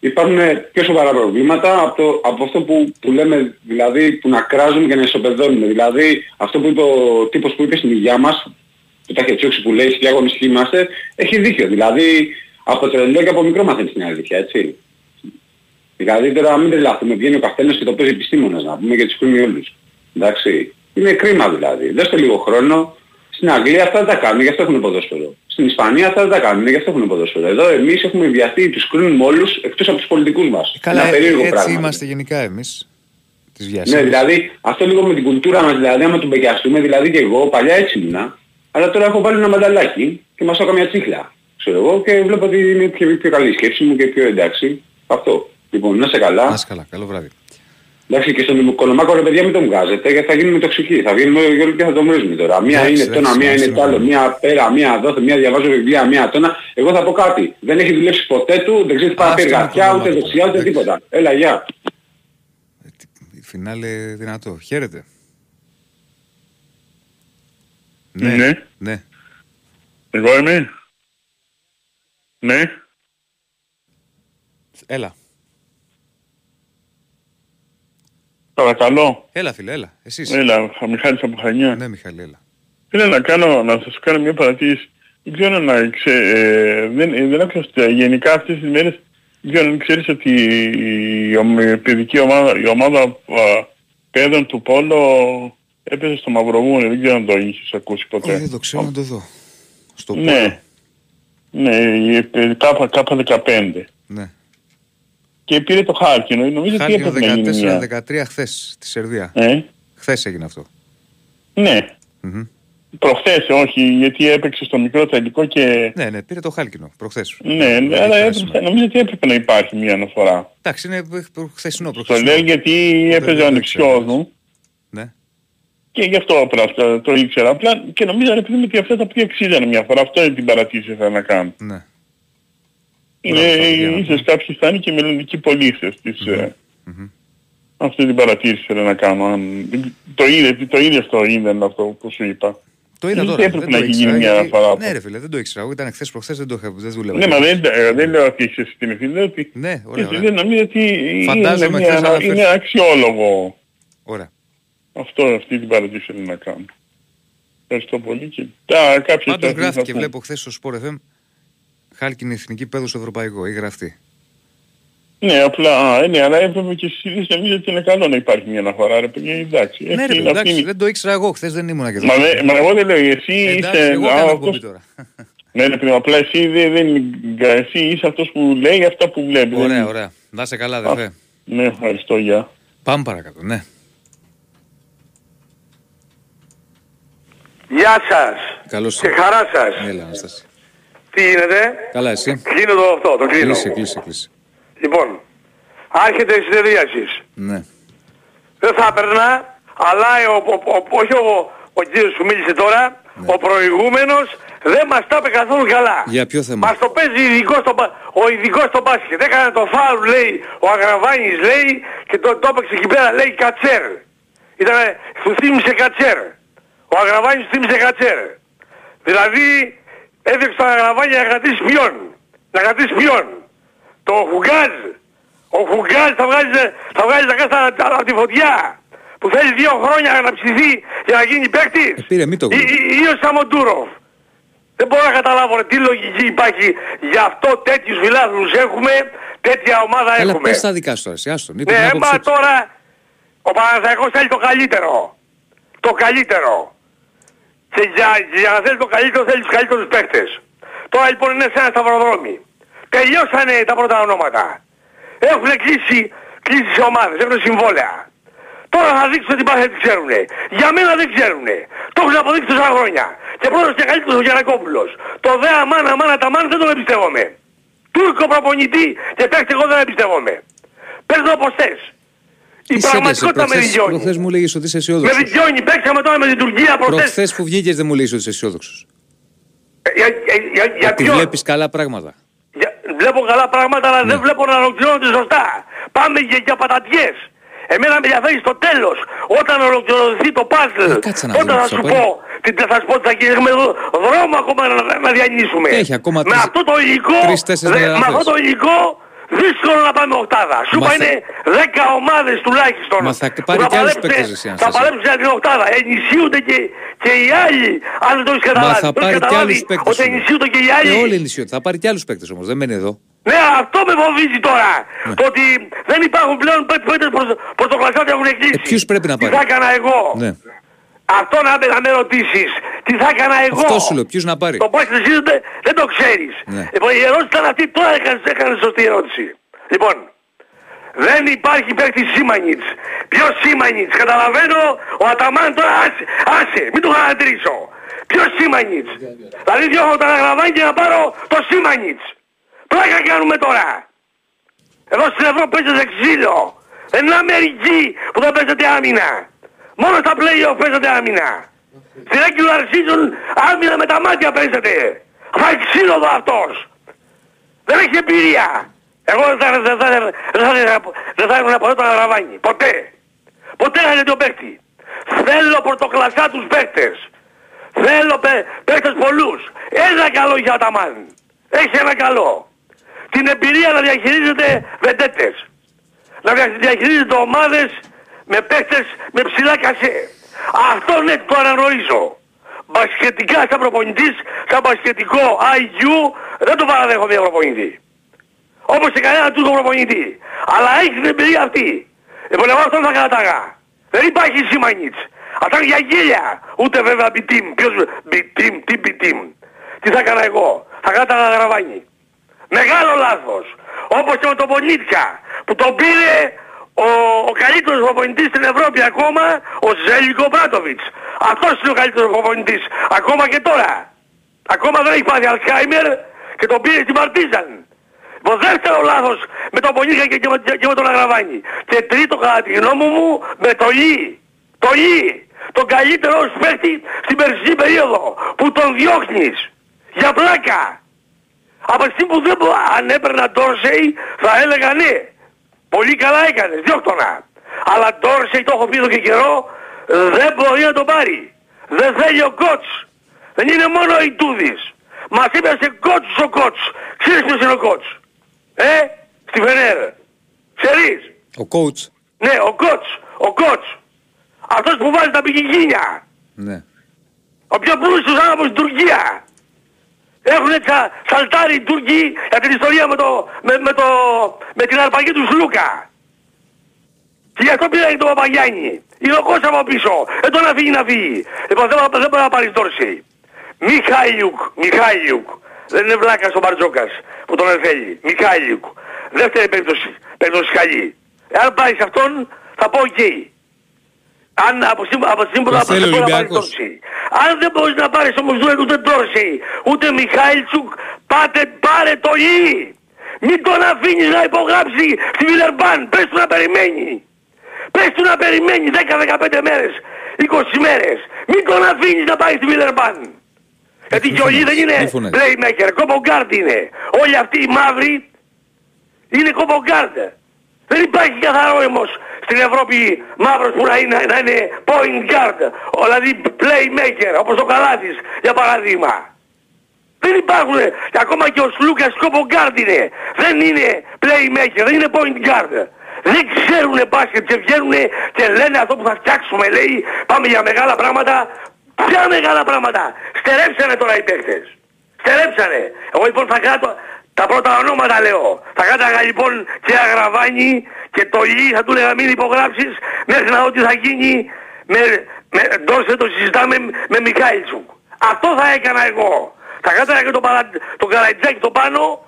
υπάρχουν πιο σοβαρά προβλήματα από, το, από αυτό που, που λέμε, δηλαδή που να κράζουμε και να ισοπεδώνουμε. Δηλαδή αυτό που είπε ο τύπος που είπε στην υγειά μας, που τα έχει τσούξει που λέει «Σκιά αγωνιστικοί είμαστε», έχει δίκιο. Δηλαδή από τρελό και από μικρό μαθαίνεις την αλήθεια, έτσι. Δηλαδή τώρα μην τρελαθούμε, βγαίνει ο καθένας και το παίζει επιστήμονας να πούμε και τις κρίνει όλους. Εντάξει. Είναι κρίμα δηλαδή. Δώστε λίγο χρόνο. Στην Αγγλία αυτά δεν τα κάνουν, γι' αυτό έχουν ποδόσφαιρο. Στην Ισπανία αυτά δεν τα κάνουν, γι' αυτό έχουν ποδόσφαιρο. Εδώ εμείς έχουμε βιαστεί, τους κρίνουμε όλους εκτός από τους πολιτικούς μας. Καλά, Ένα περίεργο έτσι πράγμα. είμαστε γενικά εμείς. Τις βιασίες. Ναι, δηλαδή αυτό λίγο με την κουλτούρα μας, δηλαδή άμα τον πεγιαστούμε, δηλαδή και εγώ παλιά έτσι ήμουνα, αλλά τώρα έχω βάλει ένα μανταλάκι και μας έκανα μια τσίχλα. Ξέρω εγώ και βλέπω ότι είναι πιο, πιο καλή η σκέψη μου και πιο εντάξει. Αυτό. Λοιπόν, να σε καλά. Να είσαι καλά, καλό βράδυ. Εντάξει και στον Οικονομάκο ρε παιδιά μην τον βγάζετε γιατί θα γίνουμε τοξικοί. Θα γίνουμε όλοι και θα το βρίζουμε τώρα. Μία Εντάξει, είναι τόνα, εντάξει, μία είναι εντάξει, το άλλο, ναι. μία πέρα, μία δόθε, μία διαβάζω βιβλία, μία τόνα. Εγώ θα πω κάτι. Δεν έχει δουλέψει ποτέ του, δεν ξέρει τι πάει να πει Αυτό είναι εργατιά, το ούτε πρόβλημα. δεξιά, ούτε τίποτα. Έλα, γεια. Φινάλε δυνατό. Χαίρετε. Ναι. Ναι. Εγώ είμαι. Ναι. Έλα. Παρακαλώ. Έλα φίλε, έλα. Εσύ. Έλα, ο Μιχάλης από Χανιά. Ναι, Μιχάλη, έλα. Θέλω να κάνω, να σας κάνω μια παρατήρηση. Δεν ξέρω να ξε, ε, δεν, ε, δεν άκουσα στα- γενικά αυτές τις μέρες, δεν ξέρω αν ξέρεις ότι η, ομ- η παιδική ομάδα, η ομάδα α, παιδών του Πόλο έπαιζε στο Μαυροβούνι, δεν ξέρω αν το είχες ακούσει ποτέ. Όχι, δεν το ξέρω να το δω. Στο ναι. Ναι, η ε, κάπα, κάπα 15. Ναι. Και πήρε το Χάρκινο. Νομίζω ότι Χάρκινο έπρεπε να γίνει μια. 14-13 χθες στη Σερβία. Ε; Χθες έγινε αυτό. Ναι. Μμμ. Προχθές όχι, γιατί έπαιξε στο μικρό τελικό και... Ναι, ναι, πήρε το Χάλκινο προχθές. Ναι, ναι, αλλά έπρεπε, νομίζω ότι έπρεπε να υπάρχει μια αναφορά. Εντάξει, είναι χθεσινό, Το προχθεσινό. λέω γιατί Ποτέ έπαιζε δεν ο το ανιψιός μου Ναι. και γι' αυτό απλά αυτό το ήξερα. Απλά και νομίζω ρε παιδί μου ότι αυτά τα οποία αξίζανε μια φορά. Αυτό είναι την παρατήρηση που ήθελα να κάνω. Ναι. Είναι ίσως κάποιοι θα είναι και μελλοντικοί πολίτες της... ε, Αυτή την παρατήρηση θέλω να κάνω. Αν... Το είδε, το είδε στο ίντερνετ αυτό που σου είπα. Το είδα Γιατί τώρα. έπρεπε δεν να το έχει ήξερα, γίνει μια γιατί- φορά. Ναι, ρε φίλε, δεν το ήξερα. Εγώ ήταν χθες προχθές, δεν το είχα, δεν δούλευα. Ναι, μα δεν, ε, δεν λέω ότι είσαι στην ευθύνη, λέω ότι Ναι, ωραία, εσύ ωραία. δεν νομίζω ότι είναι, Φαντάζομαι μια, χθες αναφέρθη- είναι αξιόλογο. Ωραία. Αυτό, αυτή την παρατήρηση θέλω να κάνω. Ευχαριστώ πολύ και τα, κάποιες Πάντως τέτοιες γράφτηκε, θα πούμε. βλέπω χθες στο Sport FM, Χάλκινη εθνική πέδου στο ευρωπαϊκό. Ή γραφτεί. Ναι, απλά, α, ε, ναι, αλλά έπρεπε και εσείς νομίζω ότι είναι καλό να υπάρχει μια αναφορά, ρε παιδιά, εντάξει. Ναι, ρε, Αυτή παιδί, είναι- αυτή εντάξει, είναι- δεν το ήξερα εγώ. Χθες δεν ήμουν και εδώ. Μα, δε- μα εγώ δεν λέω, εσύ Εντάξει, είσαι... εγώ α, κάνω αυτός- εκπομπή τώρα. Ναι, ρε παιδί, απλά εσύ, δεν, δεν, εσύ είσαι αυτός που λέει αυτά που βλέπεις. Ωραία, δεν- ωραία. Να είσαι καλά, αδερφέ. Ναι, ευχαριστώ, γεια. Πάμε παρακάτω, ναι. Γεια σας Καλώς και χαρά σας. Έλα, Αναστάση. Τι γίνεται; Καλά, εσύ. Κλείνω το αυτό, το κλείνω. Κλείσε, κλείσε, κλείσε. Λοιπόν, άρχεται η συνεδρίασης. Ναι. Δεν θα έπαιρνα, αλλά ο, ο, ο, όχι ο, ο κύριος που μίλησε τώρα, ο προηγούμενος δεν μας τα είπε καθόλου καλά. Για ποιο θέμα; Μας το παίζει ειδικός στο, μπα- ο ειδικός στο μπάσκετ. Έκανε το φάουλ λέει, ο Αγραβάνης λέει και το, το έπαιξε εκεί πέρα λέει Κατσέρ. Ήτανε, του θύμισε Κατσέρ. Ο Αγραβάνης του θύμισε Κατσέρ. Δηλαδή έδειξε τον Αγραβάνη να κρατήσεις ποιον. Να κρατήσεις ποιον. Το Φουγκάζ. Ο Φουγκάζ θα βγάζεις, θα βγάζεις τα κάστα από τη φωτιά. Που θέλεις δύο χρόνια να ψηθεί για να γίνει παίκτης. Ε, πήρε μη το Ή, ή, ή ο Σαμοντούροφ. Δεν μπορώ να καταλάβω ρε, τι λογική υπάρχει. Γι' αυτό τέτοιους φιλάθλους έχουμε, τέτοια ομάδα Έλα, έχουμε. πες τα δικά σου τώρα, εσύ, άστον. Είπε την Ναι, άποψή μα τους. τώρα Ο Παναθηναϊκός θέλει το καλύτερο. Το καλύτερο. Και για, για να θέλεις το καλύτερο θέλεις τους καλύτερους παίκτες. Τώρα λοιπόν είναι σε ένα σταυροδρόμι. Τελειώσανε τα πρώτα ονόματα. Έχουν κλείσει, κλείσει σε ομάδες, έχουν συμβόλαια. Τώρα θα δείξουν ότι πάνε τι ξέρουνε. Για μένα δεν ξέρουνε. Το έχουν αποδείξει τόσα χρόνια. Και πρώτος και καλύτερος ο Γιανακόπουλος. Το δε αμάν αμάν τα μάν δεν τον εμπιστεύομαι. Τούρκο προπονητή και παίχτη εγώ δεν εμπιστεύομαι. Πες το όπως θες. Η Είσαι πραγματικότητα με προχθές, δικαιώνει. προχθές μου λέγεις ότι είσαι Με αισιόδοξος. δικαιώνει. Παίξαμε τώρα με την Τουρκία προχθές. Προχθές που βγήκες δεν μου λέγεις ότι είσαι αισιόδοξος. Ε, Για, για, για, για Ότι ποιον; βλέπεις καλά πράγματα. Για- Βλέπω καλά πράγματα αλλά Ναι. δεν βλέπω να ολοκληρώνονται σωστά. Πάμε για, για πατατιές. Εμένα με ενδιαφέρει στο τέλος. Όταν ολοκληρωθεί το puzzle. Ε, κάτσε να τότε δούμε θα τι σου θα πω. Τι θα σου πω ότι θα γίνει. Έχουμε εδώ δρόμο ακόμα να, να διανύσουμε. Έχει ακόμα με τρεις- αυτό το υλικό. τρεις-τέσσερις δε- με μεταγραφές. αυτό το υλικό δύσκολο να πάμε οκτάδα. Σου Μας είπα θα- είναι 10 ομάδες τουλάχιστον. Μας θα που πάρει θα και άλλους παλέψουν- παίκτες εσύ, Θα Αναστασία. παλέψουν για την οκτάδα. Ενισχύονται και, και οι άλλοι. Αν δεν το έχεις καταλάβει. Μα θα Το έχεις πάρει και καταλάβει άλλους παίκτες. Ότι όμως. ενισχύονται και οι άλλοι. Ε, όλοι ενισχύονται. Θα πάρει και άλλους παίκτες όμως. Δεν μένει εδώ. Ναι, αυτό με φοβίζει τώρα. Το ότι δεν υπάρχουν πλέον πέ- παίκτες προς, προς το κλασσάτι έχουν κλείσει. Ε, ποιους πρέπει να Τι πάρει; θα έκανα εγώ; Ναι. Αυτό να, με- να με ρωτήσεις. Τι θα έκανα εγώ; Αυτό σου λέω. Ποιους να πάρει; Το πώς εσύ δεν, δεν το ξέρεις. Ναι. Λοιπόν, η ερώτηση ήταν αυτή. Τώρα έκανες, έκανες σωστή ερώτηση. Λοιπόν, δεν υπάρχει παίκτης Σίμανιτς. Ποιος Σίμανιτς. Καταλαβαίνω ο Αταμάν τώρα άσε, άσε μην το χαρακτηρίσω. Ποιος Σίμανιτς; Δηλαδή διώχνω τα γραβάνια και να πάρω το Σίμανιτς. Πλάκα κάνουμε τώρα; Εδώ στην Ευρώπη παίζεται ξύλο. Δεν είναι Αμερική που δεν παίζεται άμυνα. Μόνο στα play-off παίζεται άμυνα. Στη regular season άμυνα με τα μάτια παίζεται. Φάει ξύλο εδώ αυτός. Δεν έχει εμπειρία. Εγώ δεν θα, δεν θα, δεν θα, δεν θα ήμουν ποτέ τον Αγραβάνη. Ποτέ. Ποτέ δεν είναι το παίκτη. Θέλω πρωτοκλασσά τους παίκτες. Θέλω παι, παίκτες πολλούς. Ένα καλό για τα μάν. Έχει ένα καλό. Την εμπειρία να διαχειρίζεται βεντέτες. Να δια- διαχειρίζεται ομάδες με παίκτες με ψηλά κασέ. Αυτό ναι το αναγνωρίζω. Μπασκετικά σαν προπονητής, σαν μπασκετικό IQ, δεν το παραδέχομαι για προπονητή. Όπως και κανένα τούτο προπονητή. Αλλά έχει την εμπειρία αυτή. Λοιπόν εγώ αυτό θα κατάγα. Δεν υπάρχει Σίμανιτς. Αυτά είναι για γέλια. Ούτε βέβαια μπιτίμ. Ποιος μπιτίμ, τι μπιτίμ. Τι θα έκανα εγώ. Θα κάταγα γραβάνι. Μεγάλο λάθος. Όπως και με τον Πονίτσια που τον πήρε ο, ο καλύτερος προπονητής στην Ευρώπη ακόμα, ο Ζέλικο Μπράτοβιτς. Αυτός είναι ο καλύτερος προπονητής. Ακόμα και τώρα. Ακόμα δεν έχει πάθει Αλτσχάιμερ και τον πήρε στην Παρτίζαν. Το δεύτερο λάθος με τον Πονίτσια και, και, με, και με τον Αγραβάνη. Και τρίτο κατά τη γνώμη μου με το Λί. Το Λί. Τον καλύτερο ως παίκτη στην περσινή περίοδο που τον διώχνεις. Για πλάκα. Από τη στιγμή που δεν μπο... αν έπαιρνα Ντόρσεϊ θα έλεγα ναι. Πολύ καλά έκανες, διώκτονα. Αλλά Ντόρσεϊ το έχω πει εδώ και καιρό, δεν μπορεί να το πάρει. Δεν θέλει ο κότς. Δεν είναι μόνο ο Ιτούδης. Μας είπε κότσος ο κότς. Ξέρεις ποιος είναι ο κότς. Ε, στη Φενέρ. Ξέρεις. Ο coach. Ναι, ο κότς. Ο κότς. Αυτός που βάζει τα πικικίνια. Ναι. Ο πιο πλούσιος άνθρωπος στην Τουρκία. Έχουν τσα, σαλτάρει οι Τούρκοι για την ιστορία με, το, με, με, το, με την αρπαγή του Σλούκα. Και γι' αυτό πήραν τον Παπαγιάννη. Είναι ο Κώστα από πίσω. Δεν τον αφήνει να φύγει. Λοιπόν δεν, δεν μπορεί να πάρεις Ντόρσεϊ. Μιχαϊλιούκ. Μιχαϊλιούκ. Δεν είναι βλάκας ο Μπαρτζόκας που τον θέλει. Μιχαϊλιούκ. Δεύτερη περίπτωση. Περίπτωση καλή. Εάν πάρεις αυτόν θα πω οκ. Αν από σήμερα από σήμερα Το θα θέλει ο μπορεί να πάρει Ολυμπιακός. Ντόρσεϊ. Αν δεν μπορείς να πάρεις όμως ούτε, ούτε Ντόρσεϊ, ούτε Μιχάηλτσουκ, πάτε, πάρε το Ι. Μην τον αφήνεις να υπογράψει στη Βιλερμπάν. Πες του να περιμένει. Πες του να περιμένει 10-15 μέρες, 20 μέρες. Μην τον αφήνεις να πάει στη Βιλερμπάν. Γιατί και ο Ι δεν είναι μη φωνάζεις. playmaker, κόμπογκάρντ είναι. Όλοι αυτοί οι μαύροι είναι κόμπογκάρντ. Δεν υπάρχει καθαρό όμως στην Ευρώπη μαύρος που να είναι, να είναι point guard, ο, δηλαδή playmaker, όπως ο Καλάθης για παράδειγμα. Δεν υπάρχουν, και ακόμα και ο Σλούκας κόπο guard είναι. Δεν είναι playmaker, δεν είναι point guard. Δεν ξέρουν μπάσκετ και βγαίνουν και λένε αυτό που θα φτιάξουμε λέει πάμε για μεγάλα πράγματα. Ποια μεγάλα πράγματα. Στερέψανε τώρα οι παίκτες. Στερέψανε. Εγώ λοιπόν θα κάτω Τα πρώτα ονόματα λέω. Θα κάταγα λοιπόν και Αγραβάνη και το Λί θα του λέγα μην υπογράψεις μέχρι να δω τι θα γίνει με, με Ντόρσε το συζητάμε με Μικάηλτσουκ. Αυτό θα έκανα εγώ. Θα κάταγα και τον, παρα, τον Καρατζάκη το πάνω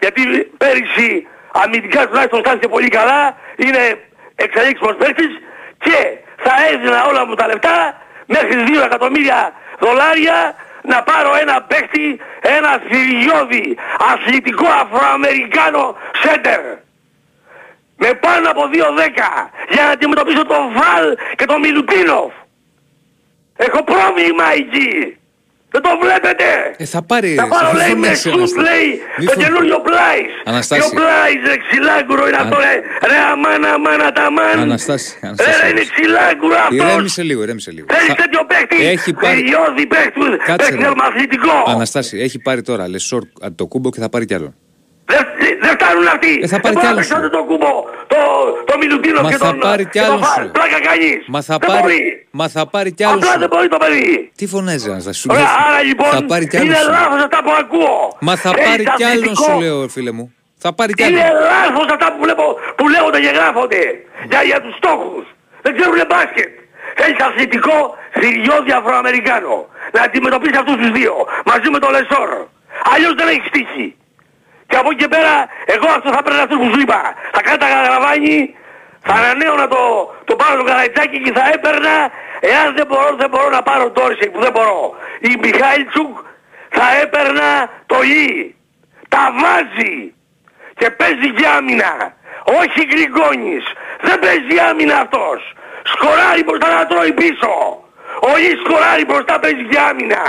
γιατί πέρυσι αμυντικά τουλάχιστον στάθηκε πολύ καλά, είναι εξελίξιμος παίκτης και θα έδινα όλα μου τα λεφτά μέχρι 2 εκατομμύρια δολάρια να πάρω ένα παίκτη, ένα θηριώδη αθλητικό αφροαμερικάνο σέντερ. Με πάνω από 2-10 για να αντιμετωπίσω τον Βαλ και τον Μιλουτίνοφ. Έχω πρόβλημα εκεί. Δεν το βλέπετε. Ε, θα πάρει. Θα πάρω λέει με σουτ λέει το καινούριο Πλάις. Αναστάση. Και ο Πλάις ρε ξυλάγκουρο είναι αυτό ρε. Ρε αμάνα αμάνα τα μάν. Αναστάση. Ρε Αναστάση. είναι ξυλάγκουρο αυτός. Ηρέμησε λίγο, ηρέμησε λίγο. Θέλεις Θα- τέτοιο παίκτη. Έχει πάρει- Τελειώδη παίκτη. Κάτσε, Παίκτη ρε. αθλητικό. Αναστάση, έχει πάρει τώρα Λεσόρ το κούμπο και θα πάρει κι άλλο. Δεν δεν φτάνουν αυτοί. Ε, θα πάρει Δεν κι μπορεί να άλλο παίξατε το κούμπο, το, το Μιλουτίνο Μα και θα τον... πάρει κι και τον άλλος Φα- σου. Πλάκα κανείς. Μα θα Δεν πάρει, μπορεί. μα θα πάρει κι άλλος. Απλά σου. δεν μπορεί το παιδί. Τι φωνάζει Αναστάση, σου Ωραία, λέει, άρα λοιπόν θα πάρει κι άλλος. είναι σου. λάθος αυτά που ακούω. Μα θα Έχεις πάρει κι άλλον αθλητικό. σου λέω, φίλε μου. Θα πάρει κι Είναι άλλον. λάθος αυτά που βλέπω, που λέγονται και γράφονται για, για τους στόχους. Δεν ξέρουνε μπάσκετ. Έχεις αθλητικό θηριώδη Αφροαμερικάνο. Να αντιμετωπίσεις αυτούς τους δύο μαζί με τον Λεσόρ. Αλλιώς δεν έχεις τύχη. Και από εκεί και πέρα, εγώ αυτό θα πρέπει αυτό που σου είπα. Θα κάταγα γραβάνι, θα ανανέωνα το, το πάρω το καραϊτσάκι και θα έπαιρνα, εάν δεν μπορώ, δεν μπορώ να πάρω το Όρισεκ που δεν μπορώ. Η Μιχάηλτσουκ θα έπαιρνα το Ι. Τα βάζει και παίζει για άμυνα. Όχι γλυκόνης. Δεν παίζει άμυνα αυτός. Σκοράρει μπροστά να τρώει πίσω. Ο Ι σκοράρει μπροστά παίζει για άμυνα.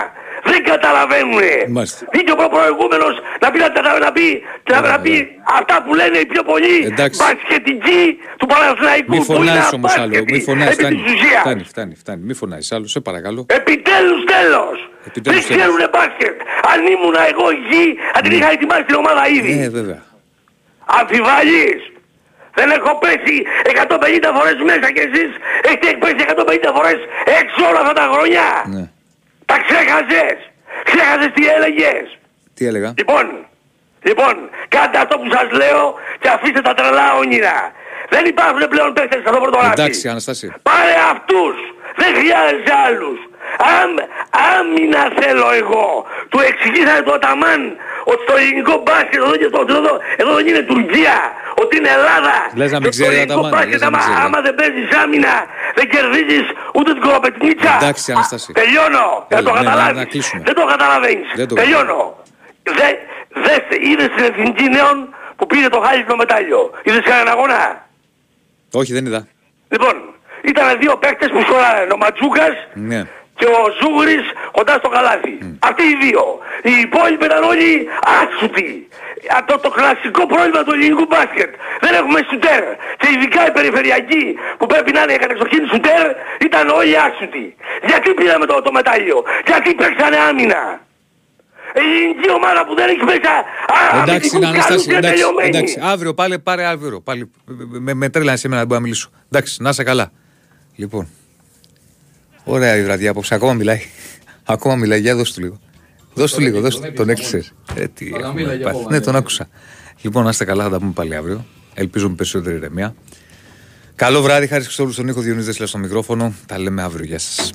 Δεν καταλαβαίνουνε. Μάλιστα. Βγήκε ο προηγούμενος να πει, να, να, να πει, να, να πει αυτά που λένε οι πιο πολλοί Εντάξει. μπασκετικοί του Παναθηναϊκού. Μη που είναι φωνάζει όμως άλλο. αμπάσκετοι, Μη φωνάζει. επί Φτάνει, της ουσίας. φτάνει, φτάνει, φτάνει. Μη φωνάζει άλλο, σε παρακαλώ. Επιτέλους τέλος. Επιτέλους Δεν τέλος. ξέρουνε μπάσκετ. Αν ήμουν εγώ εκεί, θα την είχα ετοιμάσει την ομάδα ήδη. Ε, βέβαια. Αμφιβάλλεις. Δεν έχω πέσει 150 φορές μέσα και εσείς έχετε πέσει 150 φορές έξω όλα αυτά τα χρόνια. Ναι. Τα ξέχασες. Ξέχασες τι έλεγες. Τι έλεγα; Λοιπόν, λοιπόν, κάντε αυτό που σας λέω και αφήστε τα τρελά όνειρα. Δεν υπάρχουν πλέον παίχτες στο πρώτο ράφι. Εντάξει, Αναστάση. Πάρε αυτούς. Δεν χρειάζεσαι άλλους. Αμ, άμυνα θέλω εγώ. Του εξηγήσανε το Αταμάν ότι στο ελληνικό μπάσκετ εδώ, και στο, εδώ, εδώ δεν είναι Τουρκία. Ότι είναι Ελλάδα. Λες να μην Και στο ξέρει ο ελληνικό Αταμάν, μπάσκετ, λες να μην άμα, ξέρει. άμα δεν παίζεις άμυνα δεν κερδίζεις ούτε την κολοπετνίτσα. Εντάξει, Αναστάση. Τελειώνω. Δεν Έλα, το ναι, να- καταλάβεις. να κλείσουμε. Δεν το καταλαβαίνεις. Δεν το Τελειώνω. Δε, δες, είδες την εθνική νέων που πήρε το χάλιστο μετάλλιο. Είδες κανέναν αγώνα; Όχι, δεν είδα. Λοιπόν, ήταν δύο παίκτες που σκοράραν. Ο Ματσούκας Ναι. Και ο Ζούγρης κοντά στο καλάθι. Αυτοί οι δύο. Οι υπόλοιποι ήταν όλοι άσουτοι. Α, Το, το κλασικό πρόβλημα του ελληνικού μπάσκετ. Δεν έχουμε σουτέρ. Και ειδικά οι περιφερειακοί που πρέπει να είναι κατεξοχήν σουτέρ ήταν όλοι άσουτοι. Γιατί πήραμε το, το μετάλλιο; Γιατί παίξανε άμυνα; Η ελληνική ομάδα που δεν έχει μέσα α, Εντάξει, αμυντικούς Αναστάση, καλούς είναι εντάξει, τελειωμένη. εντάξει. Αύριο πάλι, πάρε αύριο. Πάλι, με, με τρέλανε σήμερα να μπορώ να μιλήσω. Εντάξει, να είσαι καλά. Λοιπόν. Ωραία η βραδιά απόψε. Ακόμα μιλάει. Ακόμα μιλάει. Για δώσ' του λίγο. Δώσ' του λίγο. Δώσ' του. Τον έκλεισες. Ε, τι έχουμε μίλαγε πάθει. ακόμα, Ναι, ναι. τον άκουσα. Λοιπόν, να είστε καλά. Θα τα πούμε πάλι αύριο. Ελπίζω με περισσότερη ηρεμία. Καλό βράδυ. Χάρης σε όλους τον Νίκο Διονύζη στο μικρόφωνο. Τα λέμε αύριο. Γεια σας.